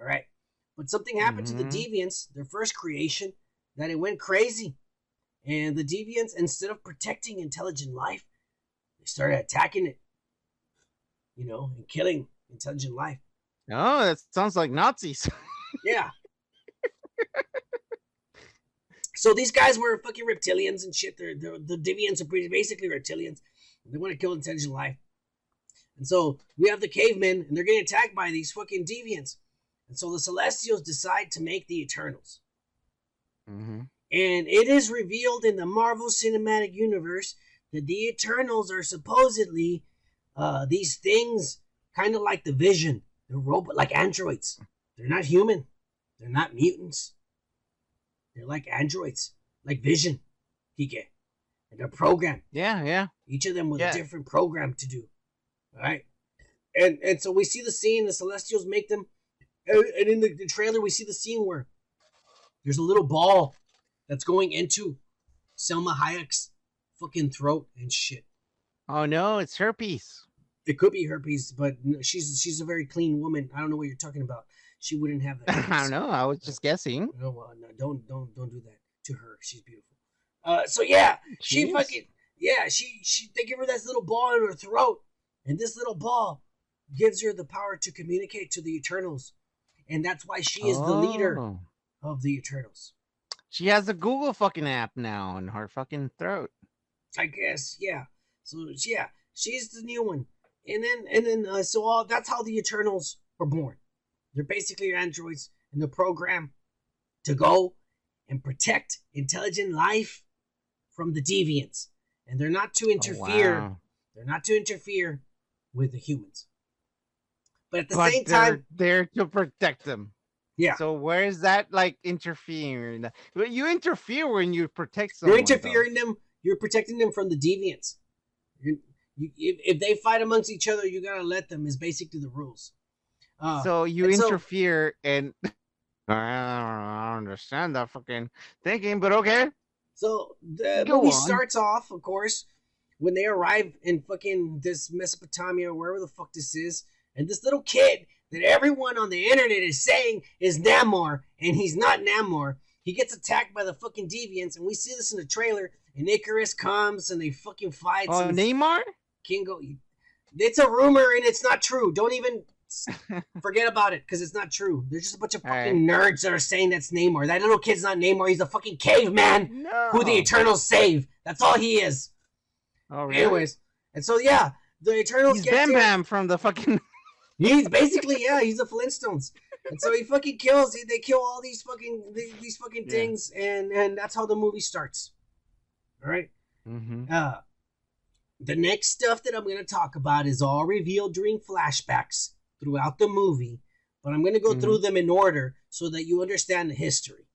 All right. But something happened to the Mhm. deviants, their first creation, that it went crazy. And the deviants, instead of protecting intelligent life, they started attacking it. You know, and killing intelligent life. Oh, that sounds like Nazis. Yeah. so these guys were fucking reptilians and shit. They're, they're the deviants are pretty basically reptilians. They want to kill intelligent life. And so we have the cavemen, and they're getting attacked by these fucking deviants. And so the Celestials decide to make the Eternals. mm-hmm. And it is revealed in the Marvel Cinematic Universe that the Eternals are supposedly uh, these things, kind of like the Vision. They're robot, like androids. They're not human. They're not mutants. They're like androids, like Vision, Kike. And they're programmed. Yeah, yeah. Each of them with Yeah. a different program to do. All right. And and so we see the scene, the Celestials make them, and, and in the, the trailer we see the scene where there's a little ball that's going into Salma Hayek's fucking throat and shit. Oh no, it's herpes. It could be herpes, but she's she's a very clean woman. I don't know what you're talking about. She wouldn't have that. I don't know. I was just guessing. No, uh, no, don't don't don't do that to her. She's beautiful. Uh, so yeah, she Jeez. fucking yeah, she she they give her this little ball in her throat, and this little ball gives her the power to communicate to the Eternals, and that's why she is the leader Oh. of the Eternals. She has a Google fucking app now in her fucking throat. I guess yeah. So yeah, she's the new one, and then and then uh, so all that's how the Eternals were born. They're basically androids in the program to go and protect intelligent life from the deviants, and they're not to Oh, interfere. wow. They're not to interfere with the humans. But at the But same they're time, there to protect them. Yeah. So where's that like interfering? But you interfere when you protect someone. you're though. interfering them. You're protecting them from the deviants. You're, if, if they fight amongst each other, you gotta let them. Is basically the rules. Uh, so you and so- interfere and I don't understand that fucking thinking, but okay. So the Go movie on. starts off, of course, when they arrive in fucking this Mesopotamia, wherever the fuck this is, and this little kid that everyone on the internet is saying is Namor, and he's not Namor. He gets attacked by the fucking deviants, and we see this in the trailer. And Ikaris comes, and they fucking fight. Oh, some Neymar? Kingo. It's a rumor, and it's not true. Don't even forget about it, because it's not true. There's just a bunch of fucking nerds that are saying that's Namor. That little kid's not Namor. He's a fucking caveman No. who the Eternals save. That's all he is. Oh, really? Anyways, and so yeah, the Eternals He's Bam. Bam from the fucking. He's basically yeah, he's the Flintstones, and so he fucking kills. They, kill all these fucking these, fucking Yeah. things, and and that's how the movie starts. All right. hmm Uh, the next stuff that I'm going to talk about is all revealed during flashbacks throughout the movie, but I'm going to go Mhm. through them in order so that you understand the history.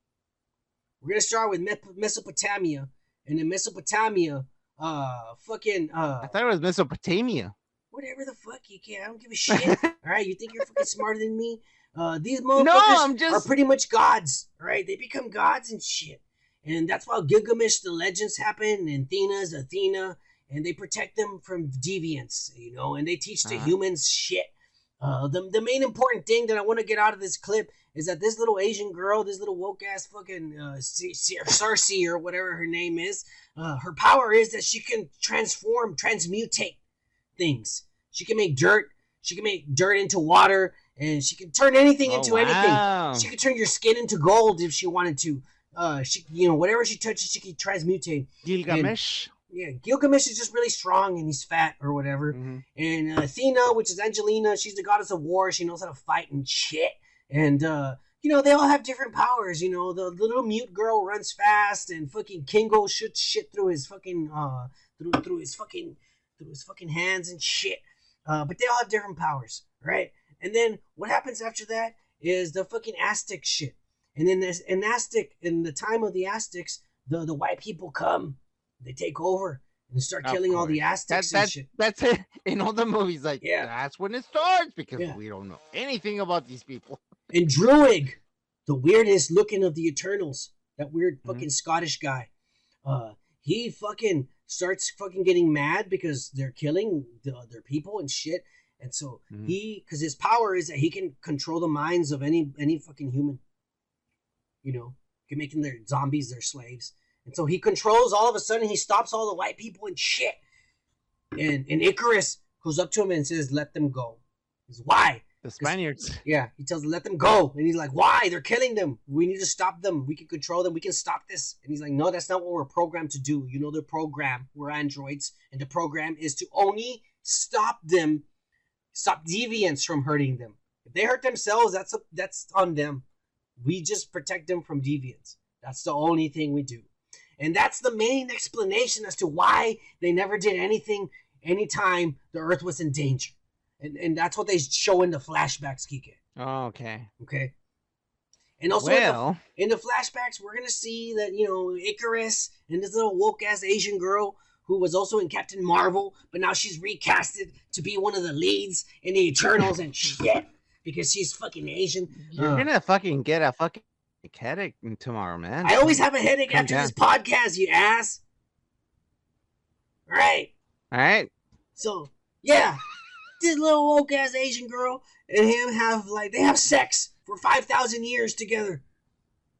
We're going to start with Mesopotamia, and in Mesopotamia, uh, fucking, Uh, I thought it was Mesopotamia. Whatever the fuck you can. I don't give a shit. all right, you think you're fucking smarter than me? Uh, these motherfuckers No, I'm are pretty much gods. All right, they become gods and shit, and that's why Gilgamesh, the legends happen, and Athena's Athena, and they protect them from deviants, you know, and they teach the Uh-huh. humans shit. Uh, the the main important thing that I want to get out of this clip is that this little Asian girl, this little woke ass fucking uh, C- C- Sersi or whatever her name is, uh, her power is that she can transform, transmutate things. She can make dirt. She can make dirt into water, and she can turn anything Oh, into anything. She could turn your skin into gold if she wanted to. Uh, she, you know, whatever she touches, she can transmutate. Gilgamesh. Yeah, Gilgamesh is just really strong and he's fat or whatever. Mhm. And uh, Athena, which is Angelina, she's the goddess of war. She knows how to fight and shit. And uh, you know, they all have different powers. You know, the, the little mute girl runs fast, and fucking Kingo shoots shit through his fucking uh through through his fucking through his fucking hands and shit. uh, but they all have different powers, right? And then what happens after that is the fucking Aztec shit. And then this in Aztec, in the time of the Aztecs, the the white people come, they take over and start Of killing all the. Aztecs That, and shit. that's it in all the movies. Like, Yeah. that's when it starts because Yeah. we don't know anything about these people. And Druig, the weirdest looking of the Eternals, that weird Mhm. fucking Scottish guy, uh, he fucking starts fucking getting mad because they're killing the, their people and shit. And so Mhm. he, because his power is that he can control the minds of any any fucking human. You know, can make them their zombies, their slaves. And so he controls. All of a sudden, he stops all the white people and shit. And and Ikaris goes up to him and says, "Let them go." He's why? The Spaniards. Yeah, he tells them let them go, and he's like, "Why? They're killing them. We need to stop them. We can control them. We can stop this." And he's like, "No, that's not what we're programmed to do. You know, the program. We're androids, and the program is to only stop them, stop deviants from hurting them. If they hurt themselves, that's a, that's on them. We just protect them from deviants. That's the only thing we do, and that's the main explanation as to why they never did anything anytime the Earth was in danger." And, and that's what they show in the flashbacks, Kike. Oh, okay. Okay. And also in, the, in the flashbacks, we're gonna see that you know Ikaris and this little woke ass Asian girl who was also in Captain Marvel, but now she's recasted to be one of the leads in the Eternals and shit because she's fucking Asian. you're Uh, gonna fucking get a fucking headache tomorrow, man. I always have a headache Calm after down. this podcast, you ass. All right. All right. So yeah, this little woke ass Asian girl and him have like they have sex for five thousand years together.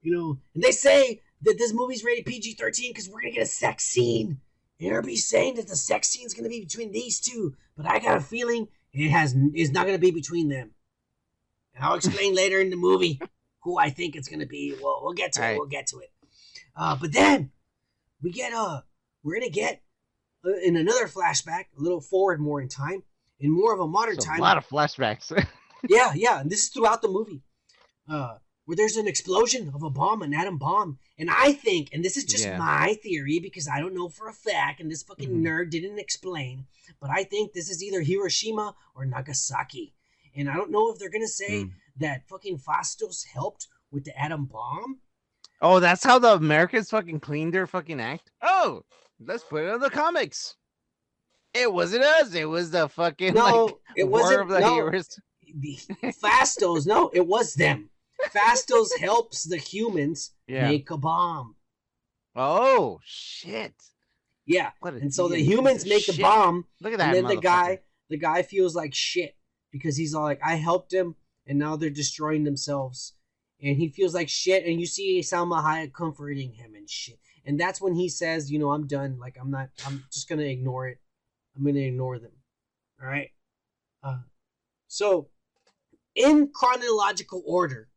You know, and they say that this movie's rated PG thirteen because we're gonna get a sex scene. And everybody's saying that the sex scene's gonna be between these two, but I got a feeling it has is not gonna be between them. And I'll explain later in the movie who I think it's gonna be. Well, we'll get to it. Alright. We'll get to it. Uh, but then we get uh we're gonna get uh, in another flashback, a little forward more in time, in more of a modern It's a time. lot of flashbacks. yeah, yeah, and this is throughout the movie, uh, where there's an explosion of a bomb, an atom bomb, and I think, and this is just Yeah. my theory because I don't know for a fact, and this fucking Mhm. nerd didn't explain, but I think this is either Hiroshima or Nagasaki, and I don't know if they're gonna say Mm. that fucking Phastos helped with the atom bomb. oh, that's how the Americans fucking cleaned their fucking act. Oh, let's put it in the comics. It wasn't us. It was the fucking No, like it wasn't. of the no, Heroes. the Phastos, no, it was them. Phastos helps the humans Yeah. make a bomb. Oh shit! Yeah. And so the humans make a shit. bomb, Look at that. and then the guy, the guy feels like shit because he's all like, I helped him, and now they're destroying themselves. And he feels like shit, and you see Salma Hayek comforting him and shit. And that's when he says, you know, I'm done. Like I'm not. I'm just gonna ignore it. I'm gonna ignore them. All right. Uh, so, in chronological order,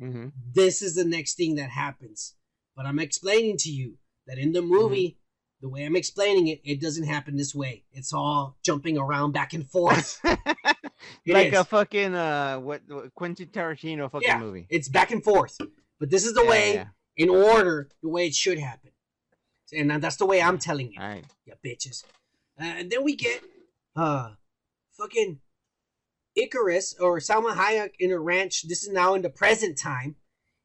Mhm. this is the next thing that happens. But I'm explaining to you that in the Mm-hmm. movie, the way I'm explaining it, it doesn't happen this way. It's all jumping around back and forth. Like a fucking uh, what, what Quentin Tarantino fucking Yeah. movie. It's back and forth. But this is the Yeah, way, yeah. in order, the way it should happen. And that's the way I'm telling you. All right. you bitches. Uh, and then we get uh fucking Ikaris or Salma Hayek in a ranch. This is now in the present time,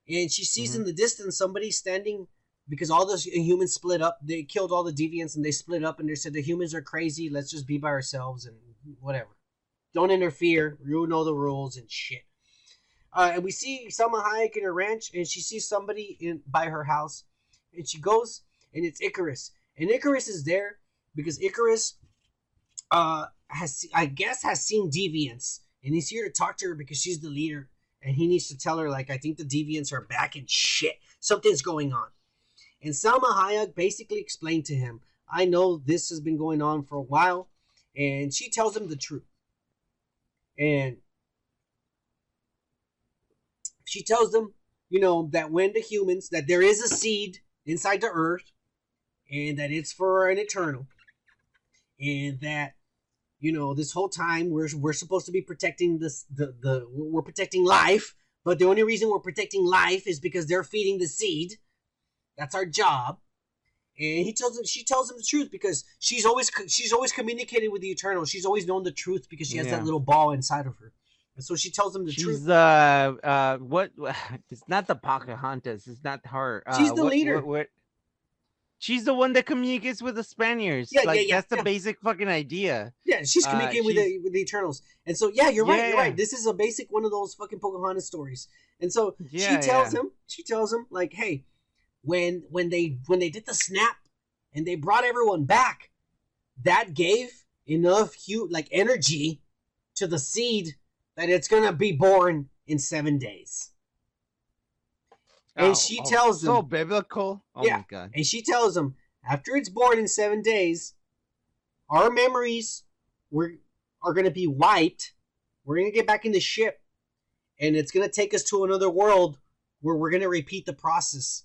and she sees Mm-hmm. in the distance somebody standing because all those humans split up. They killed all the deviants and they split up, and they said the humans are crazy. Let's just be by ourselves and whatever. Don't interfere. You know the rules and shit. Uh, and we see Salma Hayek in her ranch, and she sees somebody in by her house, and she goes, and it's Ikaris, and Ikaris is there because Ikaris, uh, has I guess has seen deviants, and he's here to talk to her because she's the leader, and he needs to tell her like I think the deviants are back and shit, something's going on, and Salma Hayek basically explained to him, I know this has been going on for a while, and she tells him the truth, and she tells them, you know, that when the humans that there is a seed inside the earth, and that it's for an eternal, and that you know this whole time we're we're supposed to be protecting this the the we're protecting life, but the only reason we're protecting life is because they're feeding the seed. That's our job, and he tells him she tells him the truth because she's always she's always communicated with the Eternal. She's always known the truth because she has Yeah. that little ball inside of her, and so she tells him the truth. She's uh uh what? It's not the Pocahontas. It's not her. Uh, She's the what- leader. What, what- She's the one that communicates with the Spaniards. Yeah, yeah, like yeah, that's the yeah. basic fucking idea. Yeah, she's Uh, communicating with the with the Eternals, and so yeah, you're right. You're Yeah. right. This is a basic one of those fucking Pocahontas stories, and so Yeah, she tells yeah. him, she tells him like, hey, when when they when they did the snap and they brought everyone back, that gave enough hu like energy to the seed that it's gonna be born in seven days. And oh, she oh, tells Oh, so biblical. Oh Yeah. my god. And she tells him, after it's born in seven days, our memories were, are going to be wiped. We're going to get back in the ship, and it's going to take us to another world where we're going to repeat the process.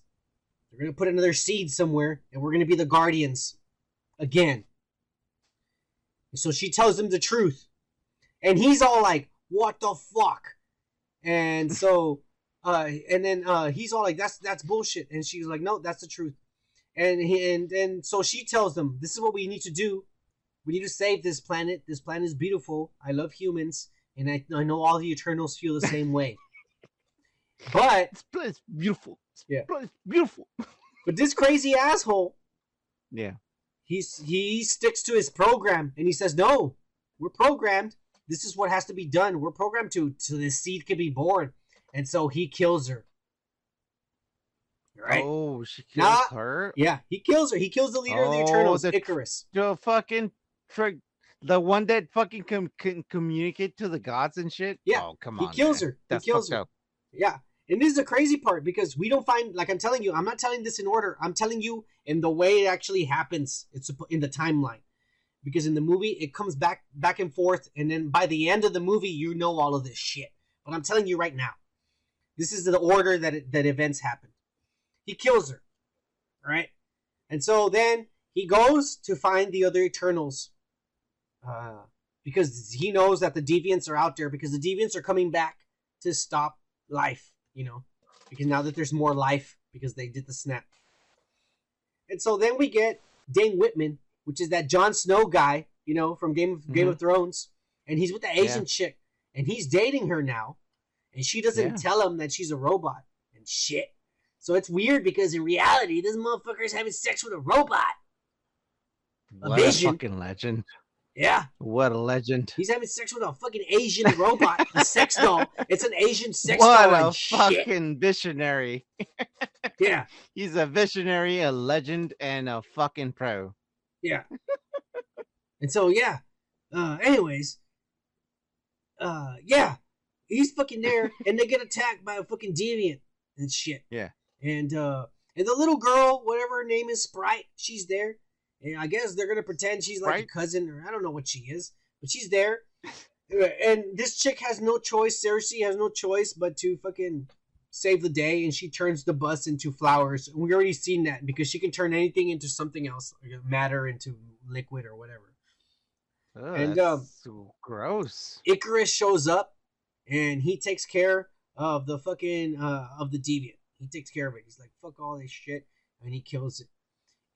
They're going to put another seed somewhere, and we're going to be the guardians again. And so she tells him the truth. And he's all like, what the fuck? And so, uh, and then uh, he's all like, that's that's bullshit. And she's like, no, that's the truth. And he, and and so she tells them, this is what we need to do. We need to save this planet. This planet is beautiful. I love humans, and I, I know all the Eternals feel the same way. But This place beautiful. This Yeah. place beautiful. but this crazy asshole, Yeah. he's he sticks to his program and he says, "No, we're programmed. This is what has to be done. We're programmed to so this seed can be born." And so he kills her. Right? Oh, she kills Nah. her. Yeah, he kills her. He kills the leader of the Oh, Eternals, the- Ikaris. The fucking trick. The one that fucking com- can communicate to the gods and shit. Yeah, Oh, come he on. kills man. her. He kills her. up. Yeah. And this is the crazy part because we don't find like I'm telling you, I'm not telling this in order. I'm telling you in the way it actually happens. It's in the timeline. Because in the movie it comes back back and forth and then by the end of the movie you know all of this shit. But I'm telling you right now. This is the order that it, that events happen. He kills her. Right? And so then he goes to find the other Eternals. Uh because he knows that the deviants are out there because the deviants are coming back to stop life, you know, because now that there's more life because they did the snap. And so then we get Dane Whitman, which is that Jon Snow guy, you know, from Game of Game of Thrones, and he's with the Asian Yeah. chick, and he's dating her now, and she doesn't Yeah. tell him that she's a robot and shit. So it's weird because in reality, this motherfucker is having sex with a robot. A What a fucking legend. Yeah, What a legend. he's having sex with a fucking Asian robot, a sex doll. It's an Asian sex what doll. a and shit. fucking visionary. Yeah. He's a visionary, a legend, and a fucking pro. Yeah. and so yeah. Uh anyways. Uh yeah. He's fucking there and they get attacked by a fucking deviant and shit. Yeah. And uh and the little girl, whatever her name is, Sprite, she's there. And I guess they're gonna pretend she's like a cousin or I don't know what she is, but she's there. Uh, And this chick has no choice, Sersi has no choice but to fucking save the day and she turns the bus into flowers. And we already seen that because she can turn anything into something else, matter into liquid or whatever. And, that's um, so gross. Ikaris shows up and he takes care of the fucking uh of the deviant. He takes care of it. He's like, fuck all this shit, and he kills it.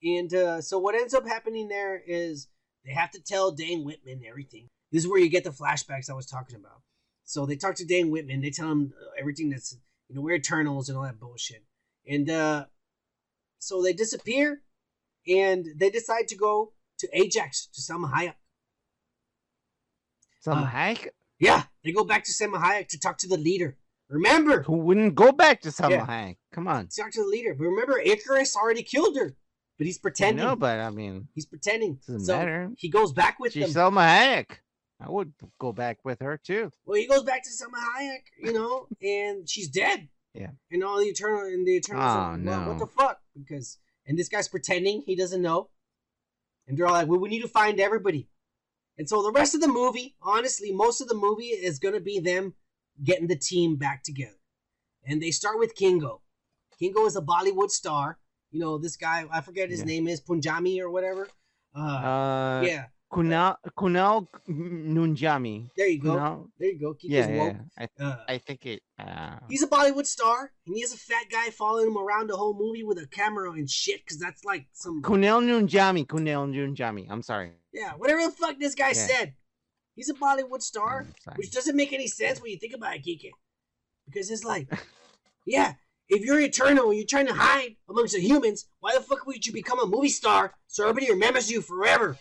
And uh so what ends up happening there is they have to tell Dane Whitman everything. This is where you get the flashbacks I was talking about. So they talk to Dane Whitman, they tell him everything that's you know, we're Eternals and all that bullshit. And uh so they disappear and they decide to go to Ajak to Salma Hayek. Some uh, hack Yeah, they go back to Salma Hayek to talk to the leader. Remember, who wouldn't go back to Salma Yeah. Hayek. Come on. talk to the leader. But remember, Ikaris already killed her, but he's pretending. No, but I mean, He's pretending. doesn't so matter. he goes back with She's them. Salma Hayek. I would go back with her too. well, he goes back to Salma Hayek, you know, and she's dead. Yeah. And all the eternal and the eternal. Oh, like, well, what the fuck? Because and this guy's pretending he doesn't know, and they're all like, well, we need to find everybody. And so the rest of the movie, honestly, most of the movie is gonna be them getting the team back together. And they start with Kingo. Kingo is a Bollywood star. You know, this guy, I forget his Yeah. name is Punjami or whatever. Uh, Uh, yeah. Kunal Kunal Nunjami. There you go. Kunal, There you go. Kika's yeah, yeah. I, Uh, I think it. Uh, he's a Bollywood star, and he has a fat guy following him around the whole movie with a camera and shit, because that's like some Kunal Nunjami. Kunal Nunjami. I'm sorry. Yeah, whatever the fuck this guy Yeah. said. He's a Bollywood star, which doesn't make any sense when you think about it, Kike. Because it's like, yeah, if you're eternal and you're trying to hide amongst the humans, why the fuck would you become a movie star so everybody remembers you forever?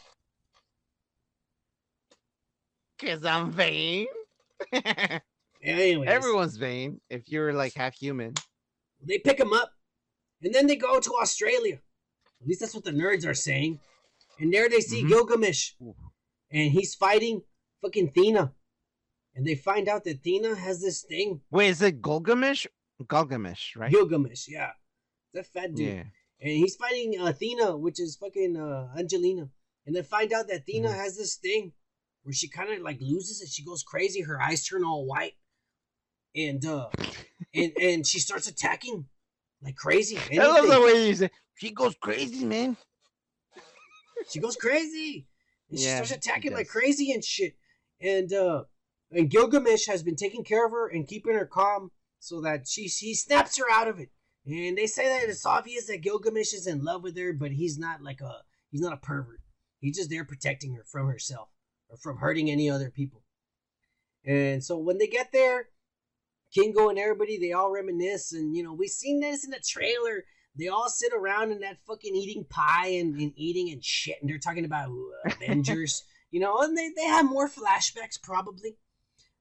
Cause I'm vain. Anyways, Everyone's vain if you're like half human. they pick him up, and then they go to Australia. At least that's what the nerds are saying. And there they see Mhm. Gilgamesh, and he's fighting fucking Thena. And they find out that Thena has this thing, Wait, is it Gilgamesh? Gilgamesh, right? Gilgamesh, yeah, that fat dude. Yeah. and he's fighting uh, Athena, which is fucking uh, Angelina. And they find out that Athena Mhm. has this thing where she kind of like loses it. She goes crazy. Her eyes turn all white, and uh, and and she starts attacking like crazy. I love the way you say she goes crazy, man. She goes crazy, and she starts attacking like crazy and shit. And uh, and Gilgamesh has been taking care of her and keeping her calm so that she he snaps her out of it. And they say that it's obvious that Gilgamesh is in love with her, but he's not like a he's not a pervert. He's just there protecting her from herself or from hurting any other people. And so when they get there, Kingo and everybody they all reminisce, and you know we've seen this in the trailer. They all sit around in that fucking eating pie and, and eating and shit, and they're talking about uh, Avengers, you know, and they, they have more flashbacks probably,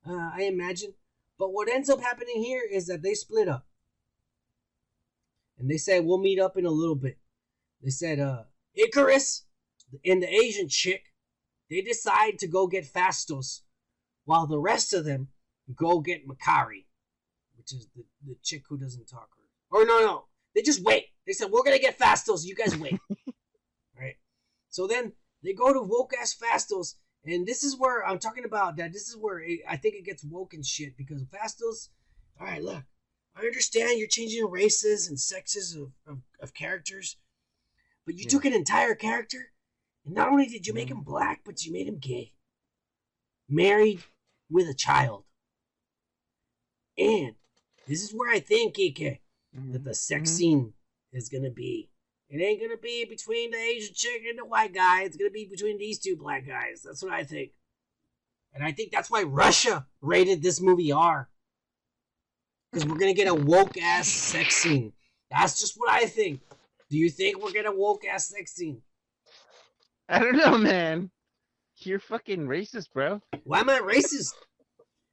uh, I imagine. But what ends up happening here is that they split up. And they said, we'll meet up in a little bit. They said, uh, Ikaris and the Asian chick, they decide to go get Phastos, while the rest of them go get Makkari, which is the, the chick who doesn't talk. Or, or no, no, they just wait. They said, we're going to get Phastos, you guys wait. right? So then they go to woke ass Phastos, and this is where I'm talking about that. This is where it, I think it gets woke and shit because Phastos, all right, look, I understand you're changing races and sexes of, of, of characters, but you Yeah. took an entire character, and not only did you make him mm-hmm. black, but you made him gay, married with a child. And this is where I think, Ike, that the sex Mhm. scene is gonna be. It ain't gonna be between the Asian chick and the white guy. It's gonna be between these two black guys. That's what I think. And I think that's why Russia rated this movie R. Because we're gonna get a woke ass sex scene. That's just what I think. Do you think we're gonna woke ass sex scene? I don't know, man. You're fucking racist, bro. Why am I racist?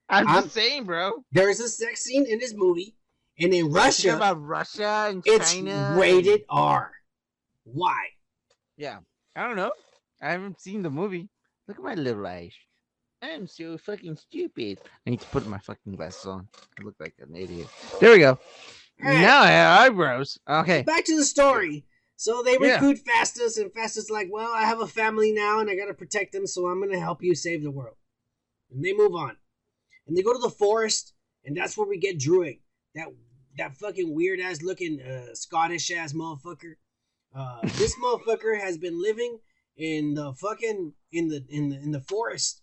I'm, I'm- just saying, bro. There is a sex scene in this movie, and in Russia, about Russia and it's China. rated R. Why? Yeah, I don't know. I haven't seen the movie. Look at my little eyes. I'm so fucking stupid. I need to put my fucking glasses on. I look like an idiot. There we go. Alright. Now I have eyebrows. Okay. back to the story. So they Yeah. recruit Phastos, and Phastos like, "Well, I have a family now, and I gotta protect them, so I'm gonna help you save the world." And they move on, and they go to the forest, and that's where we get Druig, that that fucking weird ass looking uh, Scottish ass motherfucker. Uh, this motherfucker has been living in the fucking in the in the in the forest.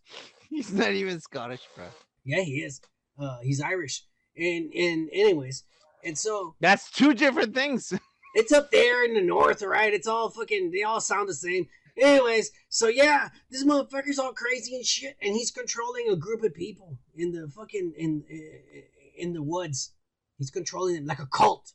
He's not even Scottish, bro. Yeah, he is. Uh, he's Irish, and and anyways, and so That's two different things. It's up there in the north, right? It's all fucking. They all sound the same. Anyways, so yeah, this motherfucker's all crazy and shit, and he's controlling a group of people in the fucking in in the woods. He's controlling them like a cult.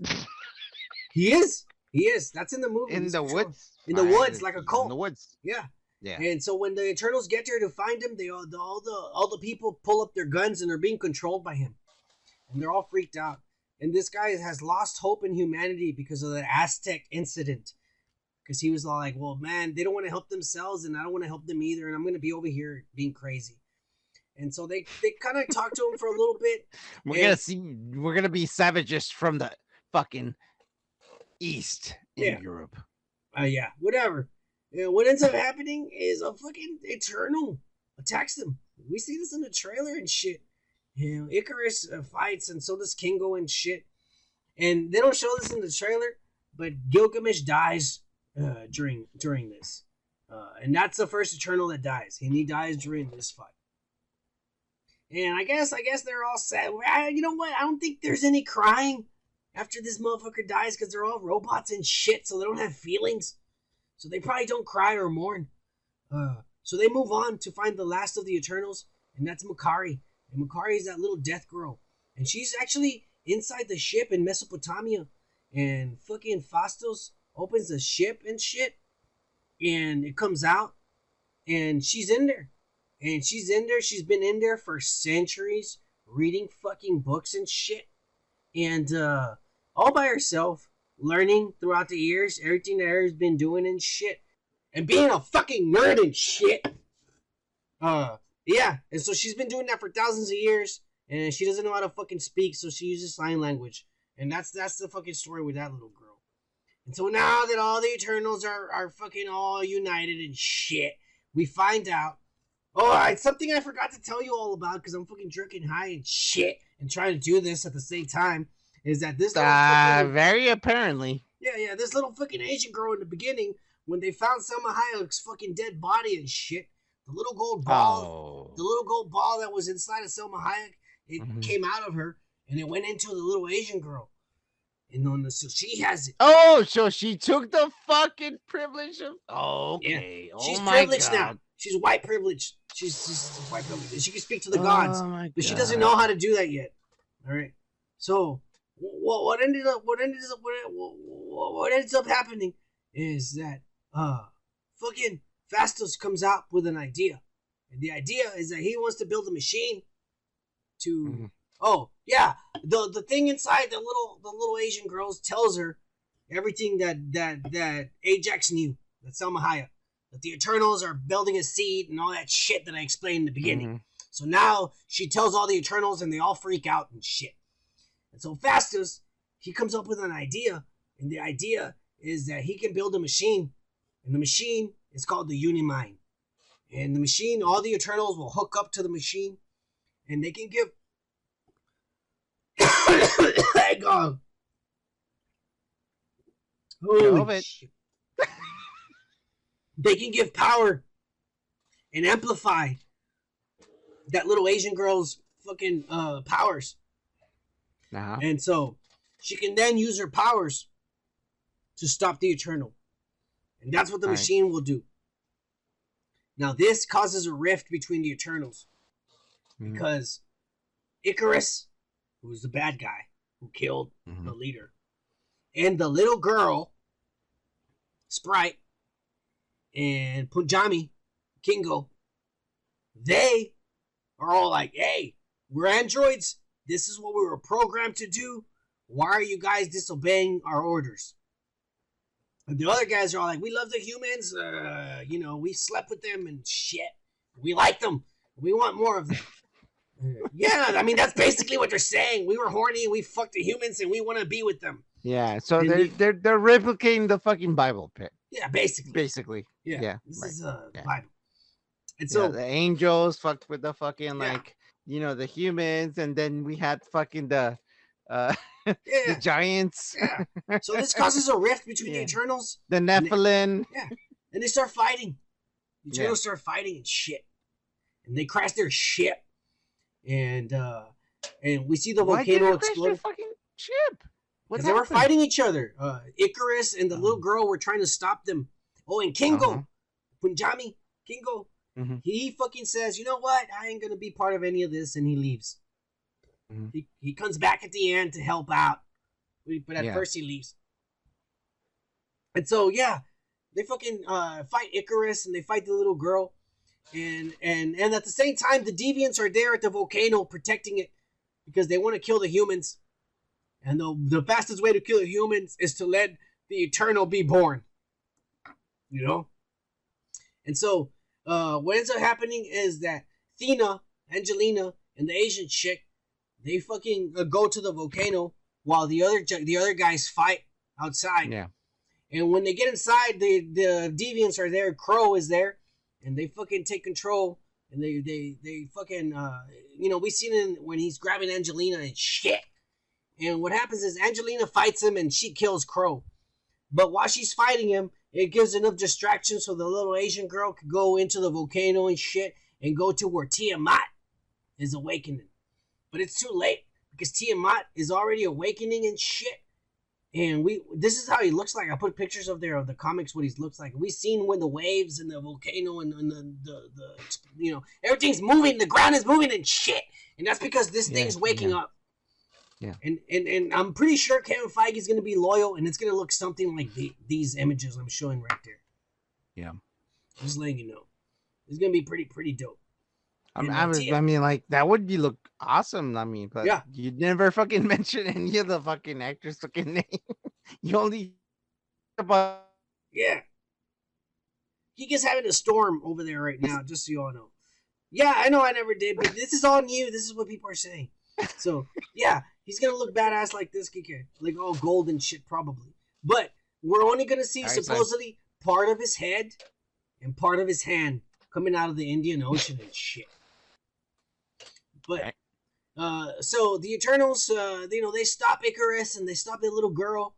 he is. He is. That's in the movie. In He's the woods. In the I- woods, like a cult. In the woods. Yeah. Yeah. And so when the Eternals get there to find him, they all the all the all the people pull up their guns and they're being controlled by him, and they're all freaked out. And this guy has lost hope in humanity because of the Aztec incident. Because he was all like, "Well, man, they don't want to help themselves, and I don't want to help them either, and I'm gonna be over here being crazy." And so they they kind of talk to him for a little bit. We're gonna see. We're gonna be savages from the fucking east in Yeah. Europe. Uh, yeah, whatever. Yeah, what ends up happening is a fucking Eternal attacks them. We see this in the trailer and shit. You know, Ikaris uh, fights, and so does Kingo and shit. And they don't show this in the trailer, but Gilgamesh dies uh, during during this. Uh, and that's the first Eternal that dies, and he dies during this fight. And I guess, I guess they're all sad. I- You know what? I don't think there's any crying after this motherfucker dies because they're all robots and shit, so they don't have feelings. So they probably don't cry or mourn. Uh, so they move on to find the last of the Eternals, and that's Makkari. And Makkari is that little death girl, and she's actually inside the ship in Mesopotamia. And fucking Phastos opens the ship and shit, and it comes out, and she's in there, and she's in there. She's been in there for centuries, reading fucking books and shit, and uh, all by herself, learning throughout the years everything that Aer's been doing and shit, and being a fucking nerd and shit. Uh, yeah, and so she's been doing that for thousands of years, and she doesn't know how to fucking speak, so she uses sign language, and that's that's the fucking story with that little girl. And so now that all the Eternals are are fucking all united and shit, we find out. Oh, it's something I forgot to tell you all about because I'm fucking drinking high and shit and trying to do this at the same time. Is that this little Uh, fucking- very apparently. yeah, yeah, this little fucking Asian girl in the beginning, when they found Salma Hayek's fucking dead body and shit, the little gold ball, Oh. the little gold ball that was inside of Salma Hayek, it Mhm. came out of her and it went into the little Asian girl. And on the so she has it. Oh, so she took the fucking privilege of. Oh, Okay. Oh She's my privileged now. She's white privileged. She's, she's white privileged. She can speak to the gods. Oh my but she doesn't know how to do that yet. All right. So what what ended up what ended up what, what, what ends up happening is that uh fucking Phastos comes out with an idea, and the idea is that he wants to build a machine to. Mhm. Oh yeah, the the thing inside the little the little Asian girls tells her everything that that that Ajak knew. That Salma Hayek. That the Eternals are building a seed and all that shit that I explained in the beginning. Mhm. So now she tells all the Eternals and they all freak out and shit. And so Phastos, he comes up with an idea, and the idea is that he can build a machine, and the machine is called the Unimind. And the machine, all the Eternals will hook up to the machine, and they can give. Hang on. Holy shit. They can give power and amplify that little Asian girl's fucking uh, powers. Uh-huh. And so she can then use her powers to stop the Eternal. And that's what the Alright. machine will do. Now, this causes a rift between the Eternals Mhm. because Ikaris, who was the bad guy who killed Mhm. the leader, and the little girl, Sprite, and Punjami, Kingo, they are all like, hey, we're androids. This is what we were programmed to do. Why are you guys disobeying our orders? And the other guys are all like, we love the humans. Uh, you know, we slept with them and shit. We like them. We want more of them. Yeah, I mean, that's basically what they're saying. We were horny and we fucked the humans and we want to be with them. Yeah. So And they're they're they're replicating the fucking Bible pit, Yeah, basically. basically. Yeah, yeah, this right. is uh, Yeah. Bible. And So so, the angels fucked with the fucking Yeah. like you know the humans, and then we had fucking the uh the giants, yeah. So this causes a rift between the Eternals, the Nephilim. and they start fighting. The Yeah. Eternals start fighting and shit, and they crash their ship, and uh, and we see the volcano they crash their explode. fucking ship? What Because they were fighting each other. Uh, Ikaris and the little Oh. girl were trying to stop them. Oh, and Kingo, Uh-huh. Punjami, Kingo, Mhm. he fucking says, you know what? I ain't gonna be part of any of this, and he leaves. Mhm. He, he comes back at the end to help out, but at Yeah. first he leaves. And so yeah, they fucking uh, fight Ikaris and they fight the little girl, and and and at the same time the deviants are there at the volcano protecting it because they want to kill the humans, and the the fastest way to kill humans is to let the eternal be born. You know, and so uh, what ends up happening is that Thena, Angelina, and the Asian chick, they fucking uh, go to the volcano while the other the other guys fight outside. Yeah. And when they get inside, the the deviants are there. Kro is there, and they fucking take control. And they they they fucking uh you know we seen it when he's grabbing Angelina and shit. And what happens is Angelina fights him and she kills Kro. But while she's fighting him, it gives enough distraction so the little Asian girl could go into the volcano and shit and go to where Tiamat is awakening. But it's too late because Tiamat is already awakening and shit. And we this is how he looks like. I put pictures of there of the comics what he looks like. We've seen when the waves and the volcano and, and the, the the you know everything's moving, the ground is moving and shit. And that's because this Yeah, thing's waking yeah. up. Yeah. And, and and I'm pretty sure Kevin Feige's gonna be loyal and it's gonna look something like the, these images I'm showing right there. Yeah. Just letting you know. It's gonna be pretty pretty dope. I mean, I, was, I mean, like that would be look awesome. I mean, but Yeah. you never fucking mention any of the fucking actors' fucking name. you only about Yeah. He gets having a storm over there right now, just so you all know. Yeah, I know I never did, but this is all new. This is what people are saying. So yeah, he's gonna look badass like this Kike. Like all gold and shit probably. But we're only gonna see Alright, so- supposedly part of his head and part of his hand coming out of the Indian Ocean and shit. But Right. uh so the Eternals uh you know they stop Ikaris and they stop the little girl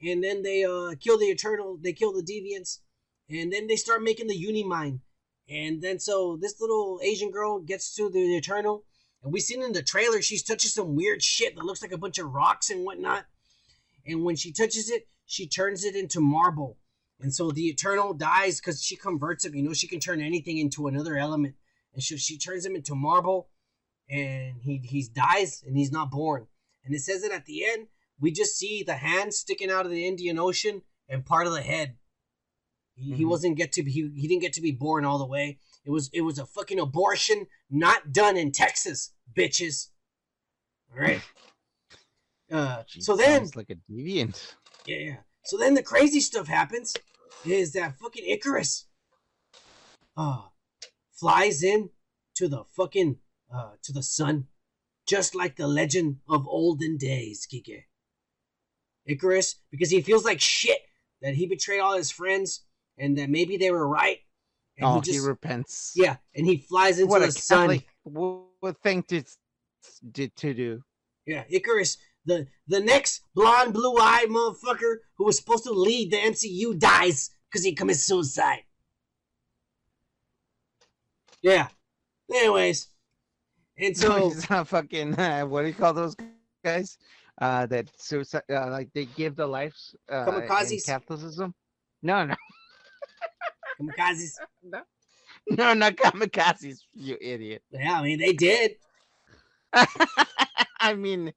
and then they uh kill the Eternal they kill the deviants and then they start making the Unimind. And then so this little Asian girl gets to the Eternal and we seen in the trailer she's touching some weird shit that looks like a bunch of rocks and whatnot. And when she touches it, she turns it into marble. And so the Eternal dies because she converts him. You know, she can turn anything into another element. And so she turns him into marble and he he dies and he's not born. And it says that at the end, we just see the hand sticking out of the Indian Ocean and part of the head. He, he Mhm. wasn't get to be he, he didn't get to be born all the way. It was it was a fucking abortion not done in Texas, bitches. All right. Uh, Gee, so then like a deviant. yeah, yeah. So then the crazy stuff happens is that fucking Ikaris uh flies in to the fucking uh to the sun just like the legend of olden days, Kike. Icarus because he feels like shit that he betrayed all his friends and that maybe they were right. And oh, he just he repents. yeah, and he flies into what the a sun. Catholic, what, what thing to did to do? Yeah, Ikaris, the the next blonde, blue eyed motherfucker who was supposed to lead the MCU dies because he commits suicide. Yeah. Anyways, and So so he's not fucking. Uh, what do you call those guys? Uh, that suicide, uh, like they give the lives uh, in Kamikazes? Catholicism. No, no, kamikazes. no, not kamikazes. You idiot. Yeah, I mean they did I mean,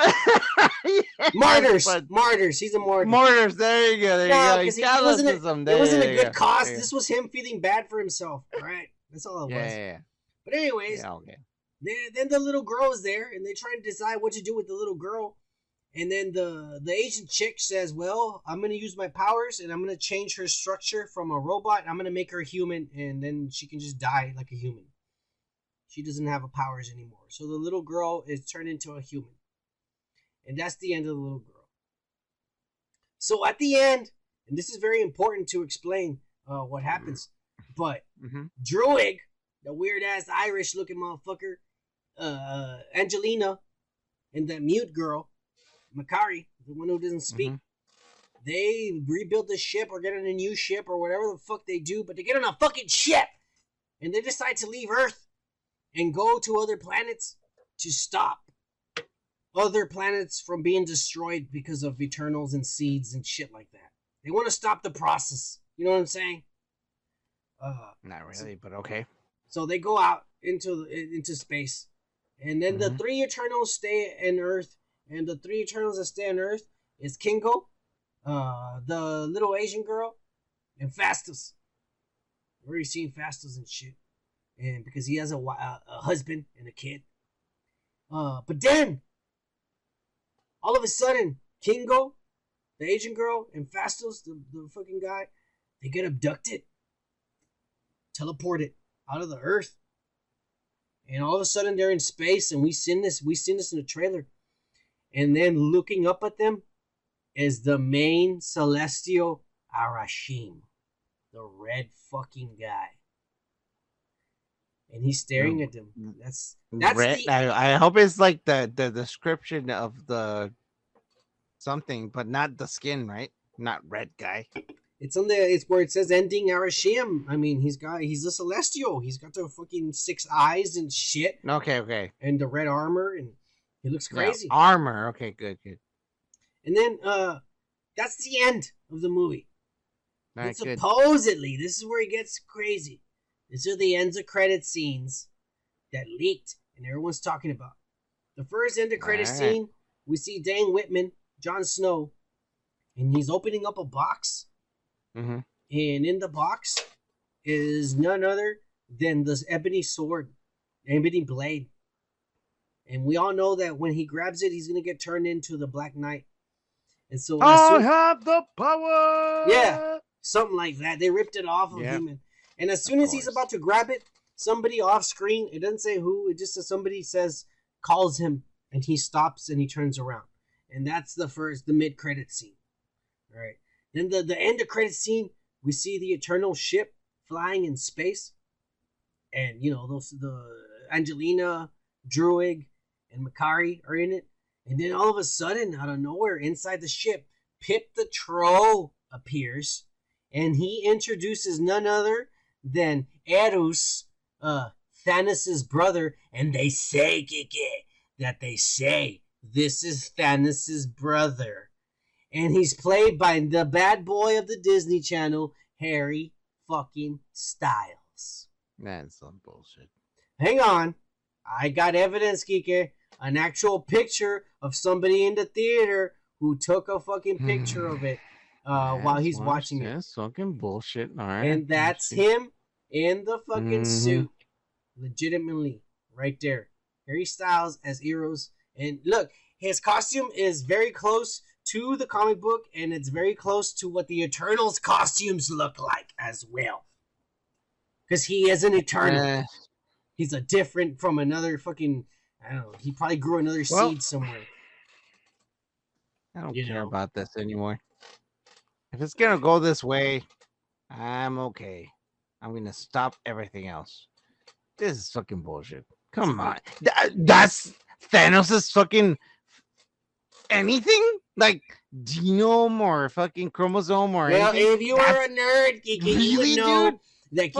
yes, martyrs. but- Martyrs. He's a martyr. Martyrs. There you go. There No, you go. he- it wasn't a- it wasn't a good go, cause. This was him feeling bad for himself. All right, that's all it go. was. Yeah, yeah, But anyways, yeah. Okay. then, then the little girl is there and they try to decide what to do with the little girl and then the the asian chick says well i'm gonna use my powers and i'm gonna change her structure from a robot. I'm gonna make her human and then she can just die like a human. She doesn't have her powers anymore. So the little girl is turned into a human. And that's the end of the little girl. So at the end and this is very important to explain uh, what happens but Mm-hmm. Druig, the weird ass Irish looking motherfucker, uh, Angelina, and that mute girl, Makkari, the one who doesn't speak. They rebuild the ship or get on a new ship or whatever the fuck they do, but they get on a fucking ship and they decide to leave Earth and go to other planets to stop other planets from being destroyed because of Eternals and seeds and shit like that. They want to stop the process. You know what I'm saying? Uh, Not really, but okay. so they go out into into space, and then the Mhm. three Eternals stay in Earth, and the three Eternals that stay on Earth is Kingo, uh, the little Asian girl, and Phastos. We've already seen Phastos and shit, and because he has a, a, husband and a kid. Uh, but then, all of a sudden, Kingo, the Asian girl, and Phastos, the, the fucking guy, they get abducted, teleported out of the earth. And all of a sudden they're in space and we seen this we seen this in the trailer. And then looking up at them is the main celestial Arishem. The red fucking guy. And he's staring at them. Mm, that's that's Red, the I, I hope it's like the the description of the something, but not the skin, right? Not red guy. It's on the. It's where it says ending Arishem. I mean, he's got. He's a celestial. He's got the fucking six eyes and shit, Okay, okay. and the red armor, and he looks Yeah, crazy. armor. Okay, good, good. And then, uh, that's the end of the movie. All and right, good. supposedly, this is where it gets crazy. These are the ends of credit scenes that leaked and everyone's talking about. The first end of credit Alright. scene, we see Dane Whitman, Jon Snow, and he's opening up a box. Mhm. And in the box is none other than this ebony sword, ebony blade. And we all know that when he grabs it, he's gonna get turned into the Black Knight. And so, I soon- have the power. Yeah. something like that. They ripped it off of Yep. him, and, and as soon as he's about to grab it, somebody off screen. It doesn't say who. It just says somebody says calls him, and he stops and he turns around, and that's the first the mid credit scene. All right. Then the the end of credit scene, we see the Eternal ship flying in space, and you know those the Angelina, Druig, and Makkari are in it, and then all of a sudden, out of nowhere, inside the ship, Pip the Troll appears, and he introduces none other than Eros, uh, Thanos' brother, and they say, Kike, that they say this is Thanos' brother. And he's played by the bad boy of the Disney Channel, Harry fucking Styles. That's some bullshit. Hang on. I got evidence, Kike. An actual picture of somebody in the theater who took a fucking picture of it uh, while he's watching it. That's fucking bullshit. All right. And that's him in the fucking Mhm. suit. Legitimately. Right there. Harry Styles as Eros. And look, his costume is very close to the comic book, and it's very close to what the Eternals costumes look like as well. Because he is an Eternal. Eh, He's a different from another fucking. I don't know. He probably grew another Well- seed somewhere. I don't You care know. about this anymore. If it's gonna go this way, I'm okay. I'm gonna stop everything else. This is fucking bullshit. Come on, Th- that's Thanos' fucking anything like genome or fucking chromosome or Well, anything. if you were a nerd, you would Really, know dude? that, he,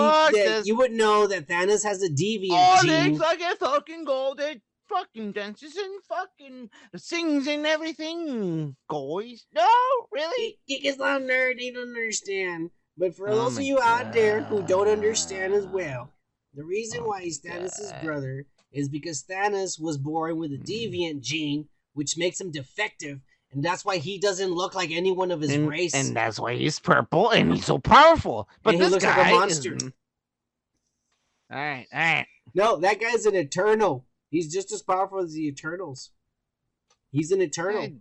that you would know that Thanos has a deviant Oh, gene. like a fucking gold. It fucking dances and fucking sings and everything. Guys, no, really? Kiki's not a nerd; he don't understand. But for Oh those of you out there who don't understand as well, the reason Oh why he's Thanos' God. brother is because Thanos was born with a Mm. deviant gene, which makes him defective, and that's why he doesn't look like anyone of his and, race. and that's why he's purple and he's so powerful. But And he this looks like a monster. is- All right, all right. No, that guy's an Eternal. He's just as powerful as the Eternals. He's an Eternal. Hey,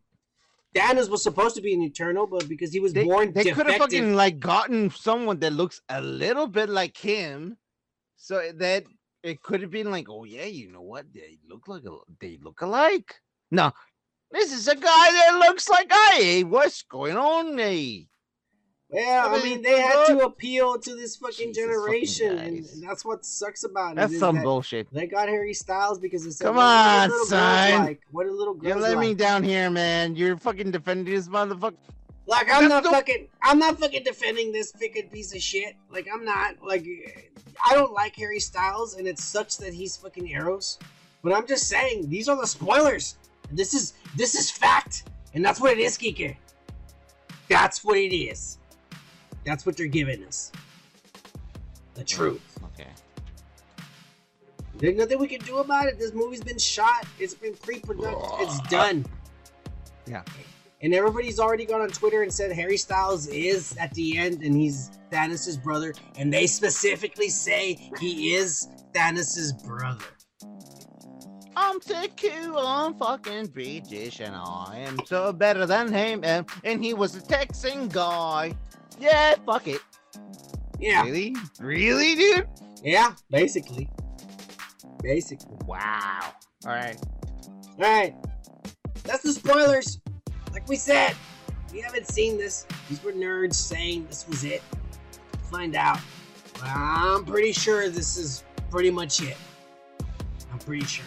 Thanos was supposed to be an Eternal, but because he was They, born they could have fucking like gotten someone that looks a little bit like him, so that it could have been like, oh yeah, you know what? They look like a, they look alike. No, this is a guy that looks like I. Hey, what's going on? Hey, well, I I mean, mean, they had to appeal to this fucking Jesus generation, and, and that's what sucks about it. that's some that bullshit. They got Harry Styles because it's Come "What do on, little girls son. Like? What do little girl. You girls let me down here, man. You're fucking defending this motherfucker. Like I'm That's not no- fucking I'm not fucking defending this fucking piece of shit. Like I'm not like I don't like Harry Styles and it's such that he's fucking Eros. But I'm just saying these are the spoilers. This is this is fact. And that's what it is, Kike. That's what it is. That's what they're giving us. The truth. Okay. There's nothing we can do about it. This movie's been shot. It's been pre-production. It's done. Yeah. And everybody's already gone on Twitter and said Harry Styles is at the end and he's Thanos' brother. And they specifically say he is Thanos' brother. I'm sick cool, I'm fucking British, and I am so better than him. And, and he was a Texan guy. Yeah, fuck it. Yeah. Really? Really, dude? Yeah, basically. Basically. Wow. All right. Alright. That's the spoilers. Like we said, we haven't seen this. These were nerds saying this was it. Find out. I'm pretty sure this is pretty much it. I'm pretty sure.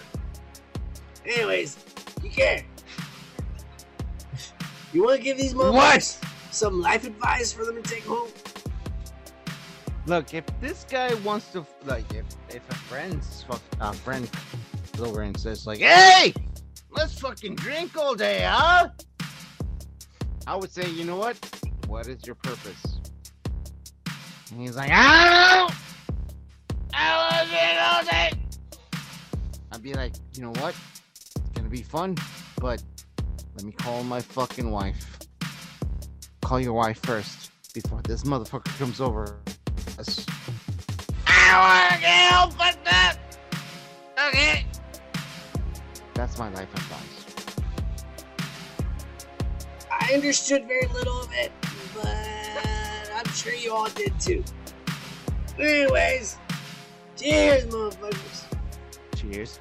Anyways, you care. You want to give these motherfuckers? Some life advice for them to take home? Look, if this guy wants to, like, if if a friend's fuck, uh, friend comes over and says like, "Hey, let's fucking drink all day, huh?" I would say, you know what? What is your purpose? And he's like, I don't know. I want to drink all day. I'd be like, you know what? It's gonna be fun, but let me call my fucking wife. Call your wife first before this motherfucker comes over. I get help with that. Okay. That's my life advice. I understood very little of it, but I'm sure you all did too. Anyways, cheers, motherfuckers. Cheers.